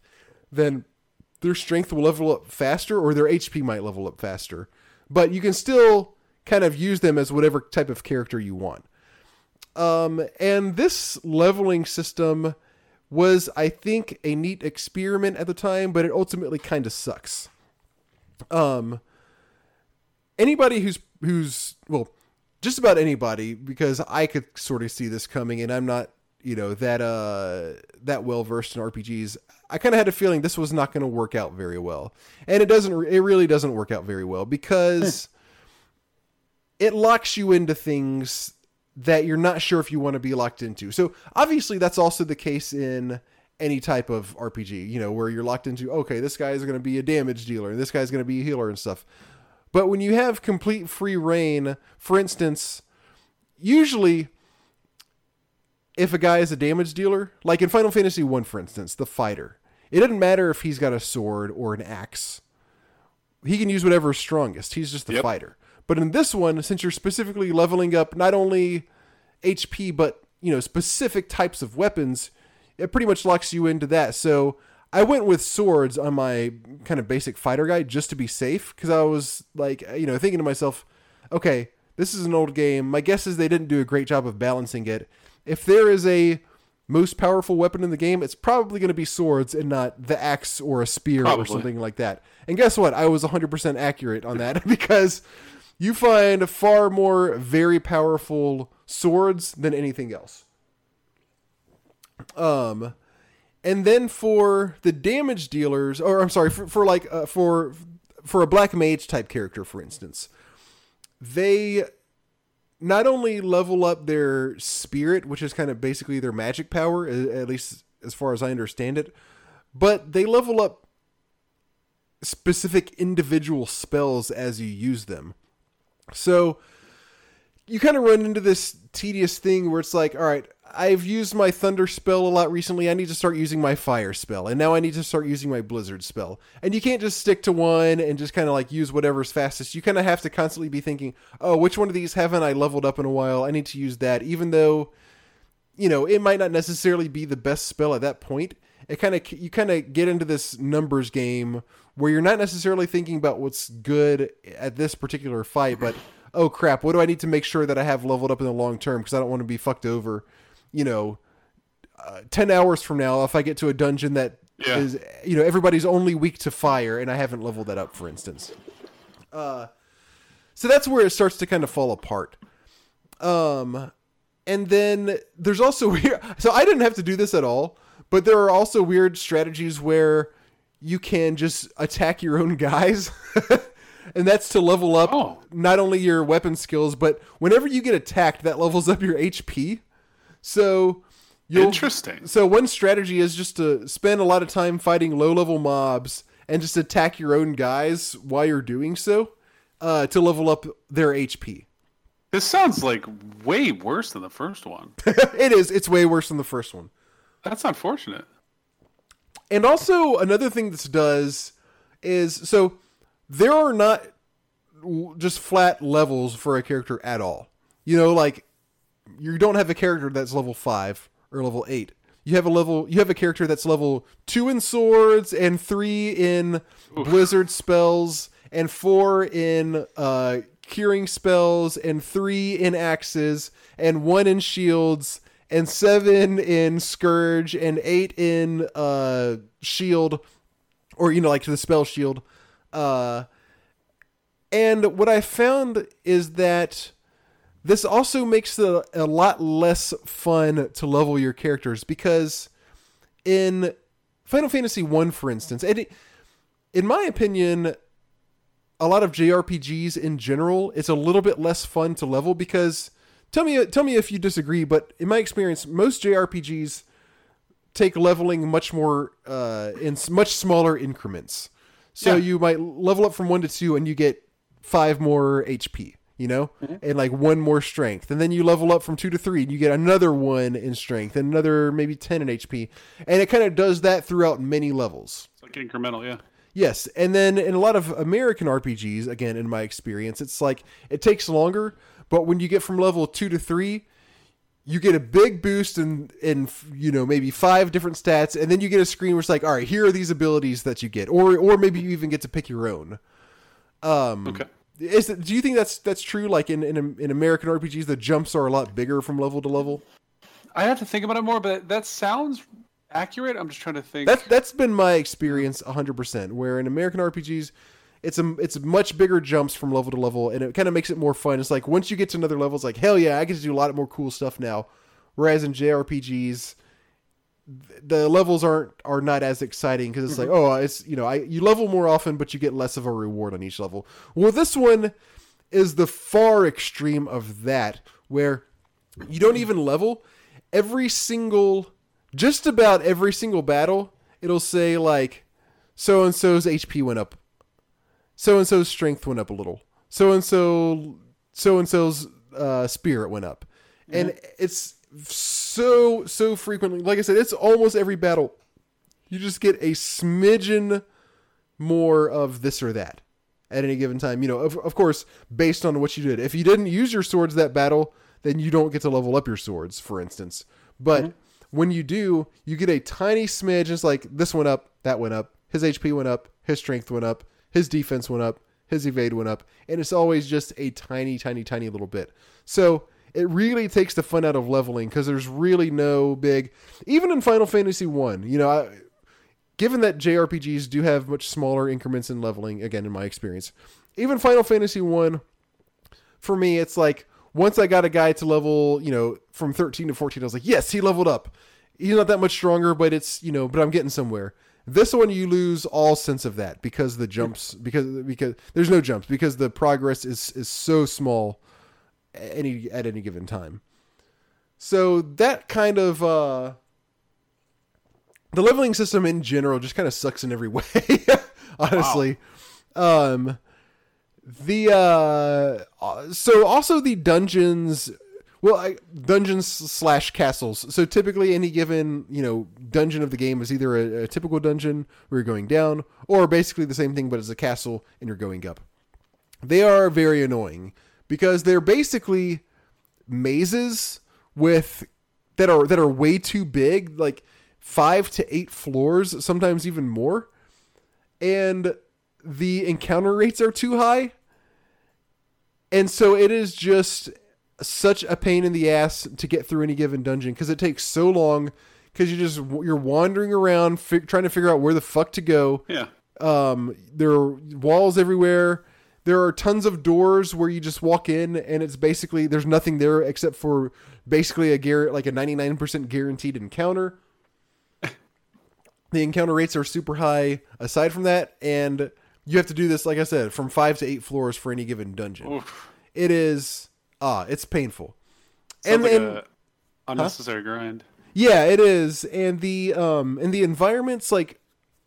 then their strength will level up faster or their HP might level up faster. But you can still kind of use them as whatever type of character you want. Um, and this leveling system was, I think, a neat experiment at the time, but it ultimately kind of sucks. Um, anybody who's who's well, just about anybody, because I could sort of see this coming, and I'm not, you know, that uh that well versed in RPGs. I kind of had a feeling this was not going to work out very well, and it doesn't. It really doesn't work out very well because [LAUGHS] it locks you into things that you're not sure if you want to be locked into. So obviously that's also the case in any type of RPG, you know, where you're locked into, okay, this guy is going to be a damage dealer and this guy's going to be a healer and stuff. But when you have complete free reign, for instance, usually if a guy is a damage dealer, like in Final Fantasy 1 for instance, the fighter, it doesn't matter if he's got a sword or an axe. He can use whatever's strongest. He's just the Yep. fighter. But in this one, since you're specifically leveling up not only HP but you know specific types of weapons, it pretty much locks you into that. So I went with swords on my kind of basic fighter guide just to be safe because I was like you know thinking to myself, okay, this is an old game. My guess is they didn't do a great job of balancing it. If there is a most powerful weapon in the game, it's probably going to be swords and not the axe or a spear or something like that. And guess what? I was 100% accurate on that [LAUGHS] because you find far more very powerful swords than anything else. Um and then for the damage dealers or I'm sorry for, for like uh, for for a black mage type character for instance, they not only level up their spirit, which is kind of basically their magic power, at least as far as I understand it, but they level up specific individual spells as you use them. So you kind of run into this tedious thing where it's like, all right, I've used my thunder spell a lot recently. I need to start using my fire spell. And now I need to start using my blizzard spell. And you can't just stick to one and just kind of like use whatever's fastest. You kind of have to constantly be thinking, oh, which one of these haven't I leveled up in a while? I need to use that. Even though, you know, it might not necessarily be the best spell at that point. It kind of, you kind of get into this numbers game where you're not necessarily thinking about what's good at this particular fight, but oh crap, what do I need to make sure that I have leveled up in the long term because I don't want to be fucked over, you know, uh, 10 hours from now if I get to a dungeon that is, Yeah. you know, everybody's only weak to fire and I haven't leveled that up, for instance. Uh, so that's where it starts to kind of fall apart. Um, and then there's also [LAUGHS] weird. So I didn't have to do this at all, but there are also weird strategies where you can just attack your own guys. [LAUGHS] and that's to level up Oh. not only your weapon skills, but whenever you get attacked, that levels up your HP. So you'll Interesting. so one strategy is just to spend a lot of time fighting low level mobs and just attack your own guys while you're doing so uh, to level up their HP. This sounds like way worse than the first one. [LAUGHS] it is. It's way worse than the first one. That's unfortunate. And also another thing this does is so there are not just flat levels for a character at all. You know, like you don't have a character that's level 5 or level 8. You have a level you have a character that's level 2 in swords and 3 in blizzard spells and 4 in uh curing spells and 3 in axes and 1 in shields and 7 in scourge and 8 in uh shield or you know like to the spell shield uh and what i found is that this also makes it a lot less fun to level your characters because in final fantasy 1 for instance it, in my opinion a lot of jrpgs in general it's a little bit less fun to level because tell me tell me if you disagree but in my experience most jrpgs take leveling much more uh, in much smaller increments. So Yeah. you might level up from one to two, and you get five more HP, you know, and like one more strength, and then you level up from two to three, and you get another one in strength, and another maybe ten in HP, and it kind of does that throughout many levels. It's like incremental, yeah. Yes, and then in a lot of American RPGs, again in my experience, it's like it takes longer, but when you get from level two to three, you get a big boost in in you know maybe five different stats, and then you get a screen where it's like, all right, here are these abilities that you get, or or maybe you even get to pick your own. Um, Okay. is it, do you think that's that's true? Like in, in in American RPGs, the jumps are a lot bigger from level to level. I have to think about it more, but that sounds accurate. I'm just trying to think. That's that's been my experience 100%. Where in American RPGs, it's a it's much bigger jumps from level to level, and it kind of makes it more fun. It's like once you get to another level, it's like hell yeah, I get to do a lot more cool stuff now. Whereas in JRPGs, the levels aren't are not as exciting because it's like mm-hmm. oh it's you know I you level more often, but you get less of a reward on each level. Well, this one is the far extreme of that, where you don't even level every single just about every single battle it'll say like so and so's hp went up so and so's strength went up a little so and so so and so's uh spirit went up and it's so so frequently like i said it's almost every battle you just get a smidgen more of this or that at any given time. You know, of, of course, based on what you did. If you didn't use your swords that battle, then you don't get to level up your swords, for instance. But when you do, you get a tiny smidge. It's like this went up, that went up, his HP went up, his strength went up, his defense went up, his evade went up, and it's always just a tiny, tiny, tiny little bit. So it really takes the fun out of leveling because there's really no big. Even in Final Fantasy One, you know, I, given that JRPGs do have much smaller increments in leveling, again in my experience, even Final Fantasy One, for me, it's like once I got a guy to level, you know, from 13 to 14, I was like, yes, he leveled up. He's not that much stronger, but it's you know, but I'm getting somewhere. This one you lose all sense of that because the jumps because because there's no jumps because the progress is is so small any at any given time. So that kind of uh the leveling system in general just kind of sucks in every [LAUGHS] way, honestly. Wow. Um the uh so also the dungeons well, I, dungeons slash castles. So typically, any given you know dungeon of the game is either a, a, typical dungeon where you're going down, or basically the same thing, but it's a castle and you're going up. They are very annoying because they're basically mazes with that are that are way too big, like five to eight floors, sometimes even more, and the encounter rates are too high. And so it is just such a pain in the ass to get through any given dungeon because it takes so long because you just you're wandering around trying to figure out where the fuck to go. Yeah. Um, there are walls everywhere. There are tons of doors where you just walk in and it's basically there's nothing there except for basically a gar- like a 99% guaranteed encounter. the encounter rates are super high aside from that and you have to do this like I said from 5 to 8 floors for any given dungeon. Oof. It is ah, it's painful. Sounds and like and, unnecessary huh? grind. Yeah, it is. And the um and the environments like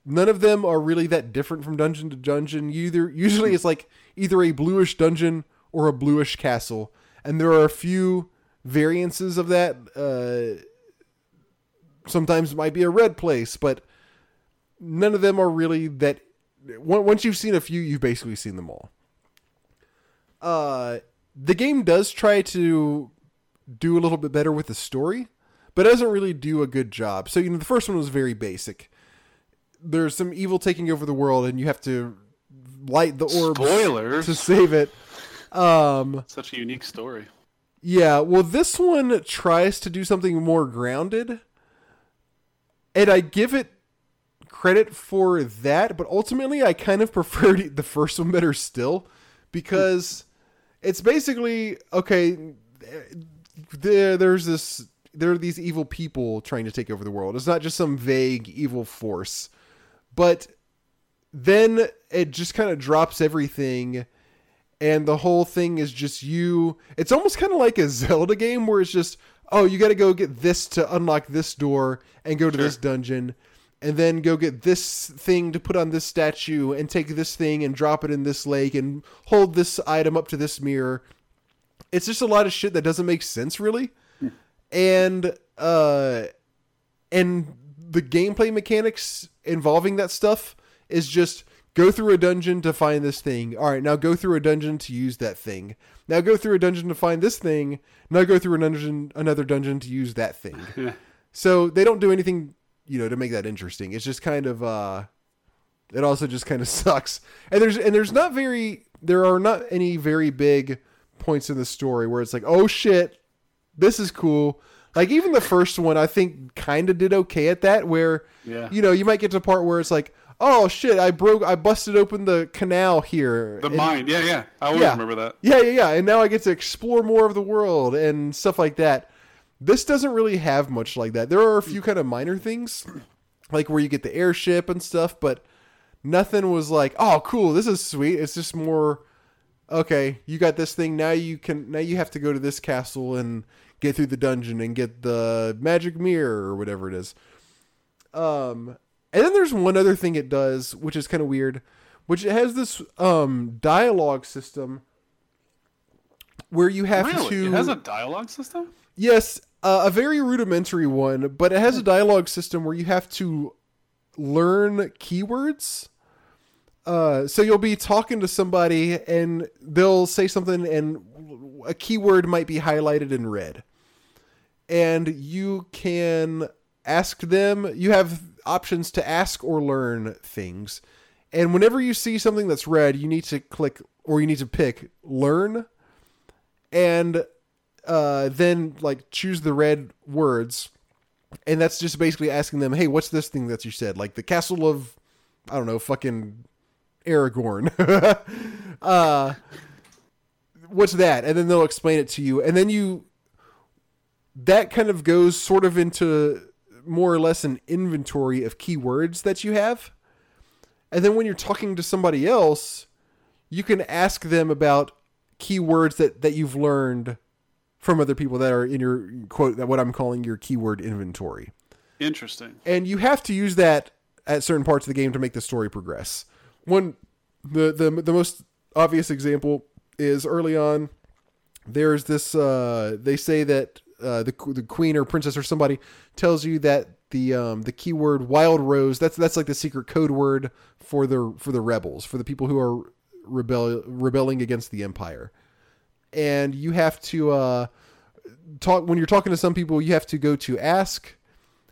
none of them are really that different from dungeon to dungeon. Either usually it's like either a bluish dungeon or a bluish castle, and there are a few variances of that. Uh, sometimes it might be a red place, but none of them are really that. Once you've seen a few, you've basically seen them all. Uh, the game does try to do a little bit better with the story, but doesn't really do a good job. So you know, the first one was very basic. There's some evil taking over the world, and you have to light the orb Spoilers. to save it. Um, Such a unique story. Yeah, well, this one tries to do something more grounded, and I give it credit for that. But ultimately, I kind of [LAUGHS] preferred the first one better still, because it's basically okay. There, there's this. There are these evil people trying to take over the world. It's not just some vague evil force, but then it just kind of drops everything and the whole thing is just you it's almost kind of like a [LAUGHS] zelda game where it's just oh you got to go get this to unlock this door and go to sure. this dungeon and then go get this thing to put on this statue and take this thing and drop it in this lake and hold this item up to this mirror it's just a lot of shit that doesn't make sense really and uh and the gameplay mechanics involving that stuff is just go through a dungeon to find this thing. All right, now go through a dungeon to use that thing. Now go through a dungeon to find this thing. Now go through a dungeon, another dungeon to use that thing. [LAUGHS] so they don't do anything, you know, to make that interesting. It's just kind of, uh, it also just kind of [LAUGHS] sucks. And there's and there's not very, there are not any very big points in the story where it's like, oh shit, this is cool. Like even the first one, I think kind of did okay at that. Where, yeah. you know, you might get to a part where it's like, oh shit, I broke, I busted open the canal here. The and, mine, yeah, yeah, I always yeah. remember that. Yeah, yeah, yeah, and now I get to explore more of the world and stuff like that. This doesn't really have much like that. There are a few kind of minor things, like where you get the airship and stuff, but nothing was like, oh, cool, this is sweet. It's just more, okay, you got this thing. Now you can, now you have to go to this castle and get through the dungeon and get the magic mirror or whatever it is. Um, and then there's one other thing it does, which is kind of weird, which it has this um, dialogue system where you have really? to. It has a dialogue system. Yes, uh, a very rudimentary one, but it has a dialogue system where you have to learn keywords. Uh, so you'll be talking to somebody and they'll say something and a keyword might be highlighted in red and you can ask them you have options to ask or learn things. And whenever you see something that's red, you need to click or you need to pick learn and uh, then like choose the red words. And that's just basically asking them, hey, what's this thing that you said? Like the castle of, I don't know, fucking Aragorn. [LAUGHS] uh, what's that? And then they'll explain it to you. And then you, that kind of goes sort of into more or less an inventory of keywords that you have. And then when you're talking to somebody else, you can ask them about keywords that, that you've learned from other people that are in your quote that what I'm calling your keyword inventory. Interesting. And you have to use that at certain parts of the game to make the story progress. One the the the most obvious example is early on there's this uh they say that uh, the the queen or princess or somebody tells you that the um, the keyword wild rose that's that's like the secret code word for the for the rebels for the people who are rebel rebelling against the empire and you have to uh, talk when you're talking to some people you have to go to ask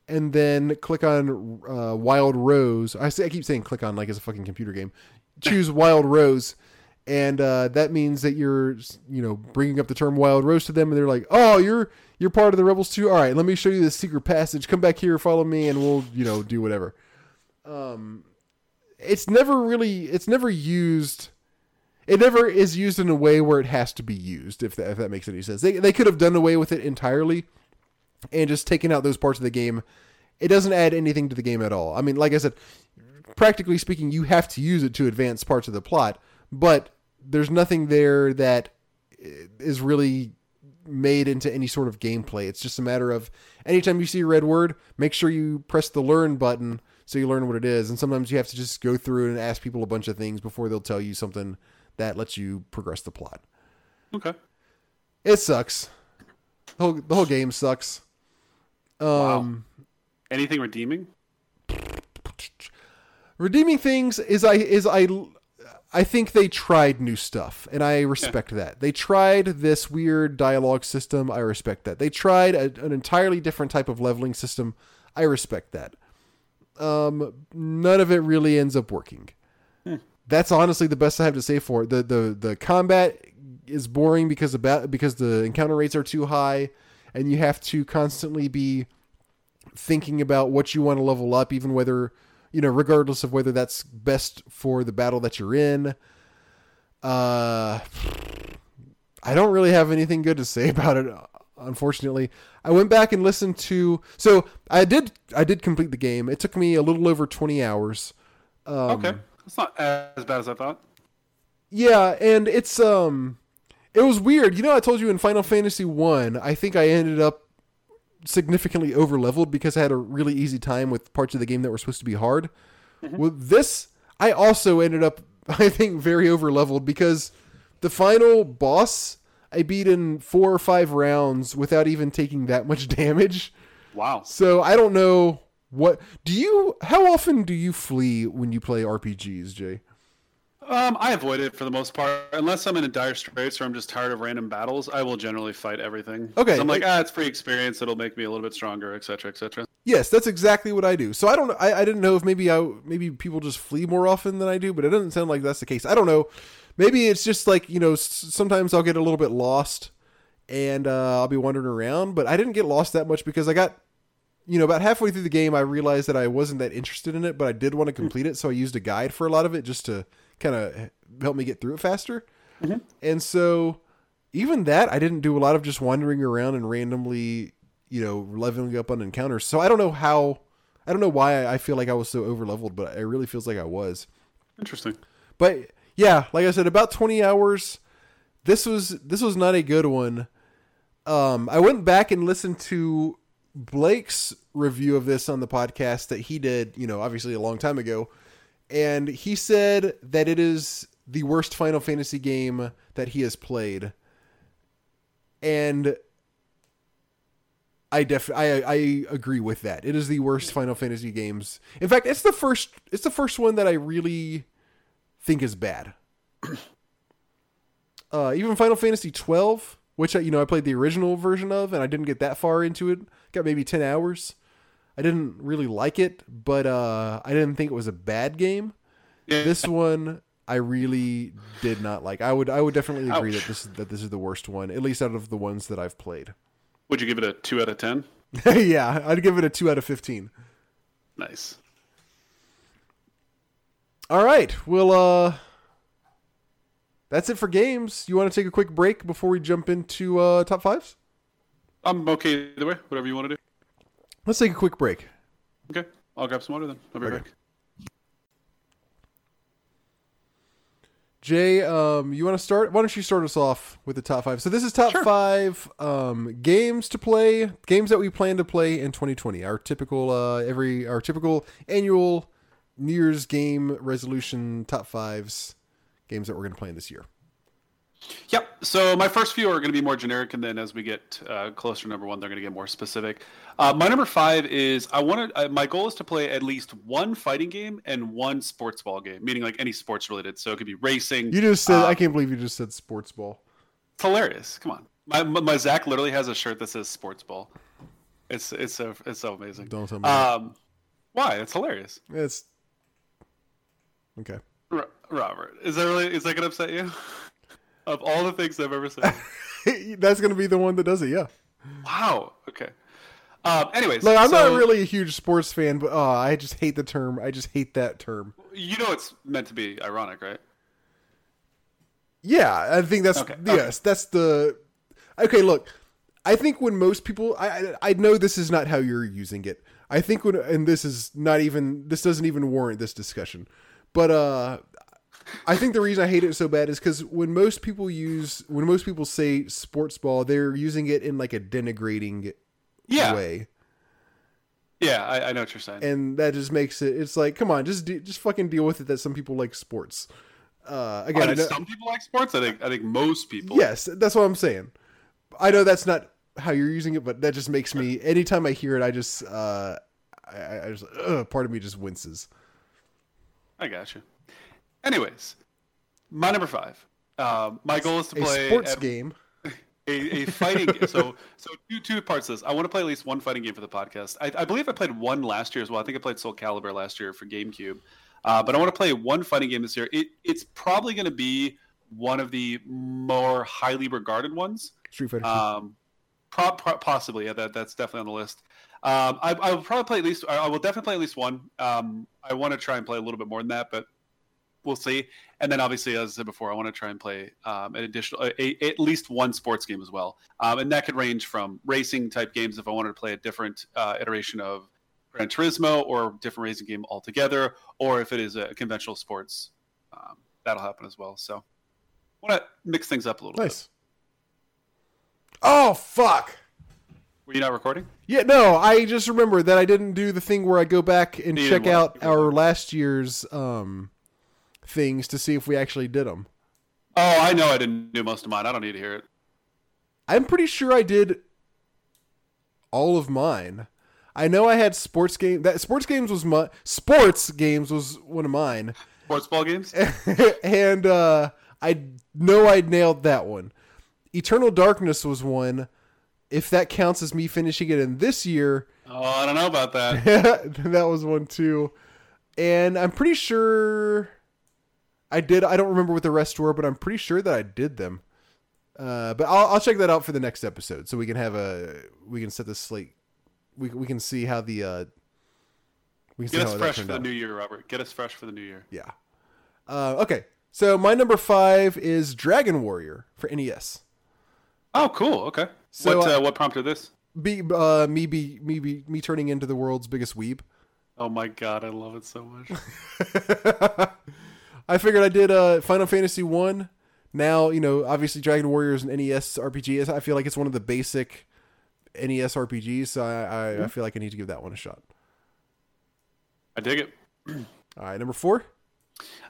and then click on uh, wild rose. I say I keep saying click on like it's a fucking computer game. Choose wild rose. And uh, that means that you're you know bringing up the term wild rose to them and they're like oh you're you're part of the rebels too? All right let me show you the secret passage. Come back here follow me and we'll you know do whatever. Um it's never really it's never used it never is used in a way where it has to be used if that, if that makes any sense they, they could have done away with it entirely and just taken out those parts of the game it doesn't add anything to the game at all i mean like i said practically speaking you have to use it to advance parts of the plot but there's nothing there that is really made into any sort of gameplay. It's just a matter of anytime you see a red word, make sure you press the learn button so you learn what it is. And sometimes you have to just go through and ask people a bunch of things before they'll tell you something that lets you progress the plot. Okay. It sucks. The whole, the whole game sucks. Um, Wow. Anything redeeming? redeeming things is I is I I think they tried new stuff and I respect that. They tried this weird dialogue system. I respect that. They tried a, an entirely different type of leveling system. I respect that. Um, none of it really ends up working. That's honestly the best I have to say for it. The the the combat is boring because about because the encounter rates are too high, and you have to constantly be thinking about what you want to level up, even whether you know, regardless of whether that's best for the battle that you're in. Uh, I don't really have anything good to say [LAUGHS] about it. Unfortunately, I went back and listened to. So I did. I did complete the game. It took me a little over twenty hours. Um, Okay. It's not as bad as I thought. Yeah, and it's um, it was weird. You know, I told you in Final Fantasy One, I think I ended up significantly over leveled because I had a really easy time with parts of the game that were supposed to be hard. With this, I also ended up, [LAUGHS] I think, very over leveled because the final boss I beat in four or five rounds without even taking that much [LAUGHS] damage. Wow. So I don't know what do you. How often do you flee when you play RPGs, Jay? Um, I avoid it for the most part, unless I'm in a dire straits or I'm just tired of random battles. I will generally fight everything. Okay, I'm like, ah, it's free experience. It'll make me a little bit stronger, etc., etc. Yes, that's exactly what I do. So I don't. I, I didn't know if maybe I maybe people just flee more often than I do, but it doesn't sound like that's the case. I don't know. Maybe it's just like you know. s- Sometimes I'll get a little bit lost, and uh, I'll be wandering around. But I didn't get lost that much because I got, you know, about halfway through the game, I realized that I wasn't that interested in it, but I did want to complete it, so I used a guide for a lot of it just to kind of help me get through it faster. And so even that, I didn't do a lot of just wandering around and randomly, you know, leveling up on encounters. So I don't know how, I don't know why I feel like I was so over leveled, but it really feels like I was. Interesting. But yeah, like I said, about 20 hours. This was this was not a good one. Um, I went back and listened to Blake's review of this on the podcast that he did, you know, obviously a long time ago, and he said that it is the worst Final Fantasy game that he has played. And I def I I agree with that. It is the worst Final Fantasy games. In fact, it's the first it's the first one that I really think is bad. [CLEARS THROAT] uh, even Final Fantasy 12, which I, you know I played the original version of, and I didn't get that far into it. Got maybe 10 hours. I didn't really like it, but uh, I didn't think it was a bad game. Yeah. This one I really did not like. I would I would definitely agree Ouch. that this that this is the worst one, at least out of the ones that I've played. Would you give it a two out of ten? [LAUGHS] yeah, I'd give it a two out of fifteen. Nice. All right, well, uh, that's it for games. You want to take a quick break before we jump into uh, top fives? I'm okay either way. Whatever you want to do. Let's take a quick break. Okay. I'll grab some water then. I'll be Okay. back. Jay, um, you want to start? Why don't you start us off with the top five? So this is top Sure. five um, games to play, games that we plan to play in 2020. Our typical uh, every our typical annual New Year's game resolution top fives games that we're going to play in this year. Yep. So my first few are going to be more generic, and then as we get uh, closer to number one, they're going to get more specific. Uh, my number five is I want to. Uh, my goal is to play at least one fighting game and one sports ball game, meaning like any sports related. So it could be racing. You just said I can't believe you just said sports ball. It's hilarious. Come on. My, my my Zach literally has a shirt that says sports ball. It's it's so it's so amazing. Don't tell me. Um, why? It's hilarious. It's okay. Ro- Robert, is that really is that gonna upset you? [LAUGHS] of all the things I've ever said. [LAUGHS] That's going to be the one that does it. Yeah. wow. Okay. Um, anyways, Like I'm so- not really a huge sports fan, but oh, I just hate the term. I just hate that term. You know it's meant to be ironic, right? Yeah, I think that's Okay, yes, that's the okay. Look, I think when most people, I I I know this is not how you're using it. I think when and this is not even this doesn't even warrant this discussion, but uh, I think the reason I hate it so bad is because when most people use when most people say sports ball, they're using it in like a denigrating Yeah. way, Yeah, I, I know what you're saying. and that just makes it. It's like, come on, just de- just fucking deal with it. That some people like sports. Uh, again, I know some people like sports. I think I think most people. Yes, that's what I'm saying. I know that's not how you're using it, but that just makes me. Anytime I hear it, I just, uh, I, I just, ugh, part of me just winces. I got you. Anyways, my number five. Um, my goal is to A play sports at- game. [LAUGHS] a, a fighting game. So, so two two parts of this. I want to play at least one fighting game for the podcast. I, I believe I played one last year as well. I think I played Soul Calibur last year for GameCube. Uh, but I want to play one fighting game this year. It, it's probably going to be one of the more highly regarded ones. Street Fighter. Um, pro- pro- possibly, yeah, that that's definitely on the list. Um, I, I will probably play at least. I will definitely play at least one. Um, I want to try and play a little bit more than that, but we'll see. And then, obviously, as I said before, I want to try and play um, an additional, a, a- at least one sports game as well. Um, and that could range from racing type games if I wanted to play a different uh, iteration of Gran Turismo or different racing game altogether, or if it is a conventional sports, um, that'll happen as well. So, want to mix things up a little bit. nice. Oh fuck. Were you not recording? Yeah, no, I just remember that I didn't do the thing where I go back and You check out our last year's um things to see if we actually did them. Oh, I know I didn't do most of mine. I don't need to hear it. I'm pretty sure I did all of mine. I know I had sports game that sports games was my sports games was one of mine. Sports ball games? [LAUGHS] and uh I know I nailed that one. Eternal Darkness was one. If that counts as me finishing it in this year, Oh, I don't know about that. [LAUGHS] that was one too. And I'm pretty sure I did. I don't remember what the rest were, but I'm pretty sure that I did them. Uh, but I'll, I'll check that out for the next episode, so we can have a we can set the slate. We we can see how the uh, we can see Get us fresh for the out. new year, Robert. Get us fresh for the new year. Yeah. Uh, okay. So my number five is Dragon Warrior for NES. Oh, cool. Okay. So, what uh, uh, what prompted this? Be uh, me be me be me turning into the world's biggest weeb. Oh my god, I love it so much. [LAUGHS] I figured I did uh, Final Fantasy one. Now you know, obviously, Dragon Warrior is an NES RPG. I feel like it's one of the basic NES RPGs, so I, I, I feel like I need to give that one a shot. I dig it. All right, number four.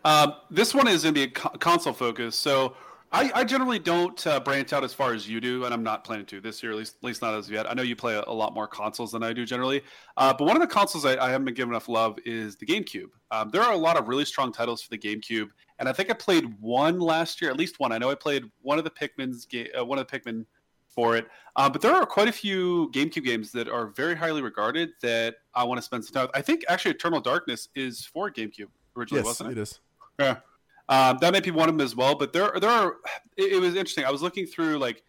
Um, this one is going to be a co- console focus, so I, I generally don't uh, branch out as far as you do, and I'm not planning to this year, at least, at least not as of yet. I know you play a, a lot more consoles than I do generally, uh, but one of the consoles I, I haven't been given enough love is the GameCube. Um, there are a lot of really strong titles for the GameCube, and I think I played one last year, at least one. I know I played one of the Pikmin's uh, one of the Pikmin for it, uh, but there are quite a few GameCube games that are very highly regarded that I want to spend some time. with. I think actually Eternal Darkness is for GameCube originally, Yes, wasn't it it? is. Yeah. Um, that be one of them as well, but there, there are. It, it was interesting. I was looking through like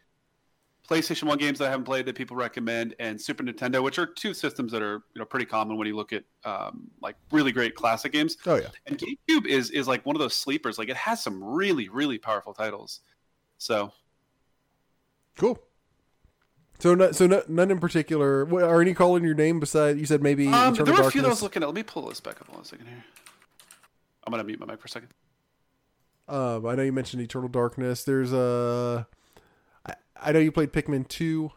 PlayStation One games that I haven't played that people recommend, and Super Nintendo, which are two systems that are you know pretty common when you look at um, like really great classic games. Oh yeah. And GameCube is is like one of those sleepers. Like it has some really really powerful titles. So Cool. So, no, so no, none in particular. What, are any calling your name besides You said maybe um, there were a few that I was looking at. Let me pull this back up one second here. I'm gonna mute my mic for a second. Um, I know you mentioned Eternal Darkness. There's a. I, I know you played Pikmin two.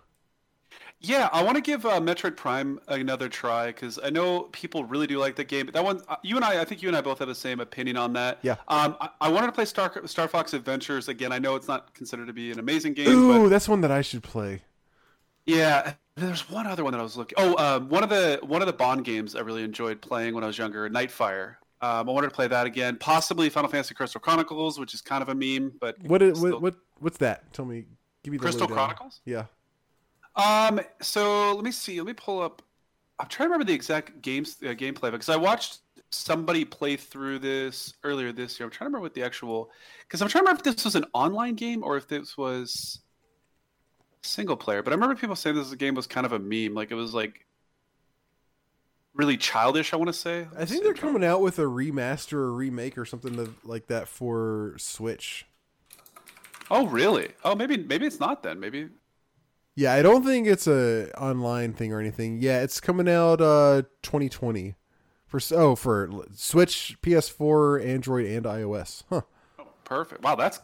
Yeah, I want to give uh, Metroid Prime another try because I know people really do like that game. But That one, uh, you and I, I think you and I both have the same opinion on that. Yeah. Um, I, I wanted to play Star Star Fox Adventures again. I know it's not considered to be an amazing game, Ooh, but that's one that I should play. yeah, there's one other one that I was looking. Oh, uh, one of the one of the Bond games I really enjoyed playing when I was younger, Nightfire. Um, I wanted to play that again. Possibly Final Fantasy Crystal Chronicles, which is kind of a meme, but What is still- what, what what's that? Tell me. Give me the Crystal. Chronicles? Yeah. Um. So let me see. Let me pull up. I'm trying to remember the exact games uh, gameplay because I watched somebody play through this earlier this year. I'm trying to remember what the actual because I'm trying to remember if this was an online game or if this was single player. But I remember people saying this game was kind of a meme. Like it was like really childish. I want to say. I think they're coming out with a remaster or remake or something like that for Switch. Oh really? Oh maybe maybe it's not then. Maybe Yeah, I don't think it's a online thing or anything. Yeah, it's coming out uh 2020 for oh for Switch, PS4, Android, and iOS. Huh? oh, perfect. Wow, that's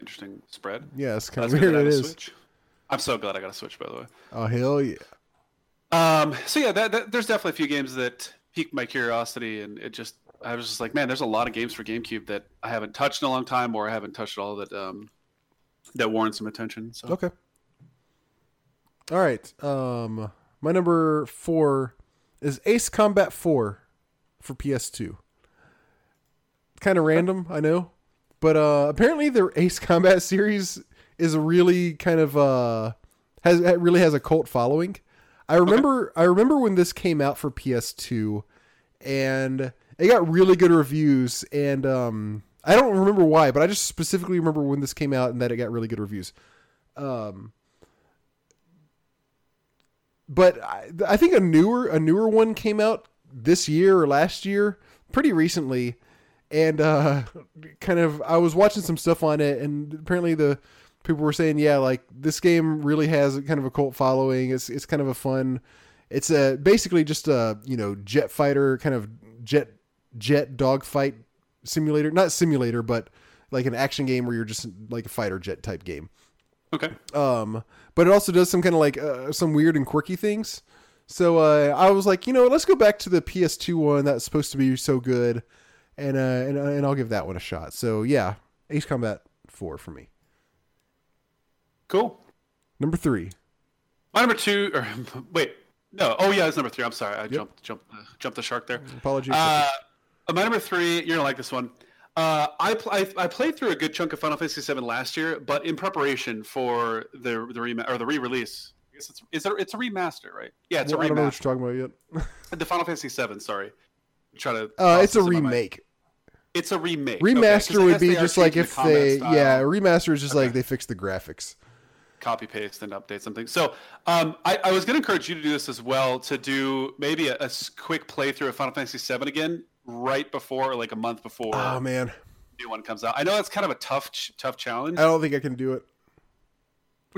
interesting spread. Yeah, it's kind That's of weird. It is. Switch. I'm so glad I got a Switch by the way. Oh hell yeah! Um, so yeah, that, that, there's definitely a few games that piqued my curiosity, and it just I was just like, man, there's a lot of games for GameCube that I haven't touched in a long time, or I haven't touched at all that um, that warrant some attention. So Okay. All right. Um, my number four is Ace Combat Four for PS2. Kind of random, I know, but uh, apparently the Ace Combat [LAUGHS] series is really kind of uh has it really has a cult following. I remember I remember when this came out for PS2, and it got really good reviews. And um, I don't remember why, but I just specifically remember when this came out and that it got really good reviews. Um, but I, I think a newer a newer one came out this year or last year, pretty recently, and uh, kind of I was watching some stuff on it, and apparently the people were saying, yeah, like this game really has kind of a cult following. It's it's kind of a fun. It's a basically just a you know jet fighter kind of jet jet dogfight simulator, not simulator, but like an action game where you're just like a fighter jet type game. okay, Um, but it also does some kind of like uh, some weird and quirky things. So uh, I was like, you know, let's go back to the PS2 one that's supposed to be so good, and uh, and and I'll give that one a shot. So yeah, Ace Combat Four for me. Cool. Number three. My number two, or [LAUGHS] wait, no, oh yeah, it's number three. I'm sorry, I jumped jumped the, jumped the shark there. Apologies. Uh, my number three, you're gonna like this one. Uh, I, pl- I I played through a good chunk of Final Fantasy VII last year, but in preparation for the the rema- or the re-release. I guess it's a, it's a remaster, right? Yeah, it's Well, a I don't know what remaster. you're talking about yet. [LAUGHS] The Final Fantasy VII, sorry. Try to. Uh, it's a process in my mind. remake. It's a remake. Remaster I would be just like if the they, style. yeah, remaster is just like they fix the graphics. Copy paste and update something. So um, I, I was going to encourage you to do this as well to do maybe a quick playthrough of Final Fantasy VII again right before, like a month before Oh man, the new one comes out. I know that's kind of a tough ch- tough challenge. I don't think I can do it.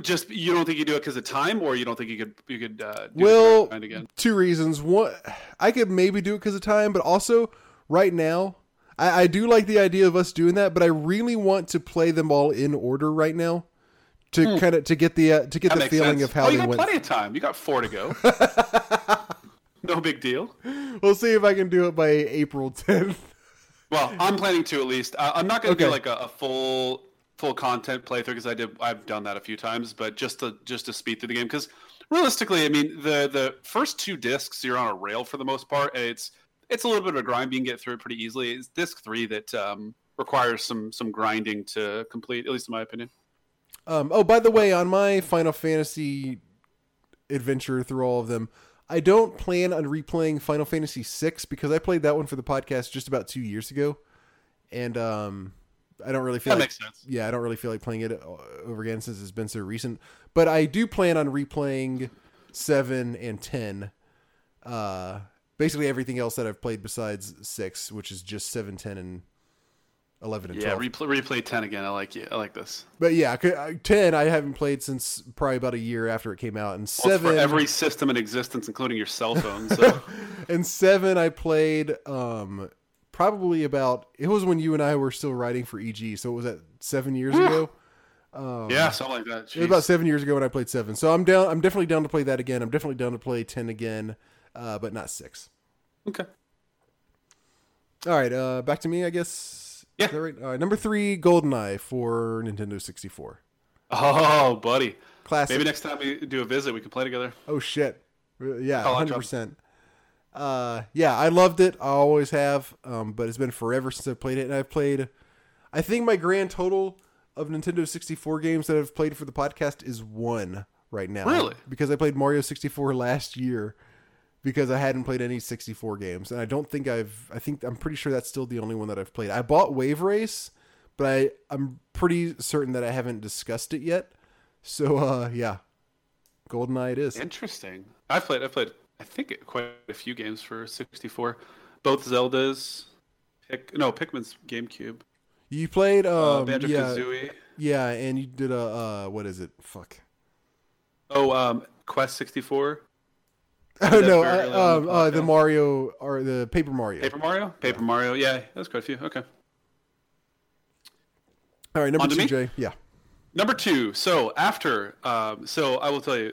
Just you don't think you do it because of time, or you don't think you could you could uh, do Well, two reasons. One, I could maybe do it because of time, but also right now, I, I do like the idea of us doing that. But I really want to play them all in order right now to kind of to get the uh, to get Hmm. That the feeling sense. of how oh, you got went. plenty of time. You got four to go. [LAUGHS] no big deal. We'll see if I can do it by April 10th. Well, I'm planning to at least. Uh, I'm not going to Okay. do like a, a full full content playthrough because I did. I've done that a few times, but just to just to speed through the game because realistically, I mean the the first two discs you're on a rail for the most part. and It's it's a little bit of a grind. You can get through it pretty easily. It's disc three that um, requires some some grinding to complete, at least in my opinion. Um, oh, by the way, on my Final Fantasy adventure through all of them, I don't plan on replaying Final Fantasy VI because I played that one for the podcast just about two years ago, and um, I don't really feel That like makes sense. yeah, I don't really feel like playing it over again since it's been so recent. But I do plan on replaying seven and ten. Uh, basically everything else that I've played besides six, which is just seven, ten, and eleven and Yeah, twelve. replay, replay ten again. I like it. I like this. but yeah, uh, ten I haven't played since probably about a year after it came out, and Well, it's seven for every system in existence, including your cell phone. So [LAUGHS] and seven I played um probably about it was when you and I were still writing for EG, so it was that seven years ago. Um, yeah, something like that. It was about seven years ago when I played seven. So I'm down. I'm definitely down to play that again. I'm definitely down to play ten again, uh, but not six. okay. All right, uh, back to me, I guess. Yeah. Is that right? All right, number three, GoldenEye for Nintendo 64. Oh, buddy. Classic. Maybe next time we do a visit, we can play together. Oh shit. Yeah, Call hundred percent. Uh, yeah, I loved it. I always have. Um, but it's been forever since I've played it, and I've played. I think my grand total of Nintendo 64 games that I've played for the podcast is one right now. Really? Because I played Mario 64 last year. Because I hadn't played any 64 games, and I don't think I've. I think I'm pretty sure that's still the only one that I've played. I bought Wave Race, but I I'm pretty certain that I haven't discussed it yet. So uh, yeah, GoldenEye it is. Interesting. I've played. I've played. I think quite a few games for 64. Both Zeldas. Pick, no, Pikmin's GameCube. You played Uh, um Banjo yeah Kazooie. yeah, and you did a uh what is it? Fuck. Oh, um, Quest 64. [LAUGHS] Oh no, uh, um, the uh, the. Mario or the Paper Mario. Paper Mario. Paper Mario. Yeah, that's quite a few. Okay. All right, number On two? Jay. Yeah. Number two. So after, um, so I will tell you,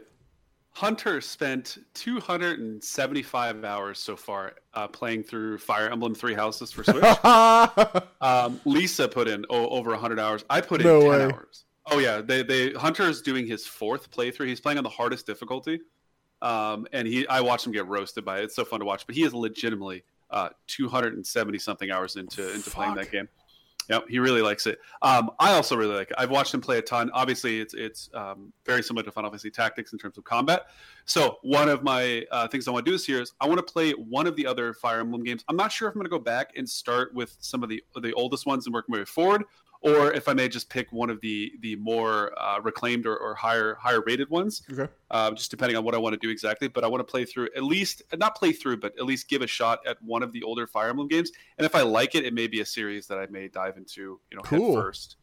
Hunter spent 275 hours so far uh, playing through Fire Emblem Three Houses for Switch. [LAUGHS] um, Lisa put in oh, over 100 hours. I put in No 10 way. hours. Oh yeah, they they Hunter is doing his fourth playthrough. He's playing on the hardest difficulty, um, and he I watched him get roasted by it. It's so fun to watch. But he is legitimately uh, 270 something hours into into playing that game. Yep, he really likes it. Um, I also really like it. I've watched him play a ton. Obviously, it's it's um, very similar to Final Fantasy Tactics in terms of combat. So one of my uh, things I want to do this year is I want to play one of the other Fire Emblem games. I'm not sure if I'm going to go back and start with some of the the oldest ones and work my way forward, or if I may just pick one of the the more uh, reclaimed or, or higher higher rated ones okay. um, just depending on what I want to do exactly. But I want to play through at least, not play through, but at least give a shot at one of the older Fire Emblem games. And if I like it, it may be a series that I may dive into, you know, Cool. head first.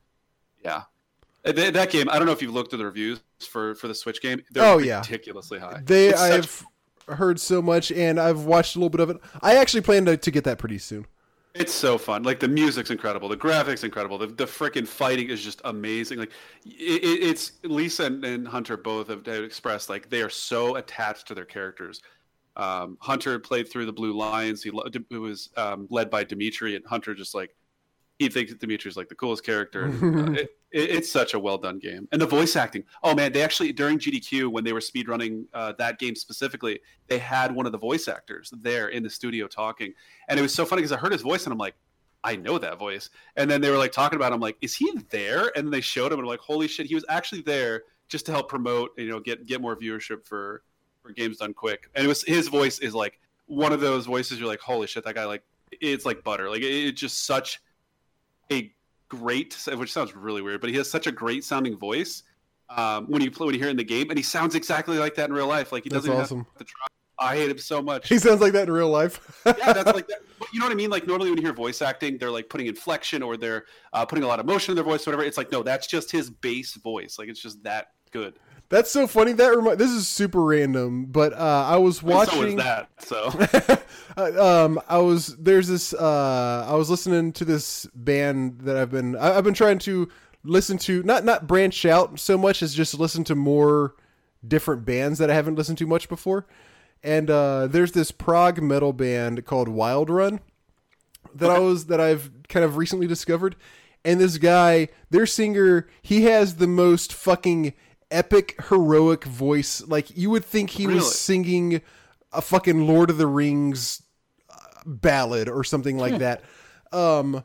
Yeah. Uh, That game, I don't know if you've looked at the reviews for for the Switch game. They're Oh, yeah. ridiculously high. They It's such- I've heard so much, and I've watched a little bit of it. I actually plan to, to get that pretty soon. It's so fun. Like the music's incredible, the graphics incredible, the the freaking fighting is just amazing. Like it, it- it's Lisa and, and Hunter both have, have expressed like they are so attached to their characters. Um, Hunter played through the Blue Lions. He it was um, led by Dimitri, and Hunter just like he thinks Dimitri's like the coolest character. Uh, [LAUGHS] it, it, it's such a well done game, and the voice acting. Oh man, they actually during GDQ when they were speedrunning uh, that game specifically, they had one of the voice actors there in the studio talking, and it was so funny because I heard his voice and I'm like, I know that voice. And then they were like talking about, him, like, is he there? And then they showed him, and I'm like, holy shit, he was actually there just to help promote, you know, get get more viewership for for games done quick. And it was his voice is like one of those voices you're like, holy shit, that guy like it's like butter. Like it, it's just such a great, which sounds really weird, but he has such a great sounding voice. Um, when you play, when you hear it in the game, and he sounds exactly like that in real life. Like he That's doesn't even awesome. have to try. I hate him so much He sounds like that in real life. yeah, that's like that. But you know what I mean? Like normally when you hear voice acting, they're like putting inflection or they're uh, putting a lot of motion in their voice, whatever. It's like no, that's just his bass voice. Like it's just that good. That's so funny. That remi- this is super random, but uh, I was And So watching. that. So [LAUGHS] um, I was there's this. Uh, I was listening to this band that I've been. I, I've been trying to listen to not not branch out so much as just listen to more different bands that I haven't listened to much before. And uh, there's this prog metal band called Wilderun that I was that I've kind of recently discovered. And this guy, their singer, he has the most fucking epic heroic voice. Like you would think he Really? was singing a fucking Lord of the Rings uh, ballad or something like that. Um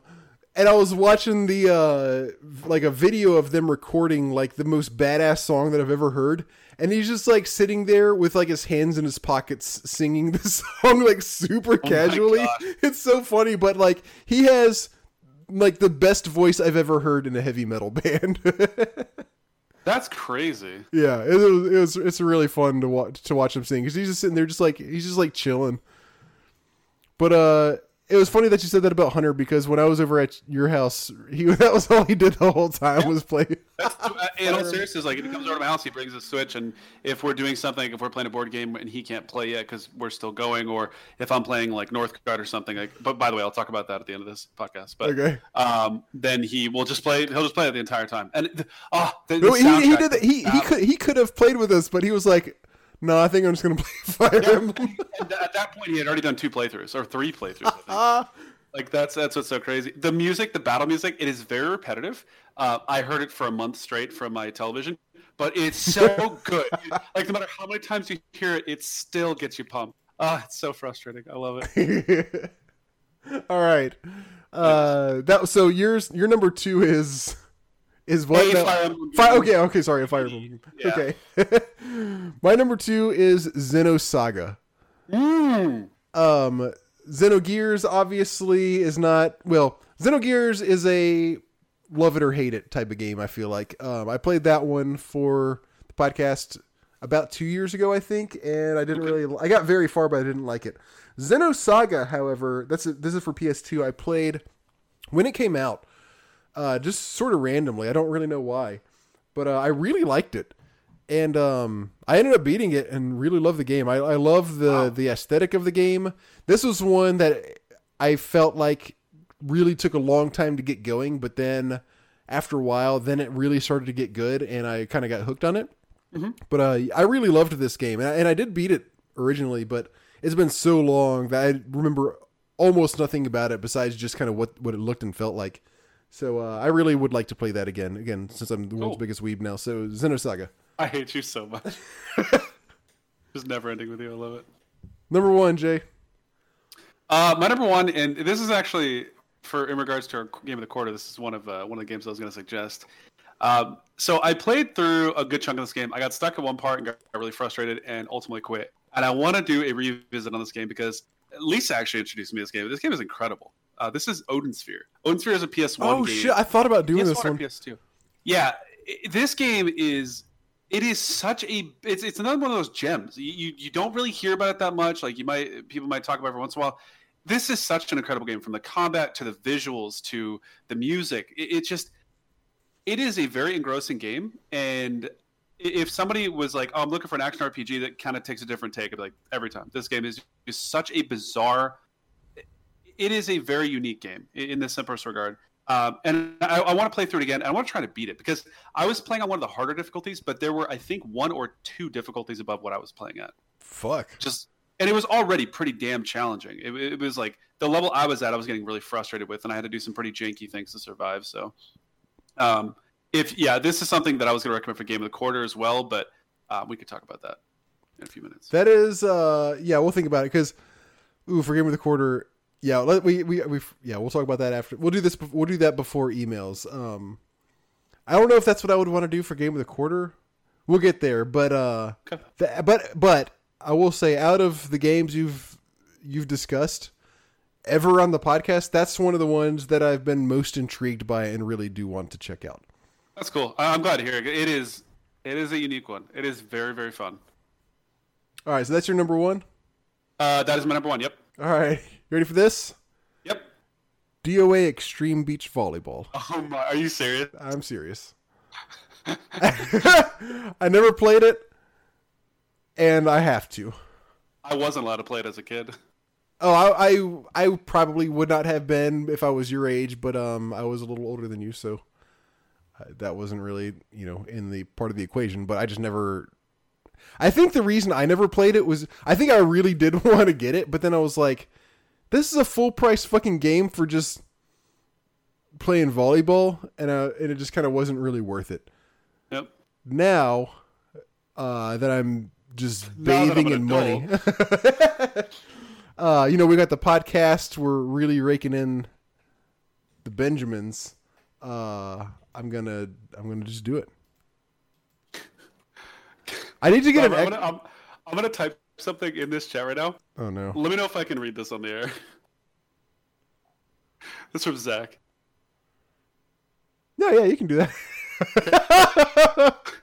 and I was watching the uh like a video of them recording like the most badass song that I've ever heard. And he's just like sitting there with like his hands in his pockets singing [LAUGHS] this song like super casually. [LAUGHS] It's so funny, but like he has like the best voice I've ever heard in a heavy metal [LAUGHS] band. That's crazy. yeah, it was, it was it's really fun to watch to watch him sing because he's just sitting there just like he's just like chilling. But uh, it was funny that you said that about Hunter because when I was over at your house, he [LAUGHS] that was all he did the whole time was play. Uh, [LAUGHS] in all seriousness, like if he comes over to my house, he brings a Switch, and if we're doing something, if we're playing a board game and he can't play yet because we're still going, or if I'm playing like Northgard or something, like. But by the way, I'll talk about that at the end of this podcast. But Okay. um, then he will just play. He'll just play it the entire time. And oh, the, No, he, he did that. He he could he could have played with us, but he was like, "No, I think I'm just gonna play [LAUGHS] Fire Emblem." And at that point, he had already done two playthroughs or three playthroughs. Ah, Like that's that's what's so crazy. The music, the battle music, it is very repetitive. Uh, I heard it for a month straight from my television, but it's so [LAUGHS] good. Like no matter how many times you hear it, it still gets you pumped. Ah, it's so frustrating. I love it. [LAUGHS] All right. Uh, that so yours your number two is is what? A now? Fire okay, okay, sorry, a Fire Emblem. Yeah. Okay. [LAUGHS] My number two is Xenosaga. Mm. Um, Xenogears obviously is not well. Xenogears is a love it or hate it type of game. I feel like um, I played that one for the podcast about two years ago, I think, and I didn't really. I got very far, but I didn't like it. Xenosaga, however, that's a, this is for PS2. I played when it came out, uh, just sort of randomly. I don't really know why, but uh, I really liked it, and um, I ended up beating it and really loved the game. I, I love the the aesthetic of the game. This was one that I felt like really took a long time to get going, but then after a while, then it really started to get good, and I kind of got hooked on it. But uh, I really loved this game, and I, and I did beat it originally, but it's been so long that I remember almost nothing about it besides just kind of what, what it looked and felt like. So uh, I really would like to play that again, again since I'm the world's Cool. biggest weeb now. So Xenosaga, I hate you so much. [LAUGHS] Just never ending with you. I love it. number one, Jay. Uh, my number one, and this is actually for in regards to our game of the quarter. This is one of uh, one of the games I was going to suggest. Um, so I played through a good chunk of this game. I got stuck at one part and got really frustrated, and ultimately quit. And I want to do a revisit on this game because Lisa actually introduced me to this game. This game is incredible. Uh, this is Odin Sphere. Odin Sphere is a PS1 Oh game. shit! I thought about doing PS1 this one. PS2. Yeah, i- this game is it is such a it's it's another one of those gems. You, you you don't really hear about it that much. Like you might people might talk about it every once in a while. This is such an incredible game from the combat to the visuals to the music. It, it just it is a very engrossing game and if somebody was like, "Oh, I'm looking for an action RPG that kind of takes a different take," I'd be like, "Every time, this game is just such a bizarre. It is a very unique game in the simplest regard. Um, and I, I want to play through it again. I want to try to beat it because I was playing on one of the harder difficulties, but there were, I think, one or two difficulties above what I was playing at. Fuck. Just and it was already pretty damn challenging. It, it was like the level I was at, I was getting really frustrated with, and I had to do some pretty janky things to survive. So, um, if yeah, this is something that I was going to recommend for game of the quarter as well, but uh, we could talk about that in a few minutes. That is, uh, yeah, we'll think about it because, ooh, for game of the quarter, yeah, let, we we we yeah, we'll talk about that after. We'll do this. We'll do that before emails. Um, I don't know if that's what I would want to do for game of the quarter. We'll get there, but uh, Okay. th- but but I will say, out of the games you've you've discussed ever on the podcast, that's one of the ones that I've been most intrigued by and really do want to check out. That's cool. I'm glad to hear it. It is it is a unique one. It is very very fun. All right, so that's your number one. Uh, that is my number one. Yep. All right, you ready for this? Yep. DOA Extreme Beach Volleyball. Oh my! Are you serious? I'm serious. [LAUGHS] I never played it, and I have to. I wasn't allowed to play it as a kid. Oh, I, I, I probably would not have been if I was your age, but um, I was a little older than you, so uh, that wasn't really you know in the part of the equation. But I just never. I think the reason I never played it was I think I really did [LAUGHS] want to get it, but then I was like, this is a full price fucking game for just playing volleyball, and uh, and it just kind of wasn't really worth it. Yep. now uh, that I'm just I'm bathing an in money. [LAUGHS] uh, you know, we got the podcast. We're really raking in the Benjamins. Uh, I'm gonna, I'm gonna just do it. [LAUGHS] I need to get I'm, an. I'm gonna, I'm, I'm gonna type something in this chat right now. oh no! Let me know if I can read this on the air. [LAUGHS] This from Zach. No, yeah, you can do that. [LAUGHS]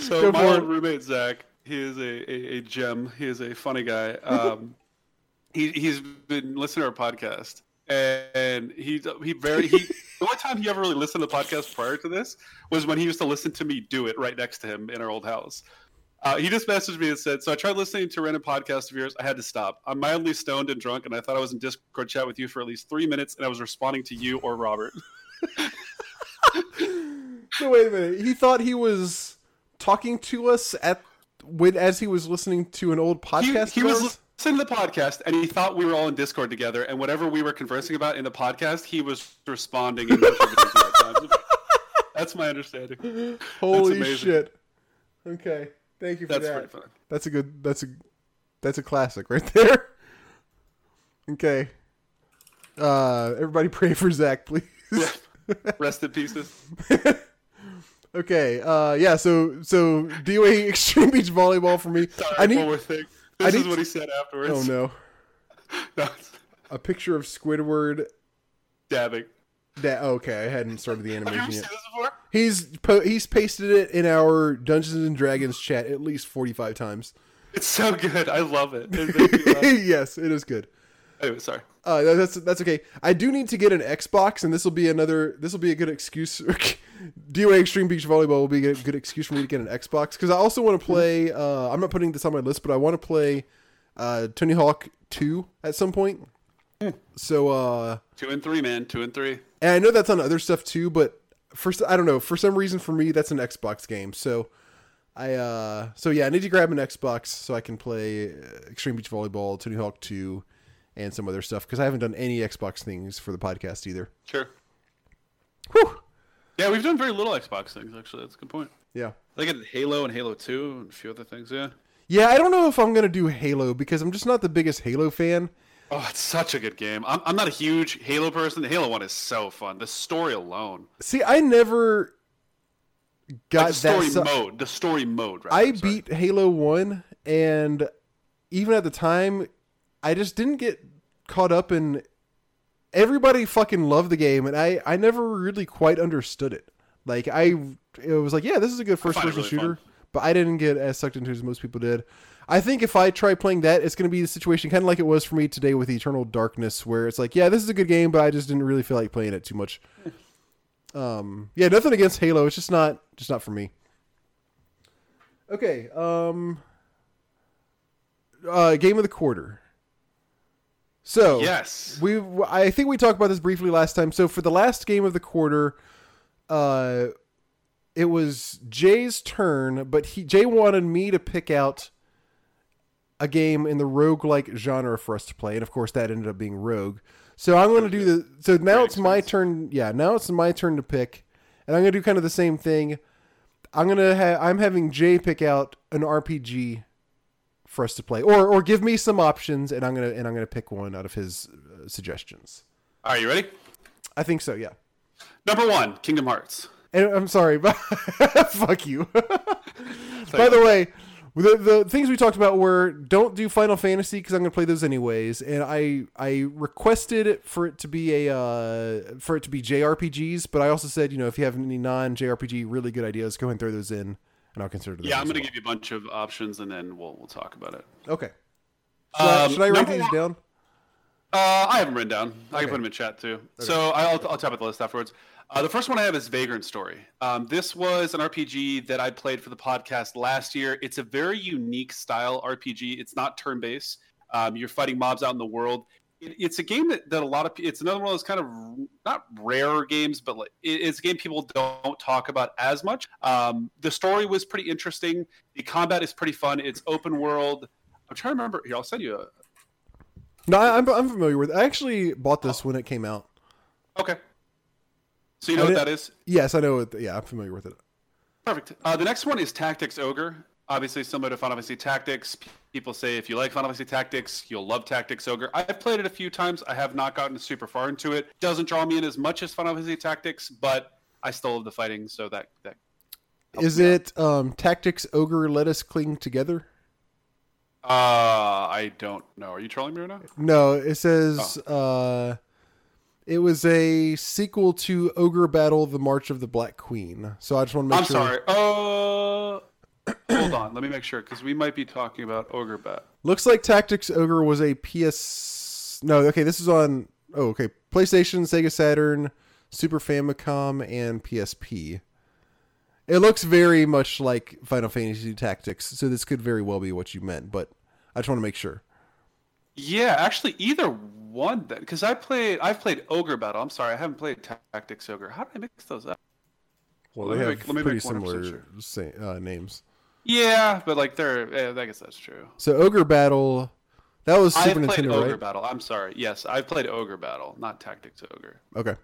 So Go my old roommate Zach, he is a, a, a gem. He is a funny guy. Um, [LAUGHS] he he's been listening to our podcast, and he he very he the only time he ever really listened to the podcast prior to this was when he used to listen to me do it right next to him in our old house. Uh, he just messaged me and said, "So I tried listening to random podcast of yours. I had to stop. I'm mildly stoned and drunk, and I thought I was in Discord chat with you for at least three minutes, and I was responding to you or Robert." [LAUGHS] so wait a minute. He thought he was talking to us at when as he was listening to an old podcast. he of was listening to the podcast and he thought we were all in Discord together, and whatever we were conversing about in the podcast, he was responding and contributing to. That's my understanding. Holy shit. Okay. Thank you for That's that. pretty fun. That's a good. That's a. That's a classic right [LAUGHS] there. Okay. Uh, everybody pray for Zach, please. [LAUGHS] Rest in pieces. [LAUGHS] okay. Uh, yeah. So so DOA Extreme Beach Volleyball for me. Sorry, I need. one more thing. I This need is what he said afterwards. Oh no. no. A picture of Squidward. dabbing. That okay. I hadn't started the Have you ever animation yet. He's po- he's pasted it in our Dungeons and Dragons chat at least forty five times. It's so good. I love it. It makes me [LAUGHS] laugh. yes, it is good. anyway, sorry. Uh, that's that's okay. I do need to get an Xbox, and this will be another. This will be a good excuse. [LAUGHS] DOA Extreme Beach Volleyball will be a good excuse for me to get an Xbox because I also want to play. Uh, I'm not putting this on my list, but I want to play uh, Tony Hawk Two at some point. So, uh, Two and three, man. Two and three. and I know that's on other stuff too, but first, I don't know. For some reason, for me, that's an Xbox game. So, I uh, so yeah, I need to grab an Xbox so I can play uh, Extreme Beach Volleyball, Tony Hawk Two, and some other stuff because I haven't done any Xbox things for the podcast either. Sure. Whew. Yeah, we've done very little Xbox things, actually. That's a good point. Yeah. I get Halo and Halo 2 and a few other things, yeah. Yeah, I don't know if I'm gonna do Halo because I'm just not the biggest Halo fan. Oh, it's such a good game. I'm, I'm not a huge Halo person. The Halo 1 is so fun. The story alone. See, I never got Like the story that. su- mode. The story mode, right? I beat Halo One, and even at the time, I just didn't get caught up in. Everybody fucking loved the game, and I I never really quite understood it. Like I, it was like, yeah, this is a good first person really shooter, fun. but I didn't get as sucked into it as most people did. I think if I try playing that, it's going to be the situation kind of like it was for me today with Eternal Darkness, where it's like, yeah, this is a good game, but I just didn't really feel like playing it too much. [LAUGHS] Um, yeah, nothing against Halo. It's just not, just not for me. Okay. Um. Uh, game of the quarter. So Yes. we I think we talked about this briefly last time. So for the last game of the quarter, uh, it was Jay's turn, but he Jay wanted me to pick out a game in the roguelike genre for us to play, and of course that ended up being Rogue. So I'm going to do the. So now it's my turn. Yeah, now it's my turn to pick, and I'm going to do kind of the same thing. I'm gonna have. I'm having Jay pick out an RPG for us to play, or or give me some options, and I'm gonna and I'm gonna pick one out of his uh, suggestions. Are you ready? I think so. Yeah. Number one, Kingdom Hearts. And I'm sorry, [LAUGHS] but [LAUGHS] fuck you. [LAUGHS] By the way, the the things we talked about were don't do Final Fantasy because I'm going to play those anyways, and I I requested for it to be a uh, for it to be JRPGs, but I also said you know if you have any non JRPG really good ideas, go ahead and throw those in, and I'll consider them. Yeah, I'm going to well. give you a bunch of options and then we'll, we'll talk about it. Okay. Should, I, Um, should I write these down? Uh, I have them written down. I can put them in chat too. So I'll, I'll tap at the list afterwards. Uh, the first one I have is Vagrant Story. Um, this was an RPG that I played for the podcast last year. It's a very unique style RPG. It's not turn based. Um, you're fighting mobs out in the world. It, it's a game that, that a lot of it's another one of those kind of not rare games, but like, it, it's a game people don't talk about as much. Um, the story was pretty interesting. The combat is pretty fun. It's open world. I'm trying to remember. Here, I'll send you a. No, I'm I'm familiar with. it. I actually bought this when it came out. Okay. So you know I what that is? Yes, I know. It, yeah, I'm familiar with it. Perfect. Uh, the next one is Tactics Ogre. Obviously, similar to Final Fantasy Tactics. People say if you like Final Fantasy Tactics, you'll love Tactics Ogre. I've played it a few times. I have not gotten super far into it. Doesn't draw me in as much as Final Fantasy Tactics, but I still love the fighting. So that that Is it um, Tactics Ogre Let Us Cling Together? uh, I don't know. Are you trolling me right now? No, it says uh, It was a sequel to Ogre Battle: The March of the Black Queen. So I just want to make sure. I'm sure. sorry. Uh, hold on. Let me make sure because we might be talking about Ogre Bat. Looks like Tactics Ogre was a PS. No, okay, this is on. Oh, okay. PlayStation, Sega Saturn, Super Famicom, and PSP. It looks very much like Final Fantasy Tactics, so this could very well be what you meant, but I just want to make sure. Yeah, actually, either one. then, Because I played, I've played Ogre Battle. I'm sorry, I haven't played Tactics Ogre. How did I mix those up? Well, Let they have make- pretty similar sure. sa- uh, names. Yeah, but like they're. Eh, I guess that's true. So Ogre Battle, that was Super have played Nintendo, Ogre right? Battle. I'm sorry. Yes, I've played Ogre Battle, not Tactics Ogre. Okay.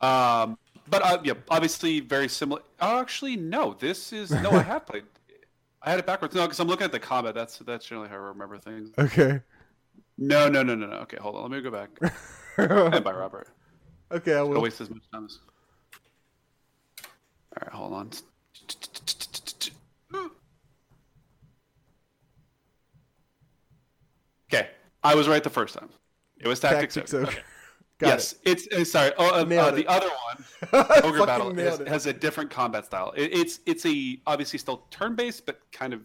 Um, but uh, yeah, obviously very similar. Oh, actually, no. This is no. I [LAUGHS] have played. I had it backwards. No, because I'm looking at the combat. That's that's generally how I remember things. Okay. No, no, no, no, no. Okay, hold on. Let me go back. [LAUGHS] and by Robert. okay, I Don't will. waste as much time as. All right, hold on. Okay, I was right the first time. It was Tactics. Tactics Ogre. Ogre. Okay. Yes, it's uh, sorry. Oh, uh, uh, the other one. [LAUGHS] Ogre Battle, has, has a different combat style. It, it's it's a obviously still turn-based, but kind of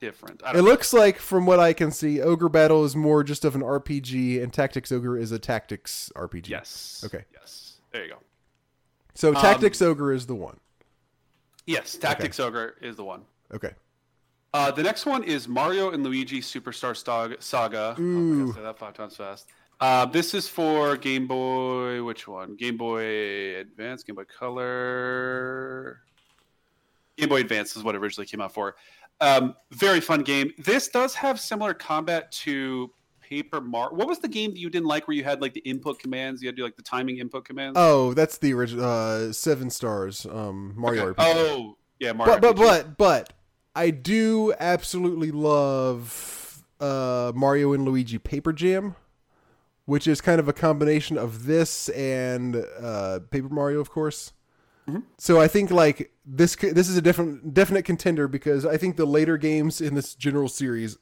different. It know. looks like, from what I can see, Ogre Battle is more just of an RPG, and Tactics Ogre is a tactics RPG. Yes. Okay. Yes. There you go. So Um, Tactics Ogre is the one. Yes, Tactics Ogre is the one. Okay. Uh, the next one is Mario and Luigi Superstar Stog- Saga. Oh, Ooh. gotta say that five times fast. Uh, this is for Game Boy. Which one? Game Boy Advance, Game Boy Color. Game Boy Advance is what it originally came out for. Um, very fun game. This does have similar combat to Paper Mario. What was the game that you didn't like, where you had like the input commands? You had to do like the timing input commands. Oh, that's the original uh, Seven Stars um, Mario Okay. RPG. Oh, yeah, Mario. but but RPG. but but I do absolutely love uh, Mario and Luigi Paper Jam, which is kind of a combination of this and uh, Paper Mario, of course. Mhm. So I think like this this is a different definite contender because I think the later games in this general series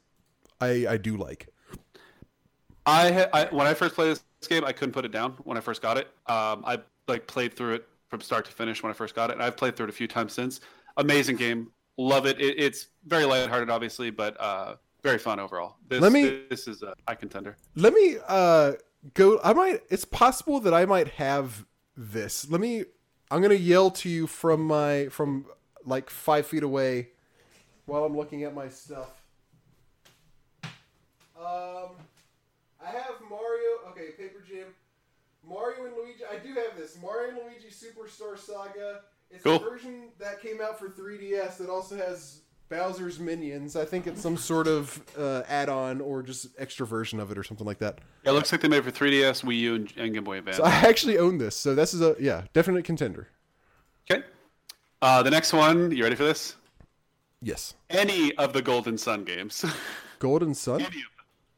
I I do like. I, I when I first played this game, I couldn't put it down when I first got it. Um, I like played through it from start to finish when I first got it, and I've played through it a few times since. Amazing game, love it. it it's very lighthearted, obviously, but uh, very fun overall. This, Let me- this is a high contender. Let me uh go I might it's possible that I might have this. Let me I'm gonna yell to you from my from like five feet away while I'm looking at my stuff. Um I have Mario okay, Paper Jam. Mario and Luigi I do have this. Mario and Luigi Superstar Saga. It's Cool. the version that came out for 3DS that also has Bowser's minions. I think it's some sort of uh, add-on or just extra version of it or something like that. Yeah, it looks like they made it for 3DS, Wii U, and, and Game Boy Advance. So I actually own this. So this is a yeah, definite contender. Okay. Uh, the next one, you ready for this? Yes. Any of the Golden Sun games. [LAUGHS] Golden Sun. Any of them.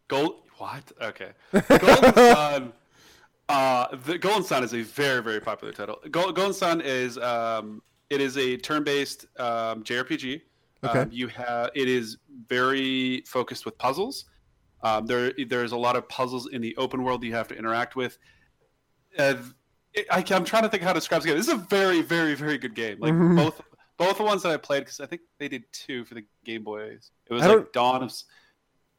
Gold. What? Okay. Golden [LAUGHS] Sun. Uh, the Golden Sun is a very, very popular title. Golden Sun is um, it is a turn-based um, JRPG. Okay. Um, you have it is very focused with puzzles. Um, there, there's a lot of puzzles in the open world you have to interact with. Uh, it, I, I'm trying to think how to describe this game. This is a very, very, very good game. Like Mhm. both, both the ones that I played because I think they did two for the Game Boys. It was I like don't- Dawn of.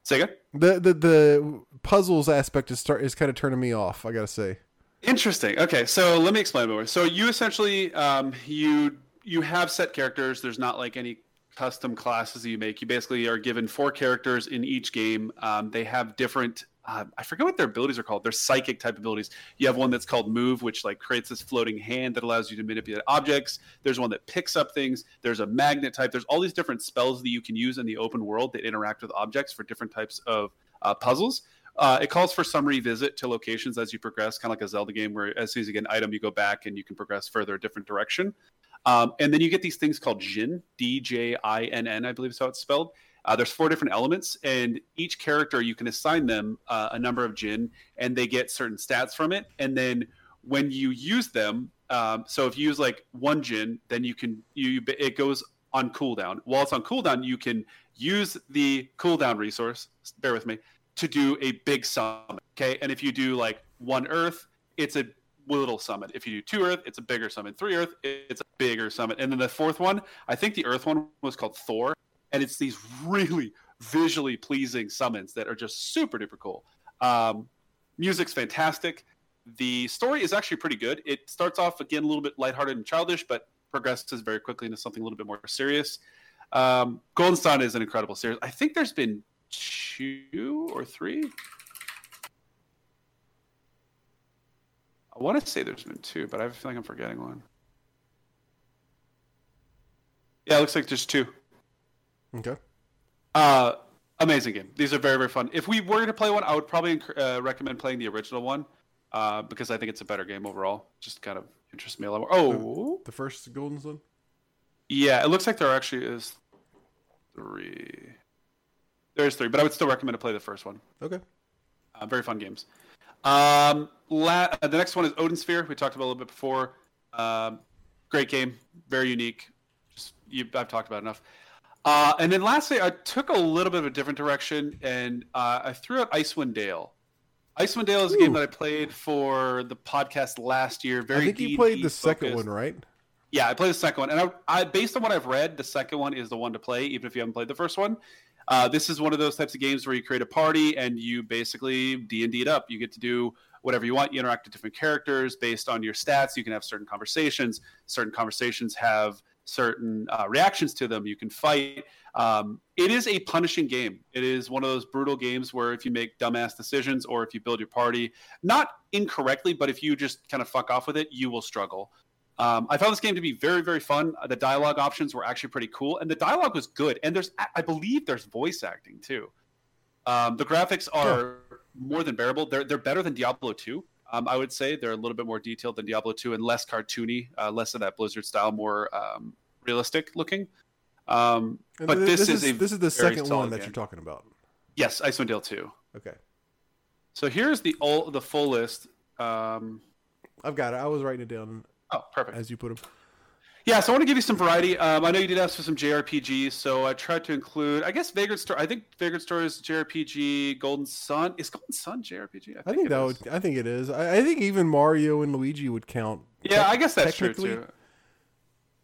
Sega. The the the puzzles aspect is start is kind of turning me off. I gotta say. Interesting. Okay, so let me explain more. So you essentially um, you you have set characters. There's not like any custom classes that you make. You basically are given four characters in each game. Um, they have different. Uh, I forget what their abilities are called. They're psychic type abilities. You have one that's called Move, which like creates this floating hand that allows you to manipulate objects. There's one that picks up things. There's a magnet type. There's all these different spells that you can use in the open world that interact with objects for different types of uh, puzzles. Uh, it calls for some revisit to locations as you progress, kind of like a Zelda game where as soon as you get an item, you go back and you can progress further a different direction. Um, and then you get these things called Djinn, D J I N N, I believe is how it's spelled. Uh, there's four different elements, and each character you can assign them uh, a number of Djinn, and they get certain stats from it. And then when you use them, um, so if you use like one Djinn, then you can you it goes on cooldown. While it's on cooldown, you can use the cooldown resource. Bear with me to do a big summon. Okay, and if you do like one Earth, it's a little summit. If you do two Earth, it's a bigger summit. Three Earth, it's a bigger summit. And then the fourth one, I think the Earth one was called Thor, and it's these really visually pleasing summons that are just super duper cool. Um, music's fantastic. The story is actually pretty good. It starts off again a little bit lighthearted and childish, but progresses very quickly into something a little bit more serious. Um, Golden Sun is an incredible series. I think there's been two or three. I want to say there's been two, but I feel like I'm forgetting one. Yeah, it looks like there's two. Okay. Uh, amazing game. These are very very fun. If we were to play one, I would probably uh, recommend playing the original one uh, because I think it's a better game overall. Just kind of interests me a lot more. Oh, The first Golden Sun. yeah, it looks like there actually is three. There's three, but I would still recommend to play the first one. Okay. Uh, very fun games. Um, la- uh, the next one is Odin Sphere. We talked about a little bit before. Um, great game, very unique. Just you, I've talked about enough. Uh, and then lastly, I took a little bit of a different direction, and uh, I threw out Icewind Dale. Icewind Dale is a game that I played for the podcast last year. Very I think you D&D played the second one, right? Yeah, I played the second one, and I, I based on what I've read, the second one is the one to play, even if you haven't played the first one. Uh, this is one of those types of games where you create a party and you basically D and D it up. You get to do whatever you want. You interact with different characters based on your stats. You can have certain conversations. Certain conversations have certain uh, reactions to them. You can fight. Um, it is a punishing game. It is one of those brutal games where if you make dumbass decisions or if you build your party not incorrectly, but if you just kind of fuck off with it, you will struggle. Um, I found this game to be very, very fun. The dialogue options were actually pretty cool, and the dialogue was good. And there's, I believe, there's voice acting too. Um, the graphics are more than bearable. They're they're better than Diablo 2. Um, I would say they're a little bit more detailed than Diablo 2 and less cartoony, uh, less of that Blizzard style, more um, realistic looking. Um, but th- this, is, a this is the second one that game. you're talking about. yes, Icewind Dale 2. Okay. So here's the all the full list. Um, I've got it. I was writing it down oh, perfect. as you put them. Yeah, so I want to give you some variety. Um, I know you did ask for some JRPGs, so I tried to include. I guess Vagrant Story. I think Vagrant Story is JRPG. Golden Sun is Golden Sun JRPG. I think it that is. would. I think it is. I, I think even Mario and Luigi would count. Yeah, I guess that's true too.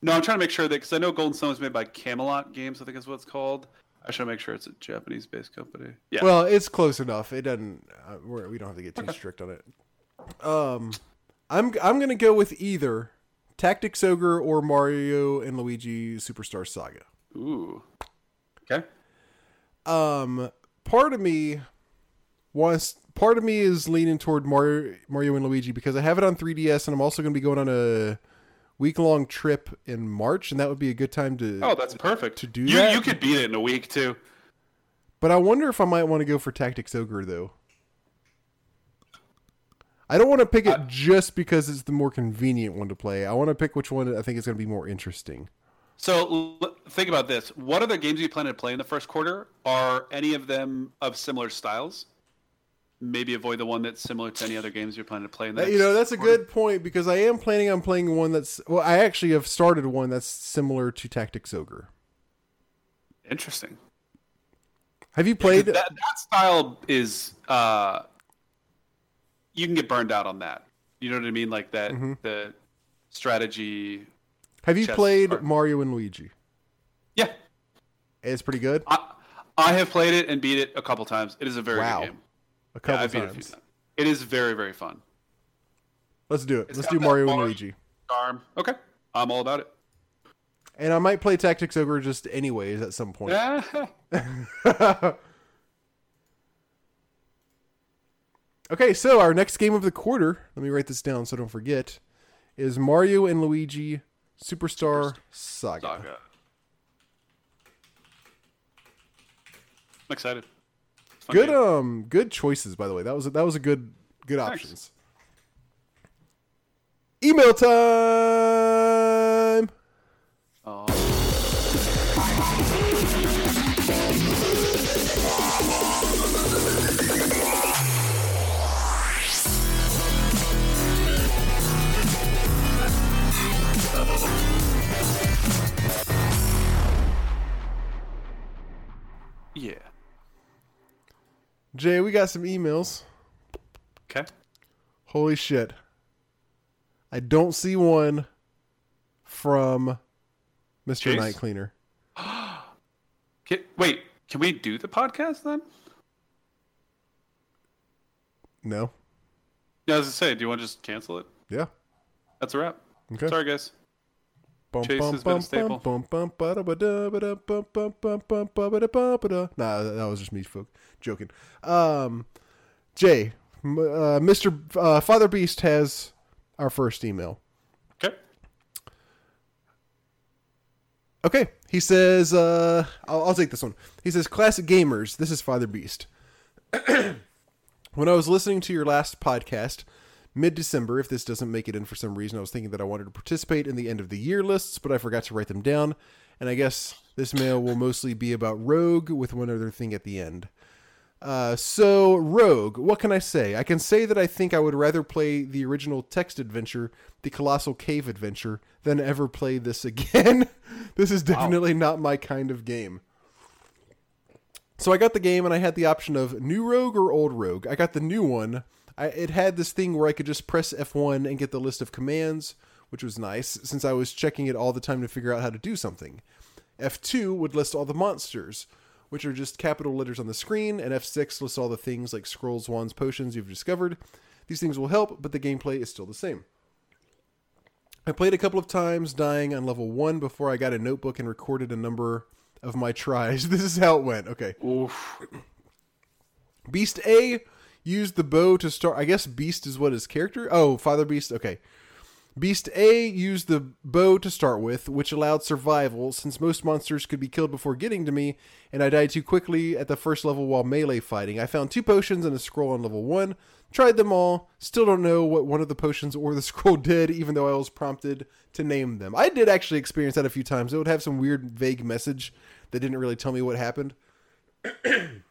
No, I'm trying to make sure that because I know Golden Sun was made by Camelot Games. I think is what it's called. I should make sure it's a Japanese-based company. Yeah. Well, it's close enough. It doesn't. Uh, we're, we don't have to get too strict on it. Um, I'm I'm gonna go with either Tactics Ogre or Mario and Luigi Superstar Saga. Ooh. Okay. Um, part of me wants. Part of me is leaning toward Mario, Mario and Luigi because I have it on 3DS, and I'm also going to be going on a week long trip in March, and that would be a good time to. Oh, that's perfect. To do you, that? you could beat it in a week too. But I wonder if I might want to go for Tactics Ogre though. I don't want to pick it Uh, just because it's the more convenient one to play. I want to pick which one I think is going to be more interesting. So l- think about this: what other games you plan to play in the first quarter? Are any of them of similar styles? Maybe avoid the one that's similar to any other games you're planning to play in the. You know, that's a good point because I am planning on playing one that's well, I actually have started one that's similar to Tactics Ogre. Interesting. Have you played? that, that style is uh, you can get burned out on that. You know what I mean? Like that Mm-hmm. the strategy. have you played part. Mario and Luigi? Yeah, It's pretty good. I, I have played it and beat it a couple times. It is a very Wow. good game. A couple I beat it a times. times. It is very very fun. Let's do it. It's Let's do Mario and Luigi. Charm. Okay, I'm all about it. And I might play Tactics Ogre just anyways at some point. [LAUGHS] [LAUGHS] Yeah. Okay, so our next game of the quarter, let me write this down so I don't forget, is Mario and Luigi Superstar Saga. Saga. I'm excited. It's a fun Good game. um good choices by the way. That was a, that was a good good Thanks. options. Email time. Oh. Yeah. Jay, we got some emails. Okay. Holy shit. I don't see one from Mr. Chase? Night Cleaner. [GASPS] Can, wait, can we do the podcast then? No. Yeah, as I say, do you want to just cancel it? Yeah. That's a wrap. Okay. Sorry, guys. Chase has been a staple. Nah, that was just me joking. Um, Jay, uh, Mr. Uh, Father Beast has our first email. Okay. Okay. He says, uh, I'll, I'll take this one. He says, Classic Gamers, this is Father Beast. [CLEARS THROAT] when I was listening to your last podcast, mid December, if this doesn't make it in for some reason, I was thinking that I wanted to participate in the end of the year lists, but I forgot to write them down. And I guess this mail will mostly be about Rogue with one other thing at the end. Uh, so, Rogue, what can I say? I can say that I think I would rather play the original text adventure, the Colossal Cave adventure, than ever play this again. [LAUGHS] this is definitely not my kind of game. So I got the game and I had the option of new Rogue or old Rogue. I got the new one. I, it had this thing where I could just press F1 and get the list of commands, which was nice since I was checking it all the time to figure out how to do something. F2 would list all the monsters, which are just capital letters on the screen, and F6 lists all the things like scrolls, wands, potions you've discovered. These things will help, but the gameplay is still the same. I played a couple of times, dying on level 1 before I got a notebook and recorded a number of my tries. [LAUGHS] This is how it went. Okay. Oof. Beast A used the bow to start. I guess Beast is what his character. Oh, Father Beast. Okay. Beast A used the bow to start with, which allowed survival since most monsters could be killed before getting to me, and I died too quickly at the first level while melee fighting. I found two potions and a scroll on level 1, tried them all, still don't know what one of the potions or the [LAUGHS] scroll did, even though I was prompted to name them. I did actually experience that a few times. It would have some weird, vague message that didn't really tell me what happened. [CLEARS THROAT]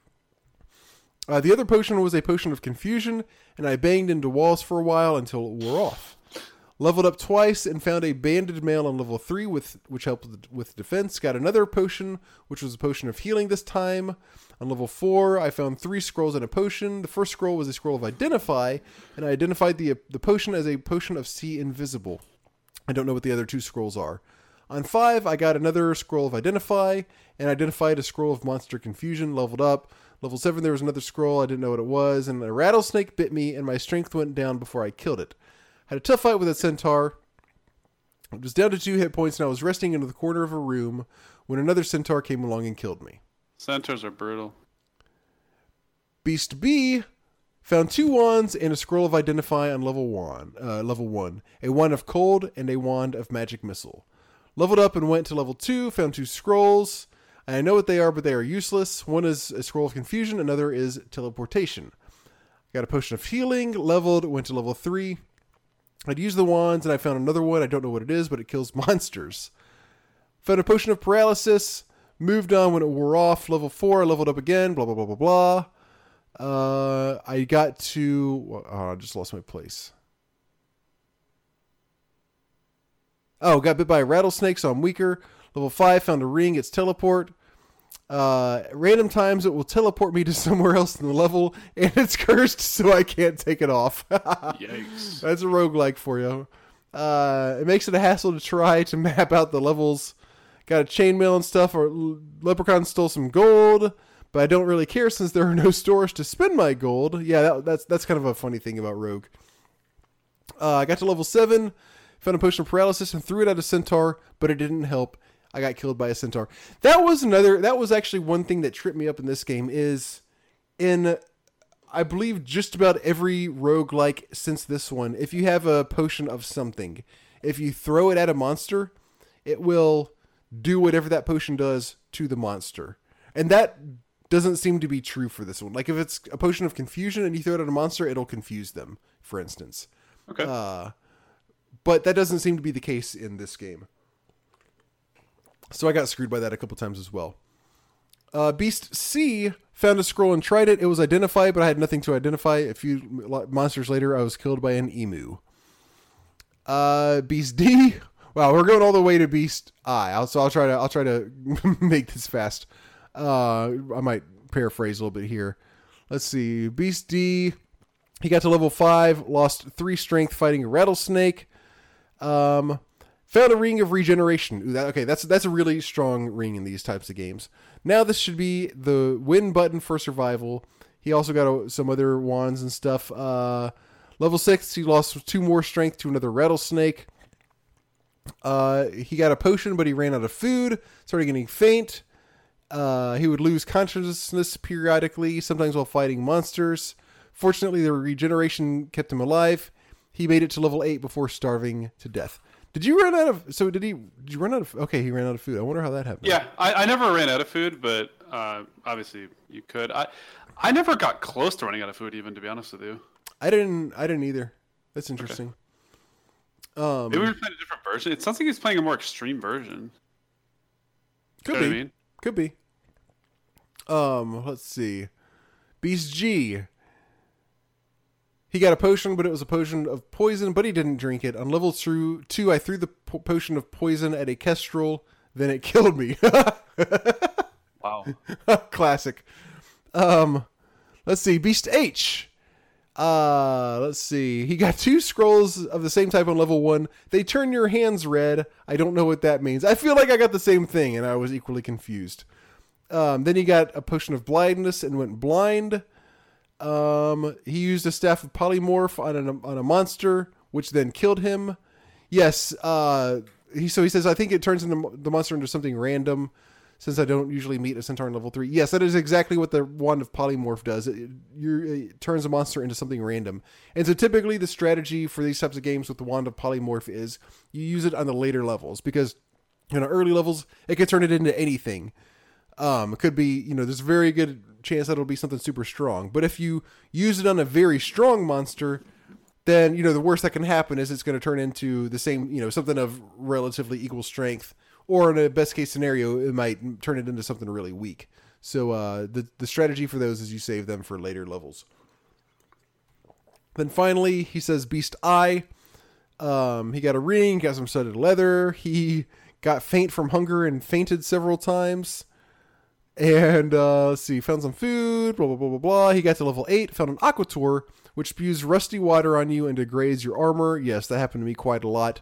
Uh, the other potion was a potion of confusion, and I banged into walls for a while until it wore off. Leveled up twice and found a banded mail on level 3, with which helped with- defense. Got another potion, which was a potion of healing this time. On level 4, I found three scrolls and a potion. The first scroll was a scroll of Identify, and I identified the, the potion as a potion of See Invisible. I don't know what the other two scrolls are. On 5, I got another scroll of Identify, and identified a scroll of Monster Confusion, leveled up. Level 7, there was another scroll, I didn't know what it was, and a rattlesnake bit me, and my strength went down before I killed it. Had a tough fight with a centaur. It was down to two hit points, and I was resting in the corner of a room when another centaur came along and killed me. Centaurs are brutal. Beast B found two wands and a scroll of identify on level one. Uh, level one, a wand of cold and a wand of magic missile. Leveled up and went to level two. Found two scrolls. I know what they are, but they are useless. One is a scroll of confusion. Another is teleportation. I got a potion of healing. Leveled. Went to level three. I'd used the wands and I found another one. I don't know what it is, but it kills [LAUGHS] monsters. Found a potion of paralysis. Moved on when it wore off. Level four. I leveled up again. Blah blah blah blah blah. Uh, I got to. Oh, I just lost my place. Oh, got bit by a rattlesnake, so I'm weaker. Level five, found a ring. It's teleport. Uh, random times it will teleport me to [LAUGHS] somewhere else in the level, and it's cursed, so I can't take it off. [LAUGHS] Yikes. That's a roguelike for you. Uh, it makes it a hassle to try to [LAUGHS] map out the levels. Got a chainmail and stuff, or Leprechaun stole some gold, but I don't really care since there are no stores to spend my gold. Yeah, that, that's that's kind of a funny thing about Rogue. Uh, I got to level 7, found a potion of paralysis, and threw it at a centaur, but it didn't help. I got killed by a centaur. That was another, that was actually one thing that tripped me up in this game is in I believe just about every roguelike since this one, if you have a potion of something, if you throw it at a monster, it will do whatever that potion does to the monster. And that doesn't seem to be true for this one. Like if it's a potion of confusion and you throw it at a monster, it'll confuse them, for instance. Okay. Uh, but that doesn't seem to be the case in this game. So I got screwed by that a couple times as well. Uh, Beast C found a scroll and tried it. It was identified, but I had nothing to identify. A few monsters later, I was killed by an emu. Uh, Beast D. [LAUGHS] Wow, we're going all the way to Beast I. I'll, so I'll try to I'll try to [LAUGHS] make this fast. Uh, I might paraphrase a little bit here. Let's see. Beast D. He got to level five, lost three strength fighting a rattlesnake. Um, found a ring of regeneration. Ooh, that, okay, that's that's a really strong ring in these types of games. Now this should be the win button for survival. He also got a, some other wands and stuff. Uh, level six, he lost two more strength to another rattlesnake. Uh, he got a potion, but he ran out of food. Started getting faint. Uh, he would lose consciousness periodically, sometimes while fighting monsters. Fortunately, the regeneration kept him alive. He made it to level eight before starving to death. Did you run out of? So did he? Did you run out of? Okay, he ran out of food. I wonder how that happened. Yeah, I, I never ran out of food, but uh, obviously you could. I I never got close to running out of food, even to be honest with you. I didn't. I didn't either. That's interesting. Um, Maybe we were playing a different version. It sounds like he's playing a more extreme version. could You know be. I mean? Could be. Um, let's see. Beast G. He got a potion, but it was a potion of poison, but he didn't drink it. On level two, two I threw the po- potion of poison at a kestrel, then it [LAUGHS] killed me. Wow. [LAUGHS] Classic. Um, let's see. Beast H. Uh, let's see. He got two scrolls of the same type on level one. They turn your hands red. I don't know what that means. I feel like I got the same thing, and I was equally confused. Um, then he got a potion of blindness and went blind. Um, he used a staff of polymorph on a, on a monster, which then killed him. Yes. Uh, he so he says I think it turns into the monster into something random. Since I don't usually meet a centaur in level three, yes, that is exactly what the wand of polymorph does. It, you- it turns a monster into something random, and so typically the strategy for these types of games with the wand of polymorph is you use it on the later levels because you know early levels it can turn it into anything. Um, it could be, you know, there's very good chance that it'll be something super strong. But if you use it on a very strong monster, then you know the worst that can happen is it's going to turn into the same, you know, something of relatively equal strength, or in a best case scenario, it might turn it into something really weak. So uh, the the strategy for those is you save them for later levels. Then finally, he says Beast Eye. Um, he got a ring, got some studded leather. He got faint from hunger and fainted several times. And uh, let's see, found some food, blah, blah, blah, blah, blah. He got to level 8, found an Aquator, which spews rusty water on you and degrades your armor. Yes, that happened to me quite a lot.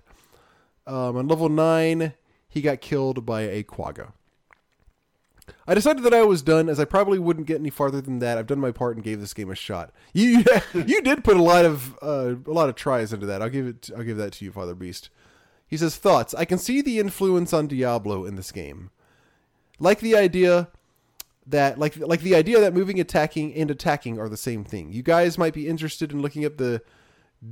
Um, on level 9, he got killed by a Quagga. I decided that I was done, as I probably wouldn't get any farther than that. I've done my part and gave this game a shot. You [LAUGHS] you did put a lot of uh, a lot of tries into that. I'll give it. I'll give that to you, Father Beast. He says thoughts. I can see the influence on Diablo in this game. Like the idea that like like the idea that moving, attacking, and attacking are the same thing. You guys might be interested in looking up the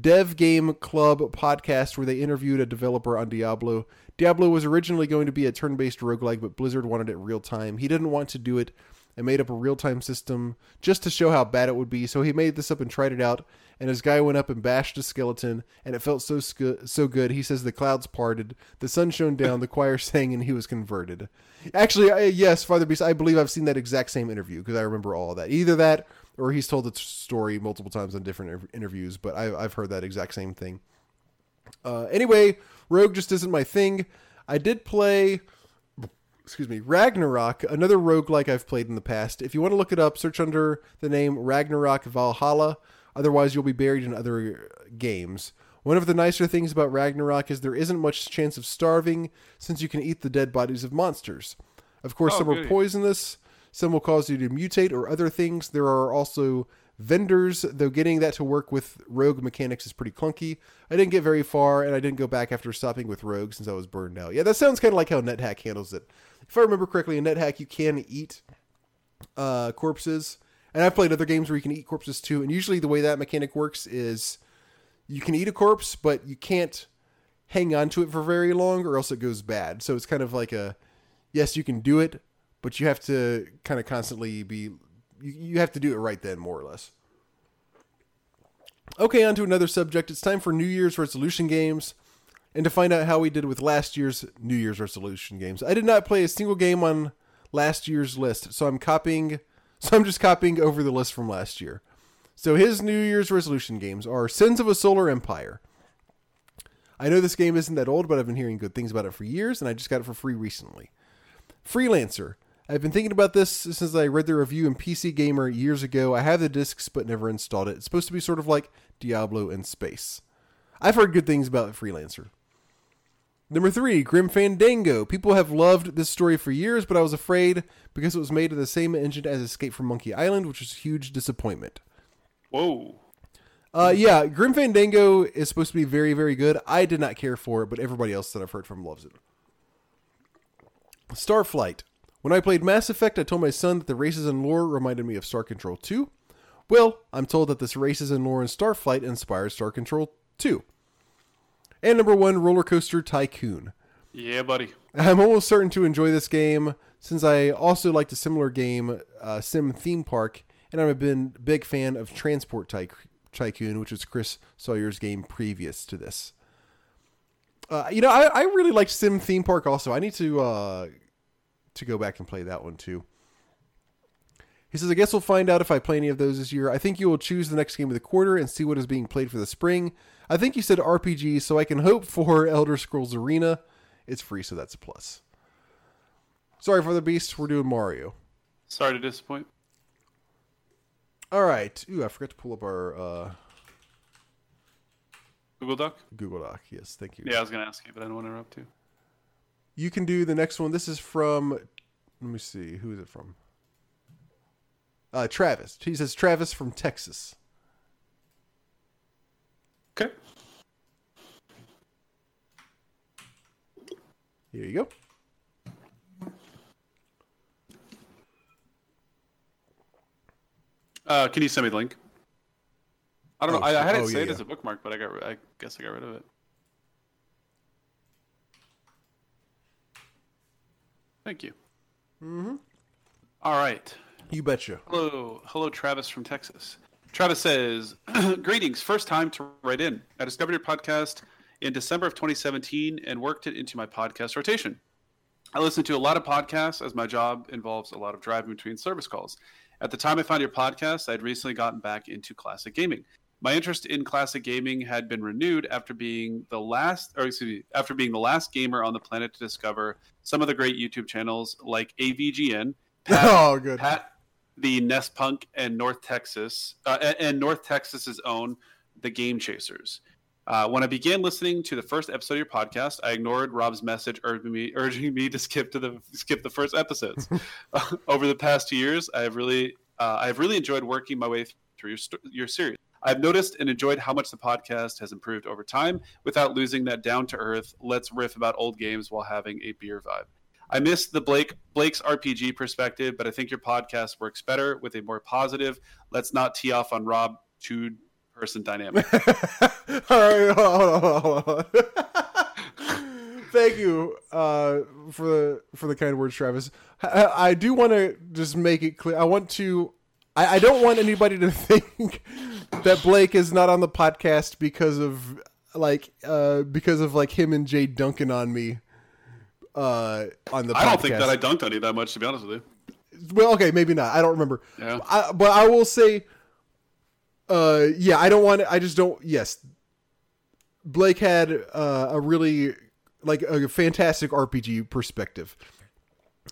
Dev Game Club podcast where they interviewed a developer on Diablo. Diablo was originally going to be a turn-based roguelike, but Blizzard wanted it real time. He didn't want to do it and made up a real-time system just to show how bad it would be. So he made this up and tried it out. And his guy went up and bashed a skeleton, and it felt so so good. He says the clouds parted, the sun shone down, the choir [LAUGHS] sang, and he was converted. Actually, I, yes, Father Beast, I believe I've seen that exact same interview because I remember all of that. Either that, or he's told the story multiple times on different inter- interviews. But I, I've heard that exact same thing. Uh, anyway, Rogue just isn't my thing. I did play, excuse me, Ragnarok, another roguelike I've played in the past. If you want to look it up, search under the name Ragnarok Valhalla. Otherwise, you'll be buried in other games. One of the nicer things about Ragnarok is there isn't much chance of starving since you can eat the dead bodies of monsters. Of course, Oh, some are poisonous, some will cause you to mutate or other things. There are also vendors, though getting that to work with rogue mechanics is pretty clunky. I didn't get very far, and I didn't go back after stopping with rogue since I was burned out. Yeah, that sounds kind of like how NetHack handles it. If I remember correctly, in NetHack you can eat uh, corpses, and I've played other games where you can eat corpses too. And usually the way that mechanic works is you can eat a corpse, but you can't hang on to it for very long, or else it goes bad. So it's kind of like a yes, you can do it, but you have to kind of constantly be you, you have to do it right then, more or less. Okay, on to another subject. It's time for New Year's resolution games. And to find out how we did with last year's New Year's resolution games. I did not play a single game on last year's list, so I'm copying so I'm just copying over the list from last year. So his New Year's resolution games are Sins of a Solar Empire. I know this game isn't that old, but I've been hearing good things about it for years, and I just got it for free recently. Freelancer. I've been thinking about this since I read the review in PC Gamer years ago. I have the discs but never installed it. It's supposed to be sort of like Diablo in space. I've heard good things about Freelancer. Number three, Grim Fandango. People have loved this story for years, but I was afraid because it was made in the same engine as Escape from Monkey Island, which was a huge disappointment. Whoa. Uh, yeah, Grim Fandango is supposed to be very, very good. I did not care for it, but everybody else that I've heard from loves it. Starflight. When I played Mass Effect, I told my son that the races and lore reminded me of Star Control 2. Well, I'm told that this races and lore in Starflight inspired Star Control 2. And number one, Roller Coaster Tycoon. Yeah, buddy. I'm almost certain to enjoy this game since I also liked a similar game, uh, Sim Theme Park, and I'm a been big fan of Transport Ty- Tycoon, which was Chris Sawyer's game previous to this. Uh, you know, I, I really liked Sim Theme Park also. I need to uh, to go back and play that one too. He says, I guess we'll find out if I play any of those this year. I think you will choose the next game of the quarter and see what is being played for the spring. I think you said RPG, so I can hope for [LAUGHS] Elder Scrolls Arena. It's free, so that's a plus. Sorry for the beast. We're doing Mario. Sorry to disappoint. All right. Ooh, I forgot to pull up our uh, Google Doc? Google Doc. Yes, thank you. Yeah, I was going to ask you, but I don't want to interrupt you. You can do the next one. This is from. Let me see. Who is it from? Uh, Travis. He says Travis from Texas. Okay. Here you go. Uh, can you send me the link? I don't Oh, know. I, I had it oh, saved yeah, as a bookmark, but I got. I guess I got rid of it. Thank you. Mm-hmm. All right. You betcha. Hello, hello, Travis from Texas. Travis says, [CLEARS THROAT] "Greetings. First time to write in. I discovered your podcast in December of 2017 and worked it into my podcast rotation. I listen to a lot of podcasts as my job involves a lot of driving between service calls. At the time I found your podcast, I had recently gotten back into classic gaming. My interest in classic gaming had been renewed after being the last, or excuse me, after being the last gamer on the planet to discover some of the great YouTube channels like AVGN, Pat, [LAUGHS] oh, good. Pat the NES Punk, and North Texas, uh, and- North Texas's own The Game Chasers. Uh, when I began listening to the first episode of your podcast, I ignored Rob's message urging me, urging me to skip to the skip the first episodes. [LAUGHS] [LAUGHS] Over the past two years, I have really uh, I have really enjoyed working my way through your, your series. I've noticed and enjoyed how much the podcast has improved over time without losing that down to earth, let's riff about old games while having a beer vibe. I miss the Blake Blake's RPG perspective, but I think your podcast works better with a more positive. Let's not tee off on Rob two person dynamic. [LAUGHS] All right, hold on, hold on, hold on. [LAUGHS] Thank you uh, for the for the kind words, Travis. I, I do want to just make it clear. I want to. I, I don't want anybody to [LAUGHS] think that Blake is not on the podcast because of like uh, because of like him and Jay Duncan on me uh, on the. I don't think that I dunked on you that much, to be honest with you. Well, okay, maybe not. I don't remember. Yeah. I, but I will say, uh, yeah, I don't want. I just don't. Yes, Blake had uh, a really like a fantastic RPG perspective.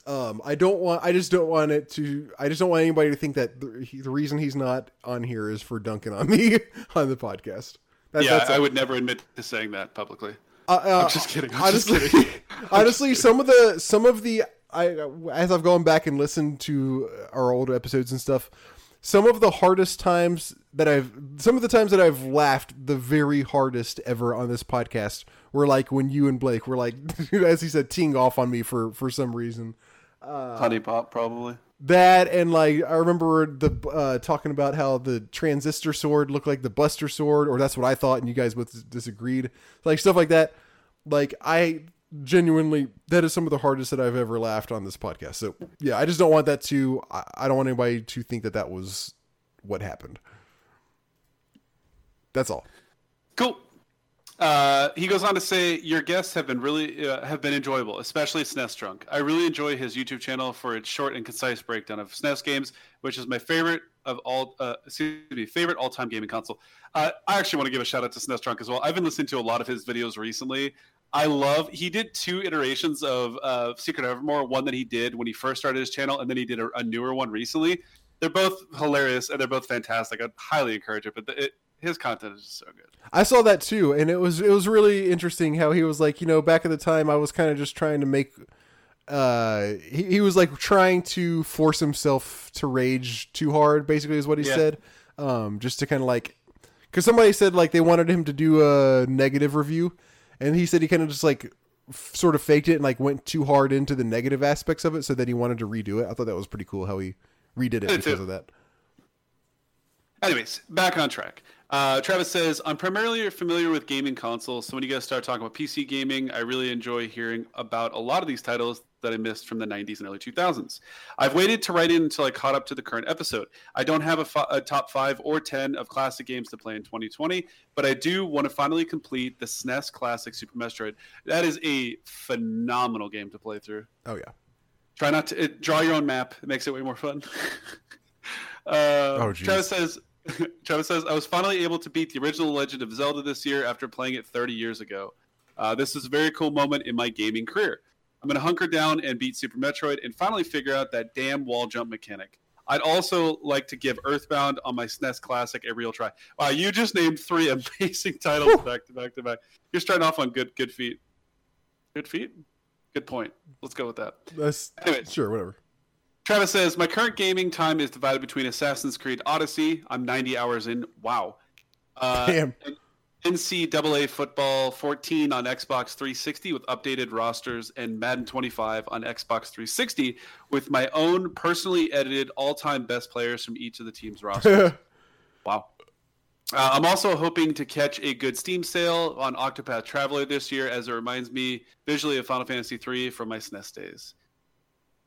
Um, I don't want. I just don't want it to. I just don't want anybody to think that the, he, the reason he's not on here is for dunking on me [LAUGHS] on the podcast. That, Yeah, that's I would never admit to saying that publicly. Uh, uh, I'm just kidding. I'm honestly, [LAUGHS] just kidding. honestly, some of the some of the I as I've gone back and listened to our older episodes and stuff, some of the hardest times that I've some of the times that I've laughed the very hardest ever on this podcast were like when you and Blake were like, [LAUGHS] as he said, teeing off on me for for some reason. Honey Pop, probably. That and like I remember the uh, talking about how the transistor sword looked like the Buster sword, or that's what I thought, and you guys both disagreed. Like stuff like that. Like I genuinely, that is some of the hardest that I've ever laughed on this podcast. So yeah, I just don't want that to. I, I don't want anybody to think that that was what happened. That's all. Cool. Uh, he goes on to say, "Your guests have been really uh, have been enjoyable, especially SNES Drunk. I really enjoy his YouTube channel for its short and concise breakdown of SNES games, which is my favorite of all. Uh, excuse me, favorite all time gaming console. Uh, I actually want to give a shout out to SNES Drunk as well. I've been listening to a lot of his videos recently. I love. He did two iterations of Secret of Evermore. One that he did when he first started his channel, and then he did a, a newer one recently. They're both hilarious and they're both fantastic. I'd highly encourage it. But it, his content is just so good. I saw that too, and it was it was really interesting how he was like, you know, back at the time I was kind of just trying to make. Uh, he, he was like trying to force himself to rage too hard. Basically, is what he Yeah. said. Um, just to kind of like, because somebody said like they wanted him to do a negative review, and he said he kind of just like f- sort of faked it and like went too hard into the negative aspects of it, so that he wanted to redo it. I thought that was pretty cool how he redid it because too. of that. Anyways, back on track. Uh, Travis says, I'm primarily familiar with gaming consoles, so when you guys start talking about PC gaming, I really enjoy hearing about a lot of these titles that I missed from the 90s and early 2000s. I've waited to write in until I caught up to the current episode. I don't have a, top 5 or 10 of classic games to play in 2020, but I do want to finally complete the SNES Classic Super Metroid. That is a phenomenal game to play through. Oh yeah. Try not to it, draw your own map. It makes it way more fun. [LAUGHS] uh, Oh, geez. Travis says. [LAUGHS] Travis says, "I was finally able to beat the original Legend of Zelda this year after playing it 30 years ago. Uh, this is a very cool moment in my gaming career. I'm going to hunker down and beat Super Metroid and finally figure out that damn wall jump mechanic. I'd also like to give Earthbound on my SNES Classic a real try. Wow, you just named three [LAUGHS] amazing titles back to back to back. You're starting off on good good feet. Good feet. Good point. Let's go with that. That's Anyway. sure whatever. Travis says, My current gaming time is divided between Assassin's Creed Odyssey. I'm 90 hours in. Wow. Uh, Damn. NCAA Football 14 on Xbox 360 with updated rosters and Madden 25 on Xbox 360 with my own personally edited all time best players from each of the team's [LAUGHS] rosters. Wow. Uh, I'm also hoping to catch a good Steam sale on Octopath Traveler this year, as it reminds me visually of Final Fantasy III from my SNES days.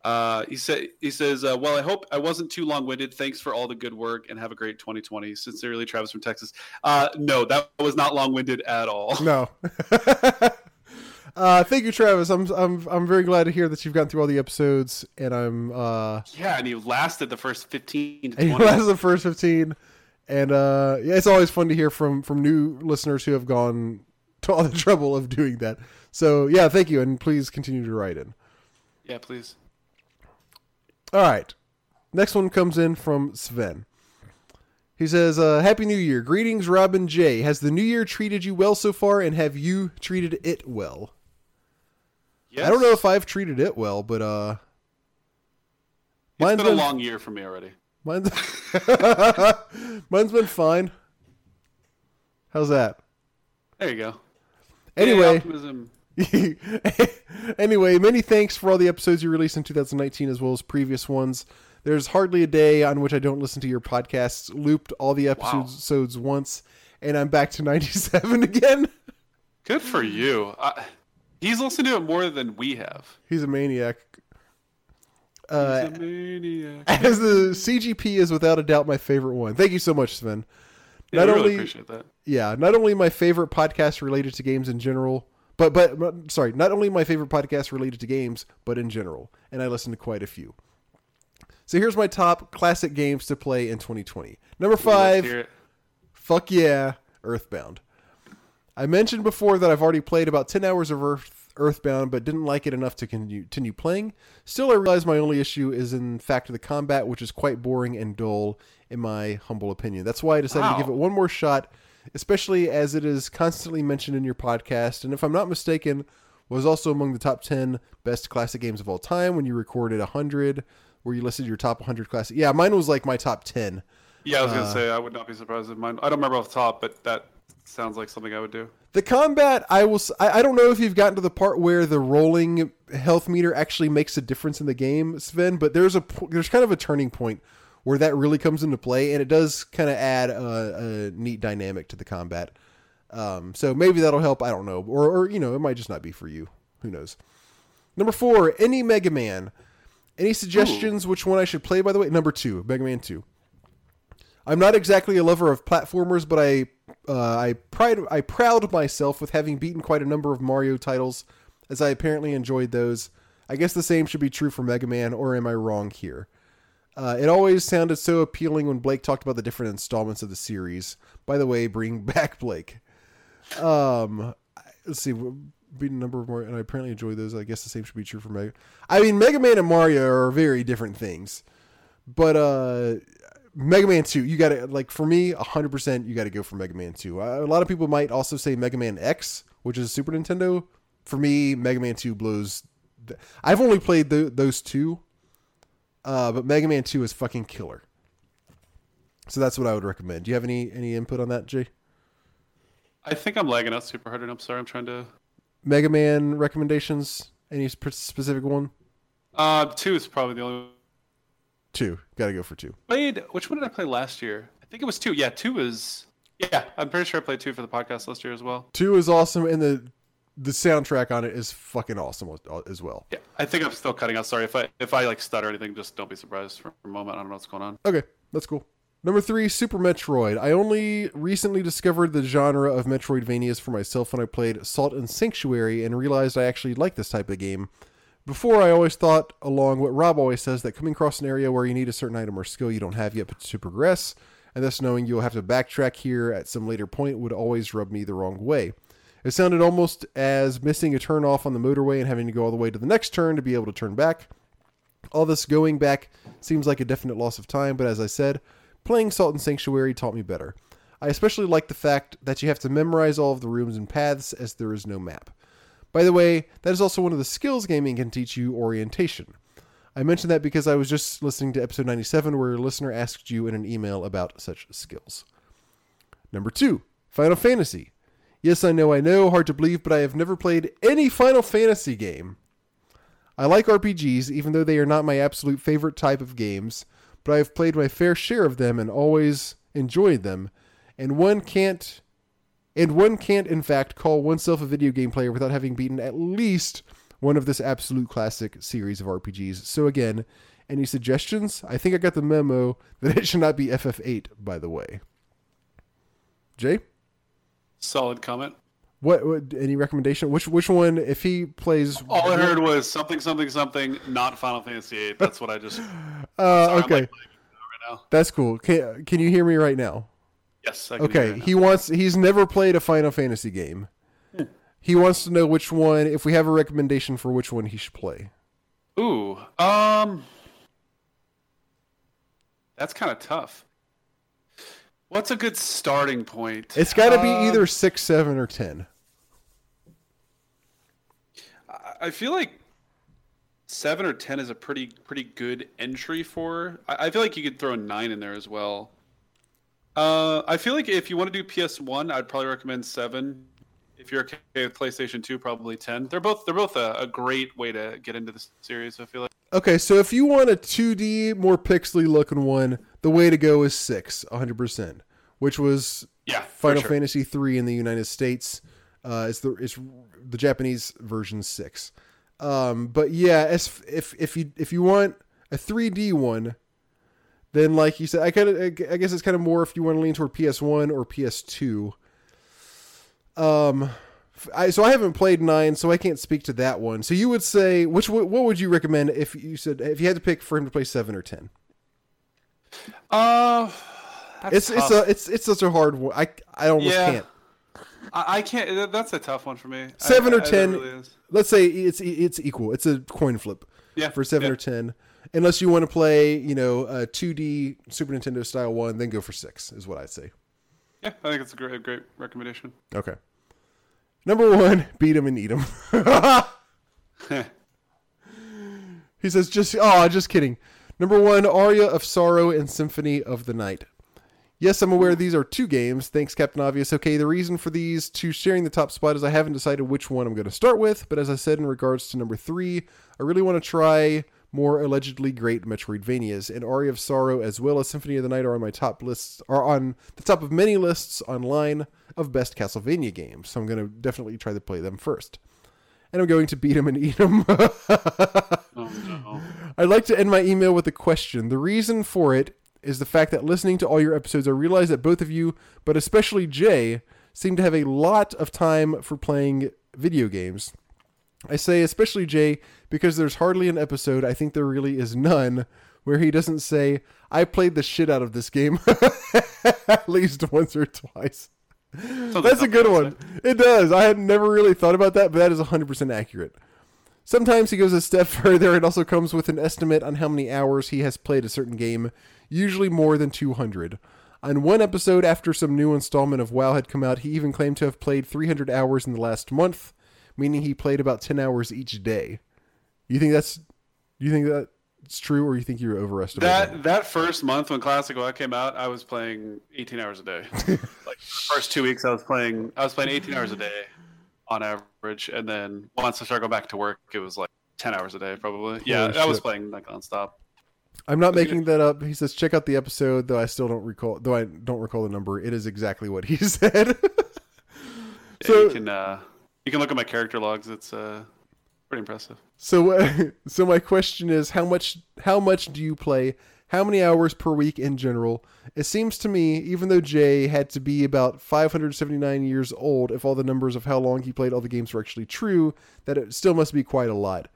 Uh, he said, "He says, uh, well, I hope I wasn't too long-winded. Thanks for all the good work and have a great 2020. Sincerely, Travis from Texas. Uh, no, that was not long-winded at all. No. [LAUGHS] uh, thank you, Travis. I'm I'm I'm very glad to hear that you've gotten through all the episodes, and I'm uh, Yeah, and you lasted the first 15 to and 20. that's the first fifteen, and uh, yeah, it's always fun to hear from from new listeners who have gone to all the [LAUGHS] trouble of doing that. So yeah, thank you, and please continue to write in. yeah, please. All right. Next one comes in from Sven. He says, uh, Happy New Year. Greetings, Rob and Jay. Has the new year treated you well so far, and have you treated it well? Yes. I don't know if I've treated it well, but uh, It's mine's been a long year for me already. mine's, [LAUGHS] mine's been fine. How's that? There you go. Anyway. [LAUGHS] anyway, many thanks for all the episodes you released in 2019 as well as previous ones. There's hardly a day on which I don't listen to your podcasts. Looped all the episodes once, and I'm back to 97 [LAUGHS] again. Good for you. I, he's listened to it more than we have. He's a maniac. Uh, He's a maniac. [LAUGHS] as the CGP is without a doubt my favorite one. Thank you so much, Sven. Yeah, I Not really only appreciate that. yeah, not only my favorite podcast related to games in general, but but sorry, not only my favorite podcast related to games, but in general, and I listen to quite a few. So here's my top classic games to play in 2020. Number five, fuck yeah, Earthbound. I mentioned before that I've already played about 10 hours of Earth, Earthbound, but didn't like it enough to continue, continue playing. Still, I realize my only issue is in fact the combat, which is quite boring and dull, in my humble opinion. That's why I decided Wow. to give it one more shot, especially as it is constantly mentioned in your podcast, and if I'm not mistaken, was also among the top 10 best classic games of all time when you recorded 100, where you listed your top 100 classic. Yeah, mine was like my top 10. Yeah, I was Uh, gonna say I would not be surprised if mine. I don't remember off the top, but that sounds like something I would do. The combat, I will. I don't know if you've gotten to the part where the rolling health meter actually makes a difference in the game, Sven. But there's a there's kind of a turning point where that really comes into play, and it does kind of add a, a neat dynamic to the combat. Um, so maybe that'll help. I don't know, or or you know, it might just not be for you. Who knows? Number four, any Mega Man. Any suggestions which one I should play? By the way, number two, Mega Man Two. I'm not exactly a lover of platformers, but I uh, I pride I proud myself with having beaten quite a number of Mario titles, as I apparently enjoyed those. I guess the same should be true for Mega Man, or am I wrong here? Uh, it always sounded so appealing when Blake talked about the different installments of the series. By the way, bring [LAUGHS] back Blake. Um, let's see, beat a number of more, and I apparently enjoy those. I guess the same should be true for Mega. I mean, Mega Man and Mario are very different things, but uh, Mega Man 2, you got to like for me 100% you got to go for Mega Man 2. Uh, a lot of people might also say Mega Man X, which is a Super Nintendo. For me, Mega Man 2 blows I've only played th- those two. Uh, but Mega Man 2 is fucking killer. So that's what I would recommend. Do you have any any input on that, Jay? I think I'm lagging out super hard, and I'm sorry. I'm trying to. Mega Man recommendations? Any specific one? Uh, two is probably the only. Two. Got to go for two. Played which one did I play last year? I think it was two. Yeah, two was. Yeah, I'm pretty sure I played two for the podcast last year as well. Two is awesome, and the the soundtrack on it is fucking awesome uh, as well. Yeah, I think I'm still cutting out. Sorry if I if I like stutter or anything. Just don't be surprised for a moment. I don't know what's going on. Okay, that's cool. Number three, Super Metroid. I only recently discovered the genre of Metroidvanias for myself when I played Salt and Sanctuary and realized I actually like this type of game. Before, I always thought, along what Rob always says, that coming across an area where you need a certain item or skill you don't have yet to progress, and thus knowing you'll have to backtrack here at some later point would always rub me the wrong way. It sounded almost as missing a turn off on the motorway and having to go all the way to the next turn to be able to turn back. All this going back seems like a definite loss of time, but as I said, Playing Salt and Sanctuary taught me better. I especially like the fact that you have to memorize all of the rooms and paths as there is no map. By the way, that is also one of the skills gaming can teach you orientation. I mentioned that because I was just listening to episode 97 where a listener asked you in an email about such skills. Number 2, Final Fantasy. Yes, I know, I know, hard to believe, but I have never played any Final Fantasy game. I like RPGs, even though they are not my absolute favorite type of games but I have played my fair share of them and always enjoyed them. And one can't and one can't in fact call oneself a video game player without having beaten at least one of this absolute classic series of RPGs. So again, any suggestions? I think I got the memo [LAUGHS] that it should not be FF8 by the way. Jay? Solid comment. What, what, any recommendation? Which which one? If he plays, all I heard was something something something, not Final Fantasy VIII. That's what I just. [LAUGHS] Uh, Sorry, okay, right that's cool. Can can you hear me right now? Yes. okay. He wants. He's never played a Final Fantasy game. Hmm. He wants to know which one. If we have a recommendation for which one he should play. Ooh. Um. That's kind of tough. What's a good starting point? It's got to be um, either six, seven, or ten. I feel like seven or ten is a pretty pretty good entry for. I, I feel like you could throw a nine in there as well. Uh, I feel like if you want to do PS One, I'd probably recommend seven. If you're okay with PlayStation Two, probably ten. They're both they're both a, a great way to get into the series. I feel like. Okay, so if you want a 2D, more pixely looking one, the way to go is six, 100%, which was yeah, Final sure. Fantasy three in the United States. Uh, it's the it's the Japanese version six. Um, but yeah, as if if you if you want a 3D one, then like you said, I kind of I guess it's kind of more if you want to lean toward PS1 or PS2. Um, I so I haven't played nine, so I can't speak to that one. So you would say which what would you recommend if you said if you had to pick for him to play seven or ten? Uh, it's tough. it's a it's it's such a hard one. I I almost yeah. can't. I, I can't. That's a tough one for me. Seven I, or ten. Really let's say it's it's equal. It's a coin flip. Yeah. For seven yeah. or ten, unless you want to play, you know, a two D Super Nintendo style one, then go for six. Is what I'd say. Yeah, I think it's a great great recommendation. Okay. Number one, beat him and eat him. [LAUGHS] he says, "Just oh, just kidding." Number one, Aria of Sorrow and Symphony of the Night. Yes, I'm aware these are two games. Thanks, Captain Obvious. Okay, the reason for these two sharing the top spot is I haven't decided which one I'm going to start with, but as I said in regards to number three, I really want to try more allegedly great Metroidvanias, and Aria of Sorrow as well as Symphony of the Night are on my top lists, are on the top of many lists online of best Castlevania games. So I'm going to definitely try to play them first. And I'm going to beat them and eat them. oh, no. I'd like to end my email with a question. The reason for it is the fact that listening to all your episodes, I realize that both of you, but especially Jay, seem to have a lot of time for playing video games. I say especially Jay because there's hardly an episode, I think there really is none, where he doesn't say, I played the shit out of this game [LAUGHS] at least once or twice. That's a good one. It does. I had never really thought about that, but that is 100% accurate. Sometimes he goes a step [LAUGHS] further and also comes with an estimate on how many hours he has played a certain game usually more than 200. On one episode, after some new installment of WoW had come out, he even claimed to have played 300 hours in the last month, meaning he played about 10 hours each day. You think that's you think that's true, or you think you're overestimating? That that first month when Classic WoW came out, I was playing 18 hours a day. [LAUGHS] like first two weeks, I was playing I was playing 18 hours a day on average, and then once I started going back to work, it was like 10 hours a day probably. Yeah, Holy I was playing like nonstop. I'm not making that up. He says, check out the episode, though I still don't recall. Though I don't recall the number. It is exactly what he [LAUGHS] said. Yeah, So- you can uh, you can look at my character logs. It's uh, pretty impressive. so, uh, [LAUGHS] so my question is, how much? How much do you play? How many hours per week in general? It seems to me, even though Jay had to be about 579 years old, if all the numbers of how long he played all the games were actually true, that it still must be quite a lot.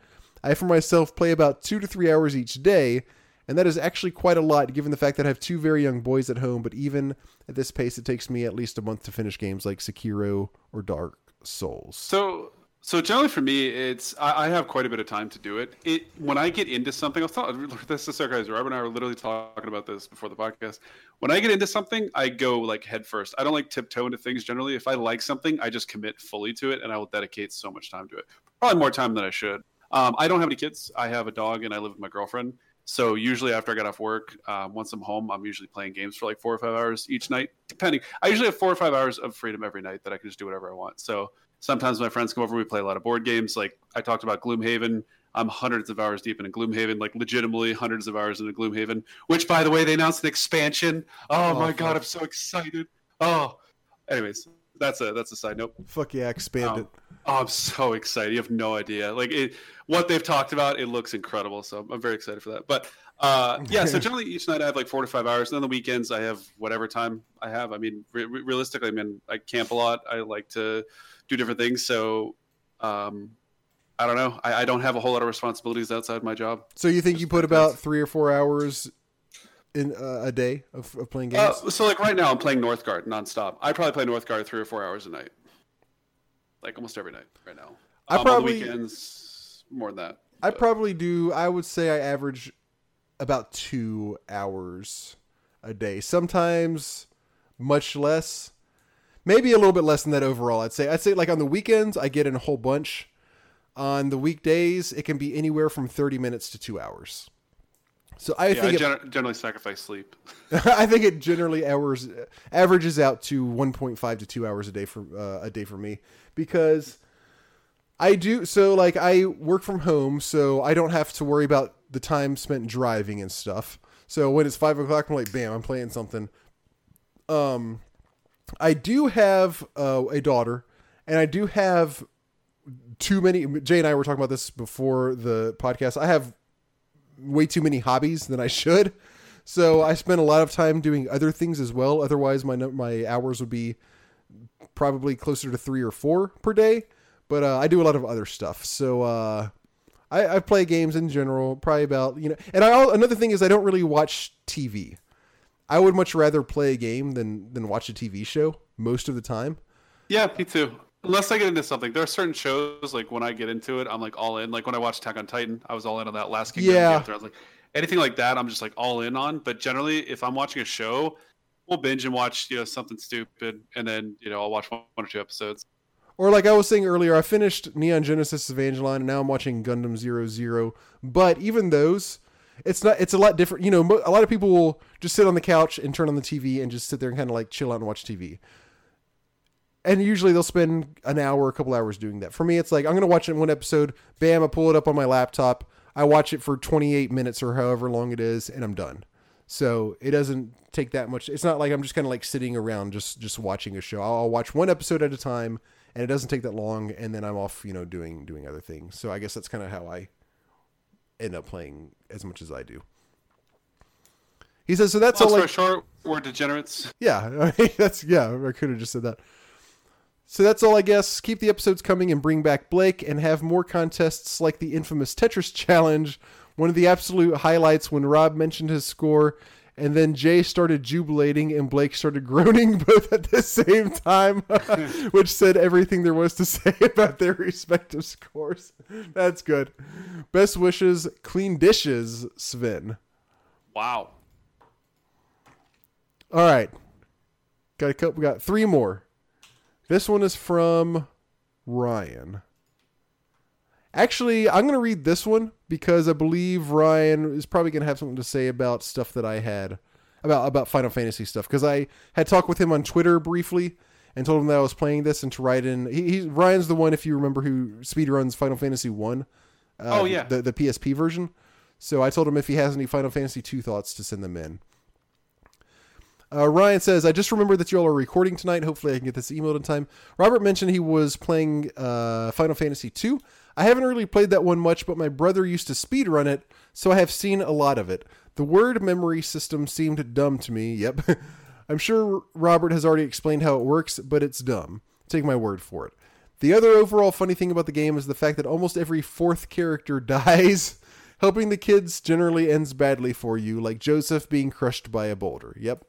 I, for myself, play about two to three hours each day, and that is actually quite a lot given the fact that I have two very young boys at home, but even at this pace, it takes me at least a month to finish games like Sekiro or Dark Souls. So so generally for me, it's I, I have quite a bit of time to do it. It when I get into something, I was talking this is sarcasm. Rob and I were literally talking about this before the podcast. When I get into something, I go like head first. I don't like tiptoe into things generally. If I like something, I just commit fully to it, and I will dedicate so much time to it. Probably more time than I should. Um, I don't have any kids. I have a dog, and I live with my girlfriend. So usually after I get off work, um, once I'm home, I'm usually playing games for like four or five hours each night, depending. I usually have four or five hours of freedom every night that I can just do whatever I want. So sometimes my friends come over, we play a lot of board games. Like I talked about Gloomhaven. I'm hundreds of hours deep in a Gloomhaven, like legitimately hundreds of hours in a Gloomhaven. Which, by the way, they announced an expansion. Oh, Oh, my god, I'm so excited. Oh, anyways, that's a that's a side note. Fuck yeah, expand Um, it. Oh, I'm so [LAUGHS] excited. You have no idea. Like it, what they've talked about, it looks incredible. So I'm very excited for that. But uh, yeah, so [LAUGHS] generally each night I have like four to five hours. And then the weekends I have whatever time I have. I mean, re- re- realistically, I mean, I camp a lot. I like to do different things. So um, I don't know. I, I don't have a whole lot of responsibilities outside my job. So you think Just you put about three or four hours in uh, a day of, of playing games? Uh, so like right now I'm playing Northgard nonstop. I probably play Northgard three or four hours a night. Like almost every night right now. I Um, probably- on the weekends more than that. I but- probably do. I would say I average about two hours a day. Sometimes much less. Maybe a little bit less than that overall. I'd say. I'd say like on the weekends I get in a whole bunch. On the weekdays it can be anywhere from thirty minutes to two hours. So I Yeah, I think it, generally sacrifice sleep. [LAUGHS] I think it generally hours averages out to 1.5 to 2 hours a day for uh, a day for me because I do so like I work from home so I don't have to worry about the time spent driving and stuff. So when it's five o'clock, I'm like, bam, I'm playing something. Um, I do have uh, a daughter, and I do have too many. Jay and I were talking about this before the podcast. I have way too many hobbies than I should. So I spend a lot of time doing other things as well. Otherwise, my my hours would be probably closer to three or four per day. But uh, I do a lot of other stuff. So uh, I, I play games in general, probably about you know. And I another thing is I don't really watch TV. I would much rather play a game than than watch a TV show most of the time. Yeah, me too. Unless I get into something, there are certain shows like when I get into it, I'm like all in. Like when I watched Attack on Titan, I was all in on that last Kingdom. Yeah. Game I was Like anything like that, I'm just like all in on. But generally, if I'm watching a show, we'll binge and watch you know something stupid, and then you know I'll watch one, one or two episodes. Or like I was saying earlier, I finished Neon Genesis Evangelion, and now I'm watching Gundam Zero Zero. But even those, it's not. It's a lot different. You know, a lot of people will just sit on the couch and turn on the TV and just sit there and kind of like chill out and watch TV. And usually they'll spend an hour, a couple hours doing that. For me, it's like I'm gonna watch it in one episode. Bam! I pull it up on my laptop. I watch it for 28 minutes or however long it is, and I'm done. So it doesn't take that much. It's not like I'm just kind of like sitting around just just watching a show. I'll, I'll watch one episode at a time, and it doesn't take that long, and then I'm off, you know, doing doing other things. So I guess that's kind of how I end up playing as much as I do. He says, so that's Long all. Like, short, we're degenerates. yeah, [LAUGHS] that's yeah. I could have just said that. So that's all, I guess. Keep the episodes coming and bring back Blake and have more contests like the infamous Tetris [LAUGHS] challenge. One of the absolute highlights when Rob mentioned his score, and then Jay started jubilating and Blake started [LAUGHS] groaning both at the same time, [LAUGHS] which said everything there was to say about their respective scores. That's good. Best wishes, clean dishes, Sven. Wow. All right. Got a couple. We got three more. This one is from Ryan. Actually, I'm going to read this one because I believe Ryan is probably going to have something to say about stuff that I had about about Final Fantasy stuff because I had talked with him on Twitter briefly and told him that I was playing this and to write in. He, he Ryan's the one if you remember who speedruns Final Fantasy One. Uh, Oh, yeah. the the PSP version. So I told him if he has any Final Fantasy two thoughts to send them in. Uh, Ryan says, I just remembered that you all are recording tonight. Hopefully, I can get this emailed in time. Robert mentioned he was playing uh, Final Fantasy II. I haven't really played that one much, but my brother used to speedrun it, so I have seen a lot of it. The word memory system seemed dumb to me. Yep. [LAUGHS] I'm sure Robert has already explained how it works, but it's dumb. Take my word for it. The other overall funny thing about the game is the fact that almost every fourth character [LAUGHS] dies. Helping the kids generally ends badly for you, like Joseph being crushed by a boulder. Yep.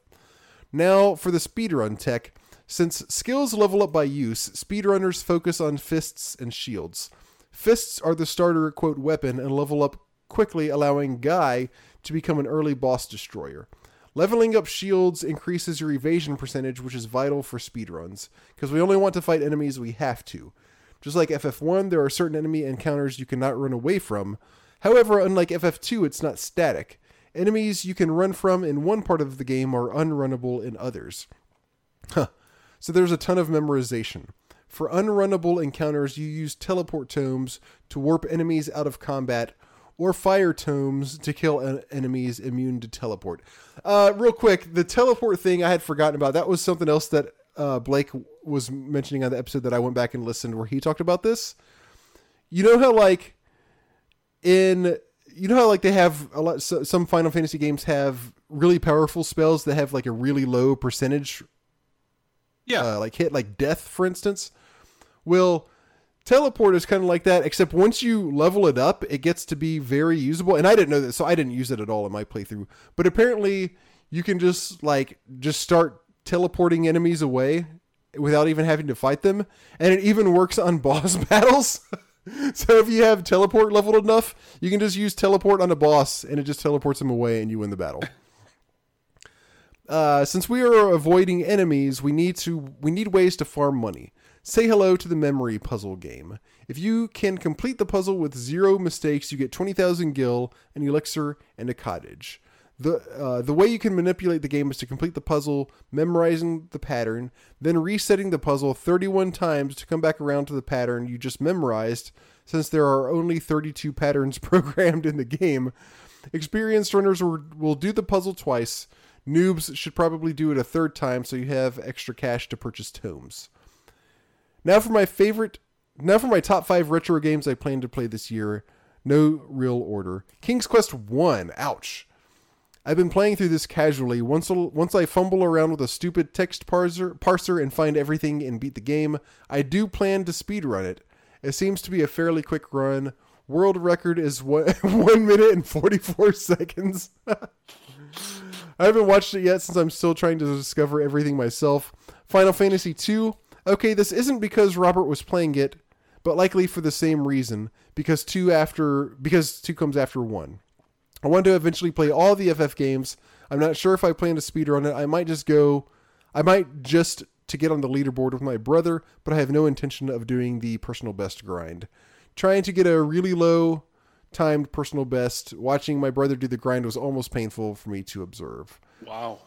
Now, for the speedrun tech. Since skills level up by use, speedrunners focus on fists and shields. Fists are the starter quote weapon and level up quickly, allowing Guy to become an early boss destroyer. Leveling up shields increases your evasion percentage, which is vital for speedruns, because we only want to fight enemies we have to. Just like FF1, there are certain enemy encounters you cannot run away from. However, unlike FF2, it's not static. Enemies you can run from in one part of the game are unrunnable in others. Huh. So there's a ton of memorization. For unrunnable encounters, you use teleport tomes to warp enemies out of combat, or fire tomes to kill en- enemies immune to teleport. Uh, real quick, the teleport thing I had forgotten about. That was something else that uh, Blake was mentioning on the episode that I went back and listened, where he talked about this. You know how like in you know how like they have a lot so, some Final Fantasy games have really powerful spells that have like a really low percentage Yeah. uh, like hit like death for instance? Will teleport is kind of like that except once you level it up it gets to be very usable and i didn't know that so i didn't use it at all in my playthrough. But apparently you can just like just start teleporting enemies away without even having to fight them and it even works on [LAUGHS] boss battles [LAUGHS] [LAUGHS] so if you have teleport leveled enough you can just use teleport on a boss and it just teleports them away and you win the battle [LAUGHS] uh, since we are avoiding enemies, we need to we need ways to farm money. Say hello to the memory puzzle game. If you can complete the puzzle with zero mistakes, you get twenty thousand gil, an elixir, and a cottage. The uh, the way you can manipulate the game is to complete the puzzle, memorizing the pattern, then resetting the puzzle 31 times to come back around to the pattern you just memorized. Since there are only 32 [LAUGHS] patterns [LAUGHS] programmed in the game, experienced runners will, will do the puzzle twice. Noobs should probably do it a third time so you have extra cash to purchase tomes. Now for my favorite now for my top 5 retro games I plan to play this year. No real order. King's Quest 1. Ouch. I've been playing through this casually. Once once I fumble around with a stupid text parser, parser and find everything and beat the game, I do plan to speedrun it. It seems to be a fairly quick run. World record is one, [LAUGHS] 1 minute and 44 seconds. [LAUGHS] I haven't watched it yet since I'm still trying to discover everything myself. Final Fantasy 2. Okay, this isn't because Robert was playing it, but likely for the same reason because 2 after because 2 comes after 1. I want to eventually play all the FF games. I'm not sure if I plan to speedrun it. I might just go I might just to get on the leaderboard with my brother, but I have no intention of doing the personal best grind. Trying to get a really low timed personal best, watching my brother do the grind was almost painful for me to observe. Wow.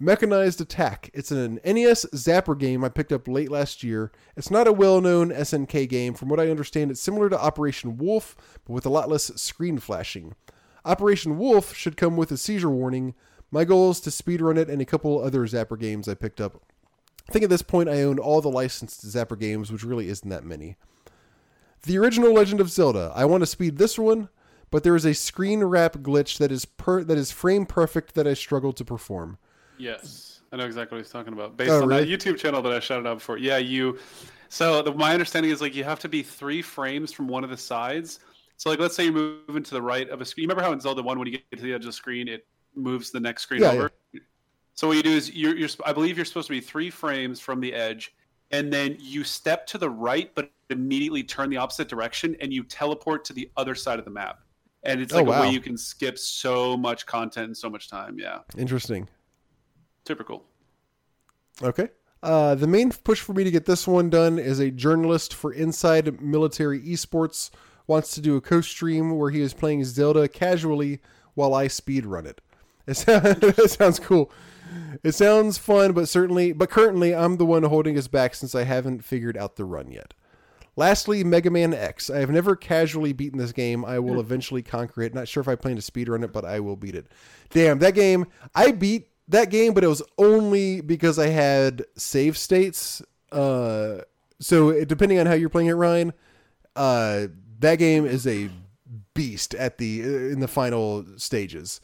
Mechanized Attack. It's an NES Zapper game I picked up late last year. It's not a well known SNK game. From what I understand, it's similar to Operation Wolf, but with a lot less screen flashing. Operation Wolf should come with a seizure warning. My goal is to speedrun it and a couple other Zapper games I picked up. I think at this point I own all the licensed Zapper games, which really isn't that many. The original Legend of Zelda. I want to speed this one, but there is a screen wrap glitch that is per that is frame perfect that I struggle to perform. Yes, I know exactly what he's talking about. Based Oh, on really? that YouTube channel that I shouted out before. Yeah, you. So the, my understanding is like you have to be three frames from one of the sides. So like, let's say you're moving to the right of a screen. You remember how in Zelda One, when you get to the edge of the screen, it moves the next screen Yeah, over. So what you do is you're, you're, I believe you're supposed to be three frames from the edge, and then you step to the right, but immediately turn the opposite direction, and you teleport to the other side of the map. And it's Oh, like a wow. way you can skip so much content and so much time. Yeah. Interesting. super cool. Okay. Uh, the main push for me to get this one done is a journalist for Inside Military Esports wants to do a co-stream where he is playing Zelda casually while I speed run it. It [LAUGHS] sounds cool. It sounds fun, but certainly, but currently, I'm the one holding us back since I haven't figured out the run yet. Lastly, Mega Man X. I have never casually beaten this game. I will eventually conquer it. Not sure if I plan to speedrun it, but I will beat it. Damn, that game. I beat that game, but it was only because I had save states. Uh, so depending on how you're playing it, Ryan, uh, that game is a beast at the in the final stages.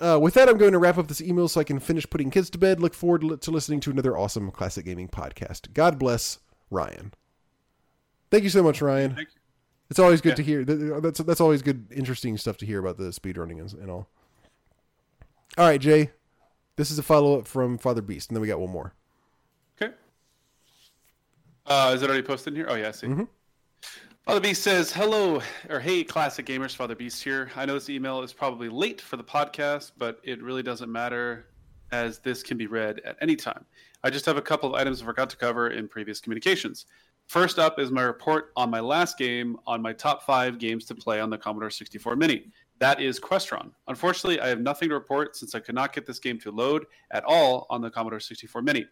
Uh, with that, I'm going to wrap up this email so I can finish putting kids to bed. Look forward to, to listening to another awesome classic gaming podcast. God bless Ryan. Thank you so much, Ryan. Thank you. It's always good Yeah. to hear. That's that's always good, interesting stuff to hear about the speedrunning and, and all. All right, Jay. This is a follow up from Father Beast, and then we got one more. Okay. Uh, is it already posted in here? Oh yeah, I see. Mhm. Father Beast says, "Hello or hey, classic gamers. Father Beast here. I know this email is probably late for the podcast, but it really doesn't matter, as this can be read at any time. I just have a couple of items I forgot to cover in previous communications. First up is my report on my last game on my top five games to play on the Commodore 64 Mini. That is Questron. Unfortunately, I have nothing to report since I could not get this game to load at all on the Commodore 64 Mini.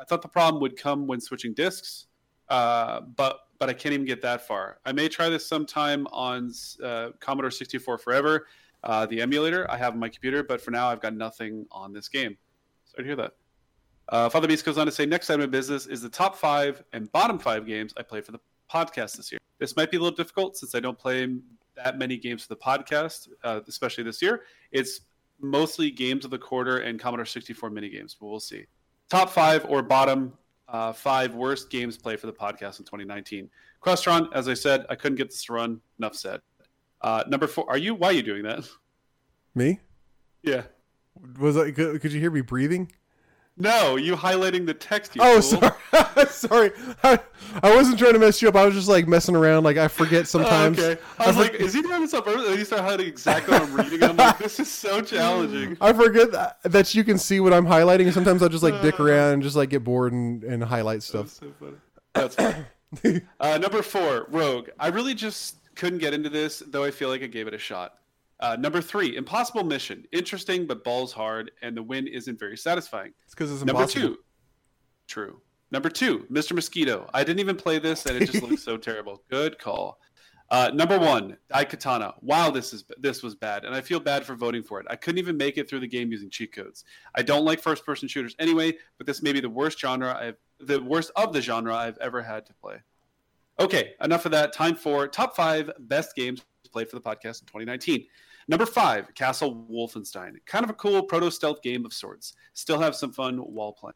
I thought the problem would come when switching discs, uh, but but I can't even get that far. I may try this sometime on uh, Commodore 64 Forever, uh, the emulator I have on my computer, but for now I've got nothing on this game. Sorry to hear that. Uh, Father Beast goes on to say, next item of business is the top five and bottom five games I played for the podcast this year. This might be a little difficult since I don't play that many games for the podcast, uh, especially this year. It's mostly games of the quarter and Commodore 64 mini games, but we'll see. Top five or bottom uh, five worst games played for the podcast in 2019. Questron, as I said, I couldn't get this to run. Enough said. Uh, number four, are you? Why are you doing that? Me? Yeah. Was I, could, could you hear me breathing? No, you highlighting the text. You Oh, fool. sorry. [LAUGHS] sorry. I, I wasn't trying to mess you up. I was just like messing around. Like I forget [LAUGHS] sometimes. Oh, okay. I was like, is he doing this up early? And you start highlighting exactly what I'm reading. I'm like, this is so challenging. [LAUGHS] I forget that, that you can see what I'm highlighting, sometimes I'll just like dick around and just like get bored and, and highlight That's stuff. so funny. That's funny. uh, number four, Rogue. I really just couldn't get into this, though I feel like I gave it a shot. Uh, number three, Impossible Mission. Interesting, but balls hard, and the win isn't very satisfying. It's because it's Number impossible. two, true. Number two, Mr. Mosquito. I didn't even play this, and it just looks so [LAUGHS] terrible. Good call. Uh, number one, Daikatana. Wow, this is this was bad, and I feel bad for voting for it. I couldn't even make it through the game using cheat codes. I don't like first-person shooters anyway, but this may be the worst genre I've the worst of the genre I've ever had to play. Okay, enough of that. Time for top five best games played for the podcast in 2019. Number five, Castle Wolfenstein. Kind of a cool proto stealth game of sorts. Still have some fun while playing.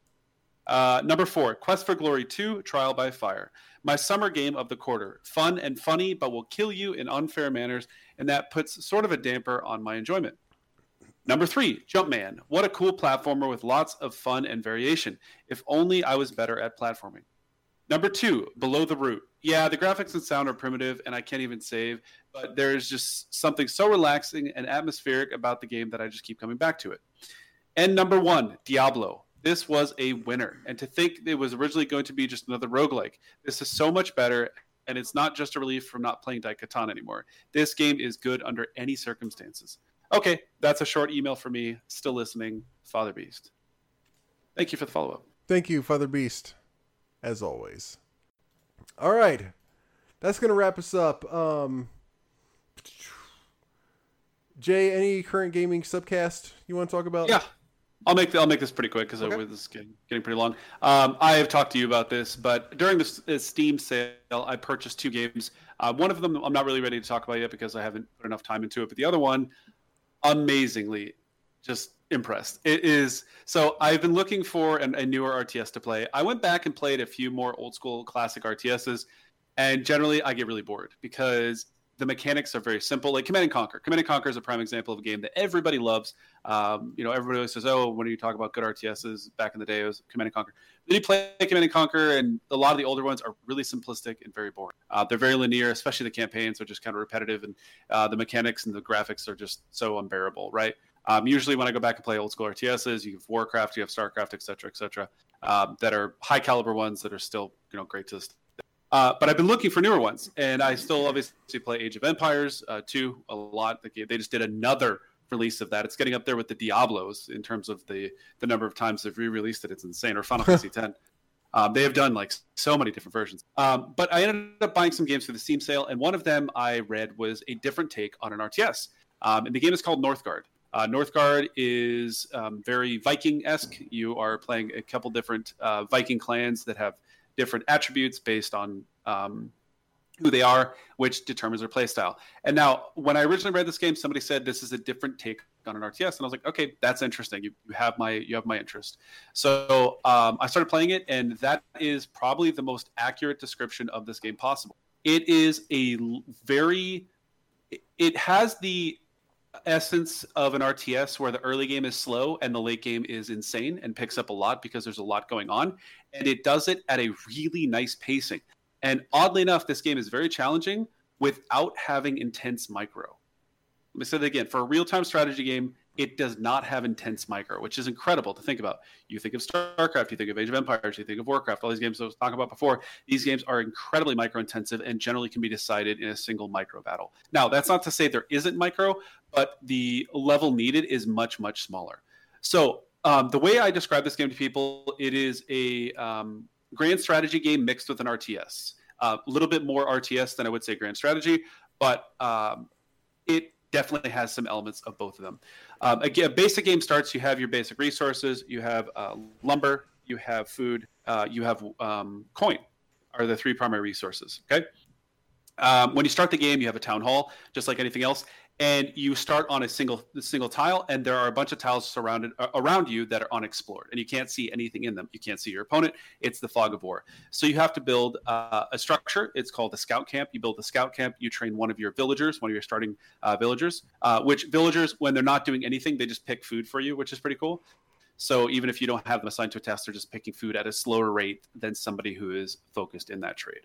Uh, number four, Quest for Glory 2 Trial by Fire. My summer game of the quarter. Fun and funny, but will kill you in unfair manners, and that puts sort of a damper on my enjoyment. Number three, Jumpman. What a cool platformer with lots of fun and variation. If only I was better at platforming. Number two, Below the Root. Yeah, the graphics and sound are primitive, and I can't even save, but there's just something so relaxing and atmospheric about the game that I just keep coming back to it. And number one, Diablo. This was a winner. And to think it was originally going to be just another roguelike, this is so much better. And it's not just a relief from not playing Daikatana anymore. This game is good under any circumstances. Okay, that's a short email for me. Still listening, Father Beast. Thank you for the follow up. Thank you, Father Beast, as always. All right, that's gonna wrap us up. Um, Jay, any current gaming subcast you want to talk about? Yeah, I'll make the, I'll make this pretty quick because Okay. this is getting, getting pretty long. Um, I have talked to you about this, but during this, this Steam sale, I purchased two games. Uh, one of them I'm not really ready to talk about yet because I haven't put enough time into it. But the other one, amazingly, just impressed. It is so. I've been looking for an, a newer RTS to play. I went back and played a few more old school classic RTSs, and generally I get really bored because the mechanics are very simple. Like Command and Conquer. Command and Conquer is a prime example of a game that everybody loves. Um, you know, everybody always says, "Oh, when you talk about good RTSs?" Back in the day, it was Command and Conquer. Then you play Command and Conquer, and a lot of the older ones are really simplistic and very boring. Uh, they're very linear, especially the campaigns are just kind of repetitive, and uh, the mechanics and the graphics are just so unbearable, right? Um, usually, when I go back and play old school RTSs, you have Warcraft, you have Starcraft, etc., etc., um, that are high caliber ones that are still you know great to. Uh, but I've been looking for newer ones, and I still obviously play Age of Empires uh, 2 a lot. They just did another release of that. It's getting up there with the Diablos in terms of the the number of times they've re-released it. It's insane. Or Final [LAUGHS] Fantasy 10. Um, they have done like so many different versions. Um, but I ended up buying some games for the Steam sale, and one of them I read was a different take on an RTS. Um, and the game is called Northgard. Uh, Northgard is um, very Viking esque. You are playing a couple different uh, Viking clans that have different attributes based on um, who they are, which determines their playstyle. And now, when I originally read this game, somebody said this is a different take on an RTS, and I was like, okay, that's interesting. You, you have my you have my interest. So um, I started playing it, and that is probably the most accurate description of this game possible. It is a very, it has the essence of an RTS where the early game is slow and the late game is insane and picks up a lot because there's a lot going on, and it does it at a really nice pacing. And oddly enough, this game is very challenging without having intense micro. Let me say that again. For a real time strategy game, it does not have intense micro, which is incredible to think about. You think of StarCraft, you think of Age of Empires, you think of Warcraft, all these games I was talking about before. These games are incredibly micro intensive and generally can be decided in a single micro battle. Now, that's not to say there isn't micro, but the level needed is much, much smaller. So, um, the way I describe this game to people, it is a um, grand strategy game mixed with an RTS. A uh, little bit more RTS than I would say grand strategy, but um, it definitely has some elements of both of them. Um, again, basic game starts. You have your basic resources. You have uh, lumber. You have food. Uh, you have um, coin. Are the three primary resources. Okay. Um, when you start the game, you have a town hall, just like anything else, and you start on a single single tile and there are a bunch of tiles surrounded uh, around you that are unexplored and you can't see anything in them. You can't see your opponent. It's the fog of war. So you have to build uh, a structure. It's called the scout camp. You build the scout camp. You train one of your villagers one of your starting uh, villagers uh, which villagers when they're not doing anything they just pick food for you which is pretty cool. So even if you don't have them assigned to a task they're just picking food at a slower rate than somebody who is focused in that trade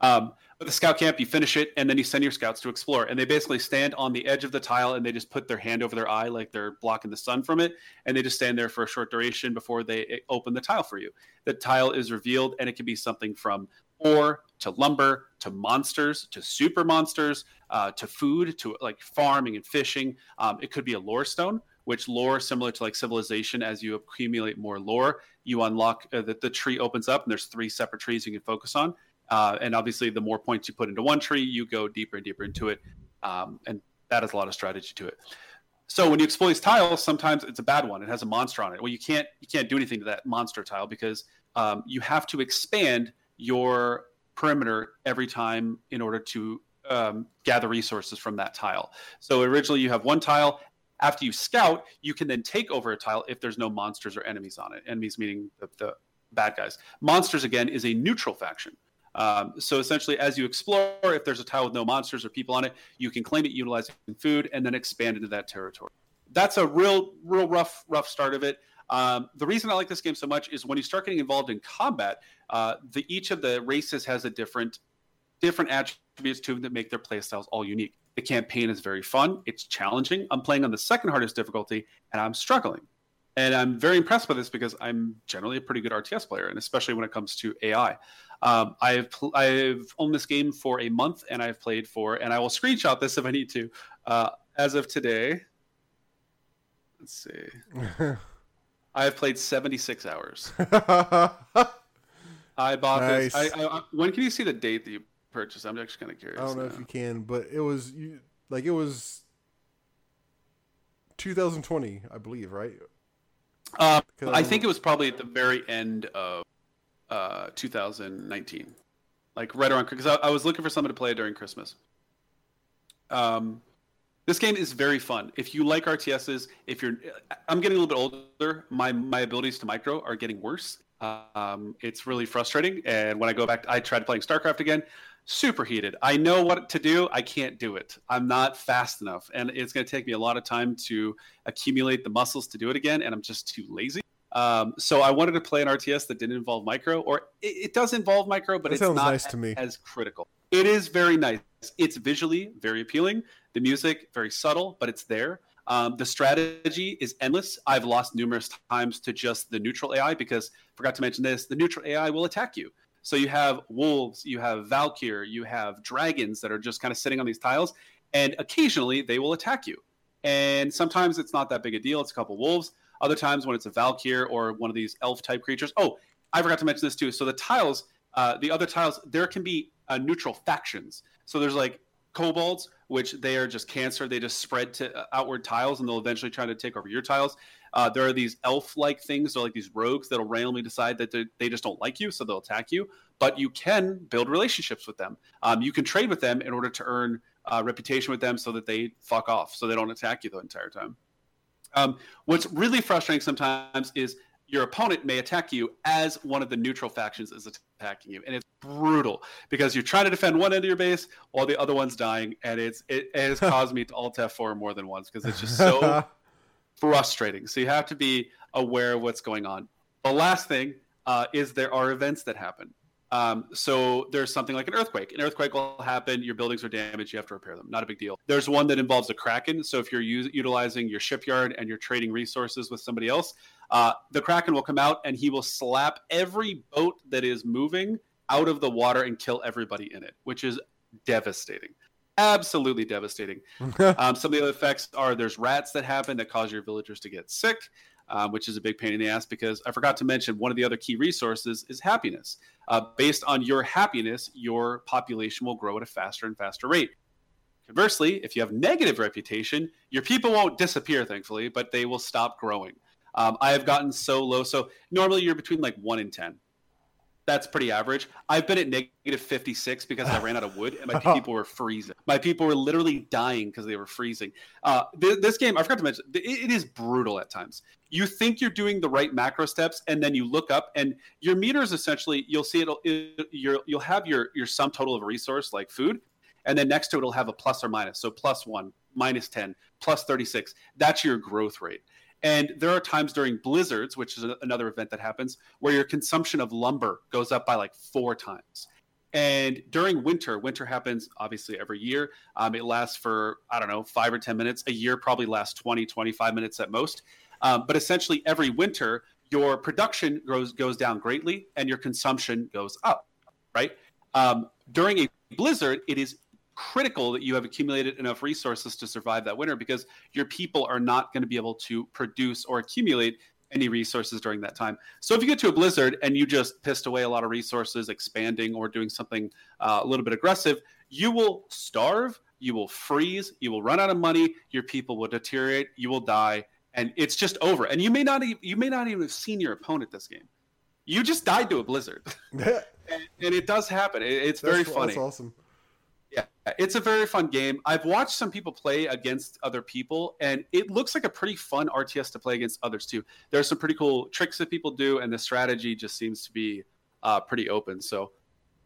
um, but the scout camp, you finish it, and then you send your scouts to explore. And they basically stand on the edge of the tile and they just put their hand over their eye like they're blocking the sun from it. And they just stand there for a short duration before they eh, open the tile for you. The tile is revealed, and it can be something from ore to lumber to monsters to super monsters uh, to food to like farming and fishing. Um, it could be a lore stone, which lore similar to like civilization as you accumulate more lore you unlock uh, the tree opens up and there's three separate trees you can focus on uh, and obviously, the more points you put into one tree, you go deeper and deeper into it. Um, and that has a lot of strategy to it. So when you explore these tiles, sometimes it's a bad one. It has a monster on it. Well, you can't you can't do anything to that monster tile because um, you have to expand your perimeter every time in order to um, gather resources from that tile. So originally you have one tile. After you scout, you can then take over a tile if there's no monsters or enemies on it. Enemies meaning the, the bad guys. Monsters again is a neutral faction. Um, so essentially, as you explore, if there's a tile with no monsters or people on it, you can claim it utilizing food and then expand into that territory. That's a real, real rough, rough start of it. Um, the reason I like this game so much is when you start getting involved in combat, uh, the each of the races has a different, different attributes to them that make their playstyles all unique. The campaign is very fun. It's challenging. I'm playing on the second hardest difficulty, and I'm struggling. And I'm very impressed by this because I'm generally a pretty good RTS player, and especially when it comes to AI. Um, I've pl- I've owned this game for a month, and I've played for, and I will screenshot this if I need to. Uh, as of today, let's see, [LAUGHS] I have played 76 hours. [LAUGHS] I bought nice. this. I, I, when can you see the date that you purchased? I'm actually kind of curious. I don't know now. if you can, but it was you like it was 2020, I believe, right? Um, I think it was probably at the very end of uh, 2019, like right around because I, I, was looking for someone to play during Christmas. Um, this game is very fun. If you like RTSs, if you're, I'm getting a little bit older. My my abilities to micro are getting worse. Um, it's really frustrating. And when I go back, I tried playing StarCraft again. Super heated. I know what to do. I can't do it. I'm not fast enough, and it's going to take me a lot of time to accumulate the muscles to do it again. And I'm just too lazy. Um, so I wanted to play an RTS that didn't involve micro, or it, it does involve micro, but that it's not nice to me. as critical. It is very nice. It's visually very appealing. The music very subtle, but it's there. Um, the strategy is endless. I've lost numerous times to just the neutral AI because forgot to mention this: the neutral AI will attack you. So you have wolves, you have Valkyr, you have dragons that are just kind of sitting on these tiles, and occasionally they will attack you. And sometimes it's not that big a deal; it's a couple wolves. Other times when it's a Valkyr or one of these elf type creatures. Oh, I forgot to mention this too. So the tiles, uh, the other tiles, there can be uh, neutral factions. So there's like kobolds, which they are just cancer. They just spread to uh, outward tiles, and they'll eventually try to take over your tiles. Uh, there are these elf-like things, they're like these rogues that'll randomly decide that they just don't like you, so they'll attack you. But you can build relationships with them. Um, you can trade with them in order to earn uh, reputation with them, so that they fuck off, so they don't attack you the entire time. Um, what's really frustrating sometimes is your opponent may attack you as one of the neutral factions is attacking you, and it's brutal because you're trying to defend one end of your base while the other one's dying, and it's it, it has [LAUGHS] caused me to alt F4 more than once because it's just so [LAUGHS] frustrating. So you have to be aware of what's going on. The last thing uh, is there are events that happen. Um, so there's something like an earthquake. An earthquake will happen. Your buildings are damaged. You have to repair them. Not a big deal. There's one that involves a kraken. So if you're u- utilizing your shipyard and you're trading resources with somebody else, uh, the kraken will come out and he will slap every boat that is moving out of the water and kill everybody in it, which is devastating. Absolutely devastating. [LAUGHS] um, some of the other effects are there's rats that happen that cause your villagers to get sick um, which is a big pain in the ass because I forgot to mention one of the other key resources is happiness. Uh, based on your happiness, your population will grow at a faster and faster rate. Conversely, if you have negative reputation, your people won't disappear, thankfully, but they will stop growing. Um, I have gotten so low. So normally you're between like one and 10 that's pretty average. I've been at negative 56 because I ran out of wood and my [LAUGHS] people were freezing. My people were literally dying because they were freezing. Uh, th- this game, I forgot to mention, it, it is brutal at times. You think you're doing the right macro steps, and then you look up, and your meter is essentially you'll see it'll it, you'll you'll have your your sum total of a resource like food, and then next to it, it'll have a plus or minus. So plus one, minus 10, plus 36. That's your growth rate. And there are times during blizzards, which is another event that happens, where your consumption of lumber goes up by like four times. And during winter, winter happens obviously every year. Um, it lasts for, I don't know, five or 10 minutes. A year probably lasts 20, 25 minutes at most. Um, but essentially, every winter, your production goes, goes down greatly and your consumption goes up, right? Um, during a blizzard, it is critical that you have accumulated enough resources to survive that winter because your people are not going to be able to produce or accumulate any resources during that time. So if you get to a blizzard and you just pissed away a lot of resources, expanding or doing something uh, a little bit aggressive, you will starve, you will freeze, you will run out of money, your people will deteriorate, you will die, and it's just over. And you may not even, you may not even have seen your opponent this game. You just died to a blizzard, [LAUGHS] and, and, it does happen. It, it's that's, very funny. That's awesome. It's a very fun game. I've watched some people play against other people, and it looks like a pretty fun RTS to play against others too. There are some pretty cool tricks that people do, and the strategy just seems to be uh, pretty open. So,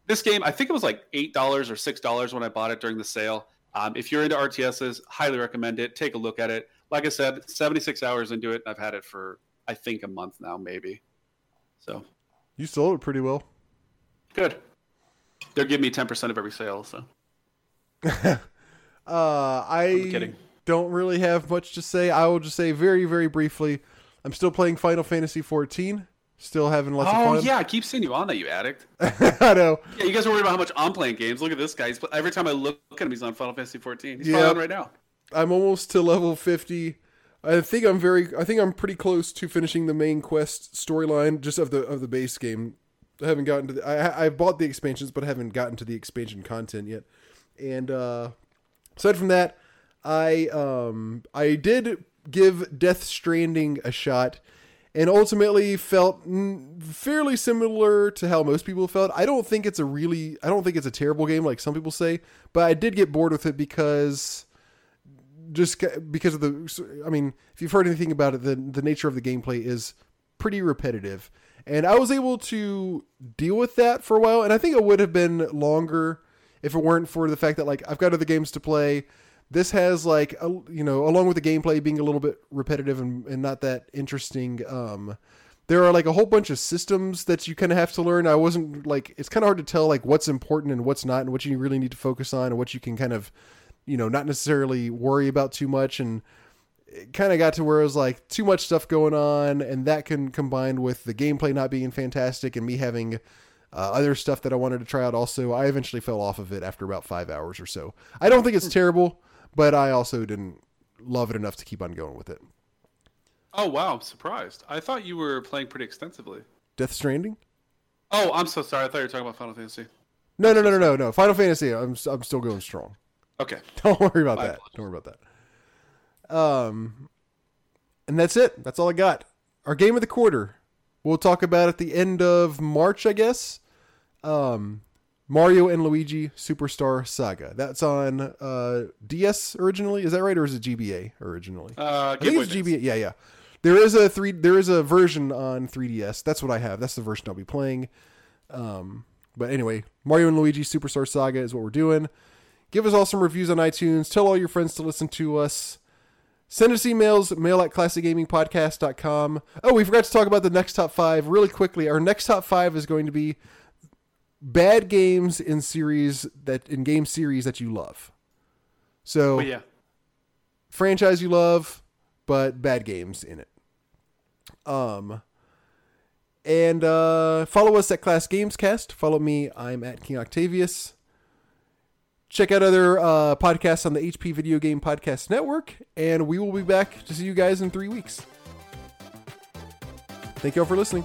this game, I think it was like eight dollars or six dollars when I bought it during the sale. Um, if you're into RTSs, highly recommend it. Take a look at it. Like I said, 76 hours into it. I've had it for I think a month now, maybe. So, you sold it pretty well. Good. They're giving me 10% of every sale, so. [LAUGHS] uh, I don't really have much to say. I will just say very, very briefly. I'm still playing Final Fantasy 14. Still having lots oh, of fun. Oh yeah, I keep seeing you on that, you addict. [LAUGHS] I know. Yeah, you guys are worried about how much I'm playing games. Look at this guy. He's, every time I look at him, he's on Final Fantasy 14. He's yep. on right now. I'm almost to level 50. I think I'm very. I think I'm pretty close to finishing the main quest storyline, just of the of the base game. I haven't gotten to. The, I I bought the expansions, but I haven't gotten to the expansion content yet. And uh, aside from that, I um, I did give Death Stranding a shot, and ultimately felt fairly similar to how most people felt. I don't think it's a really, I don't think it's a terrible game like some people say, but I did get bored with it because just because of the I mean, if you've heard anything about it, the the nature of the gameplay is pretty repetitive. And I was able to deal with that for a while, and I think it would have been longer if it weren't for the fact that like I've got other games to play. This has like a, you know, along with the gameplay being a little bit repetitive and, and not that interesting. Um, there are like a whole bunch of systems that you kind of have to learn. I wasn't like it's kind of hard to tell like what's important and what's not, and what you really need to focus on, and what you can kind of, you know, not necessarily worry about too much. And it kind of got to where it was like too much stuff going on, and that can combined with the gameplay not being fantastic and me having uh, other stuff that I wanted to try out. Also, I eventually fell off of it after about five hours or so. I don't think it's terrible, but I also didn't love it enough to keep on going with it. Oh wow, I'm surprised. I thought you were playing pretty extensively. Death Stranding? Oh, I'm so sorry. I thought you were talking about Final Fantasy. No, no, no, no, no, no. Final Fantasy. I'm I'm still going strong. Okay. [LAUGHS] Don't worry about My that. Don't worry about that. Um, and that's it. That's all I got. Our game of the quarter. We'll talk about at the end of March, I guess. Um, Mario and Luigi Superstar Saga. That's on uh, DS originally. Is that right, or is it GBA originally? Uh, I think it's GBA. Yeah, yeah. There is a three. There is a version on 3DS. That's what I have. That's the version I'll be playing. Um, but anyway, Mario and Luigi Superstar Saga is what we're doing. Give us all some reviews on iTunes. Tell all your friends to listen to us. Send us emails, mail at classicgamingpodcast.com. Oh, we forgot to talk about the next top five really quickly. Our next top five is going to be bad games in series that in game series that you love. So Oh yeah. franchise you love, but bad games in it. Um, and uh, follow us at Class Games Cast. Follow me. I'm at King Octavius. Check out other uh, podcasts on the HP Video Game Podcast Network, and we will be back to see you guys in three weeks. Thank you all for listening.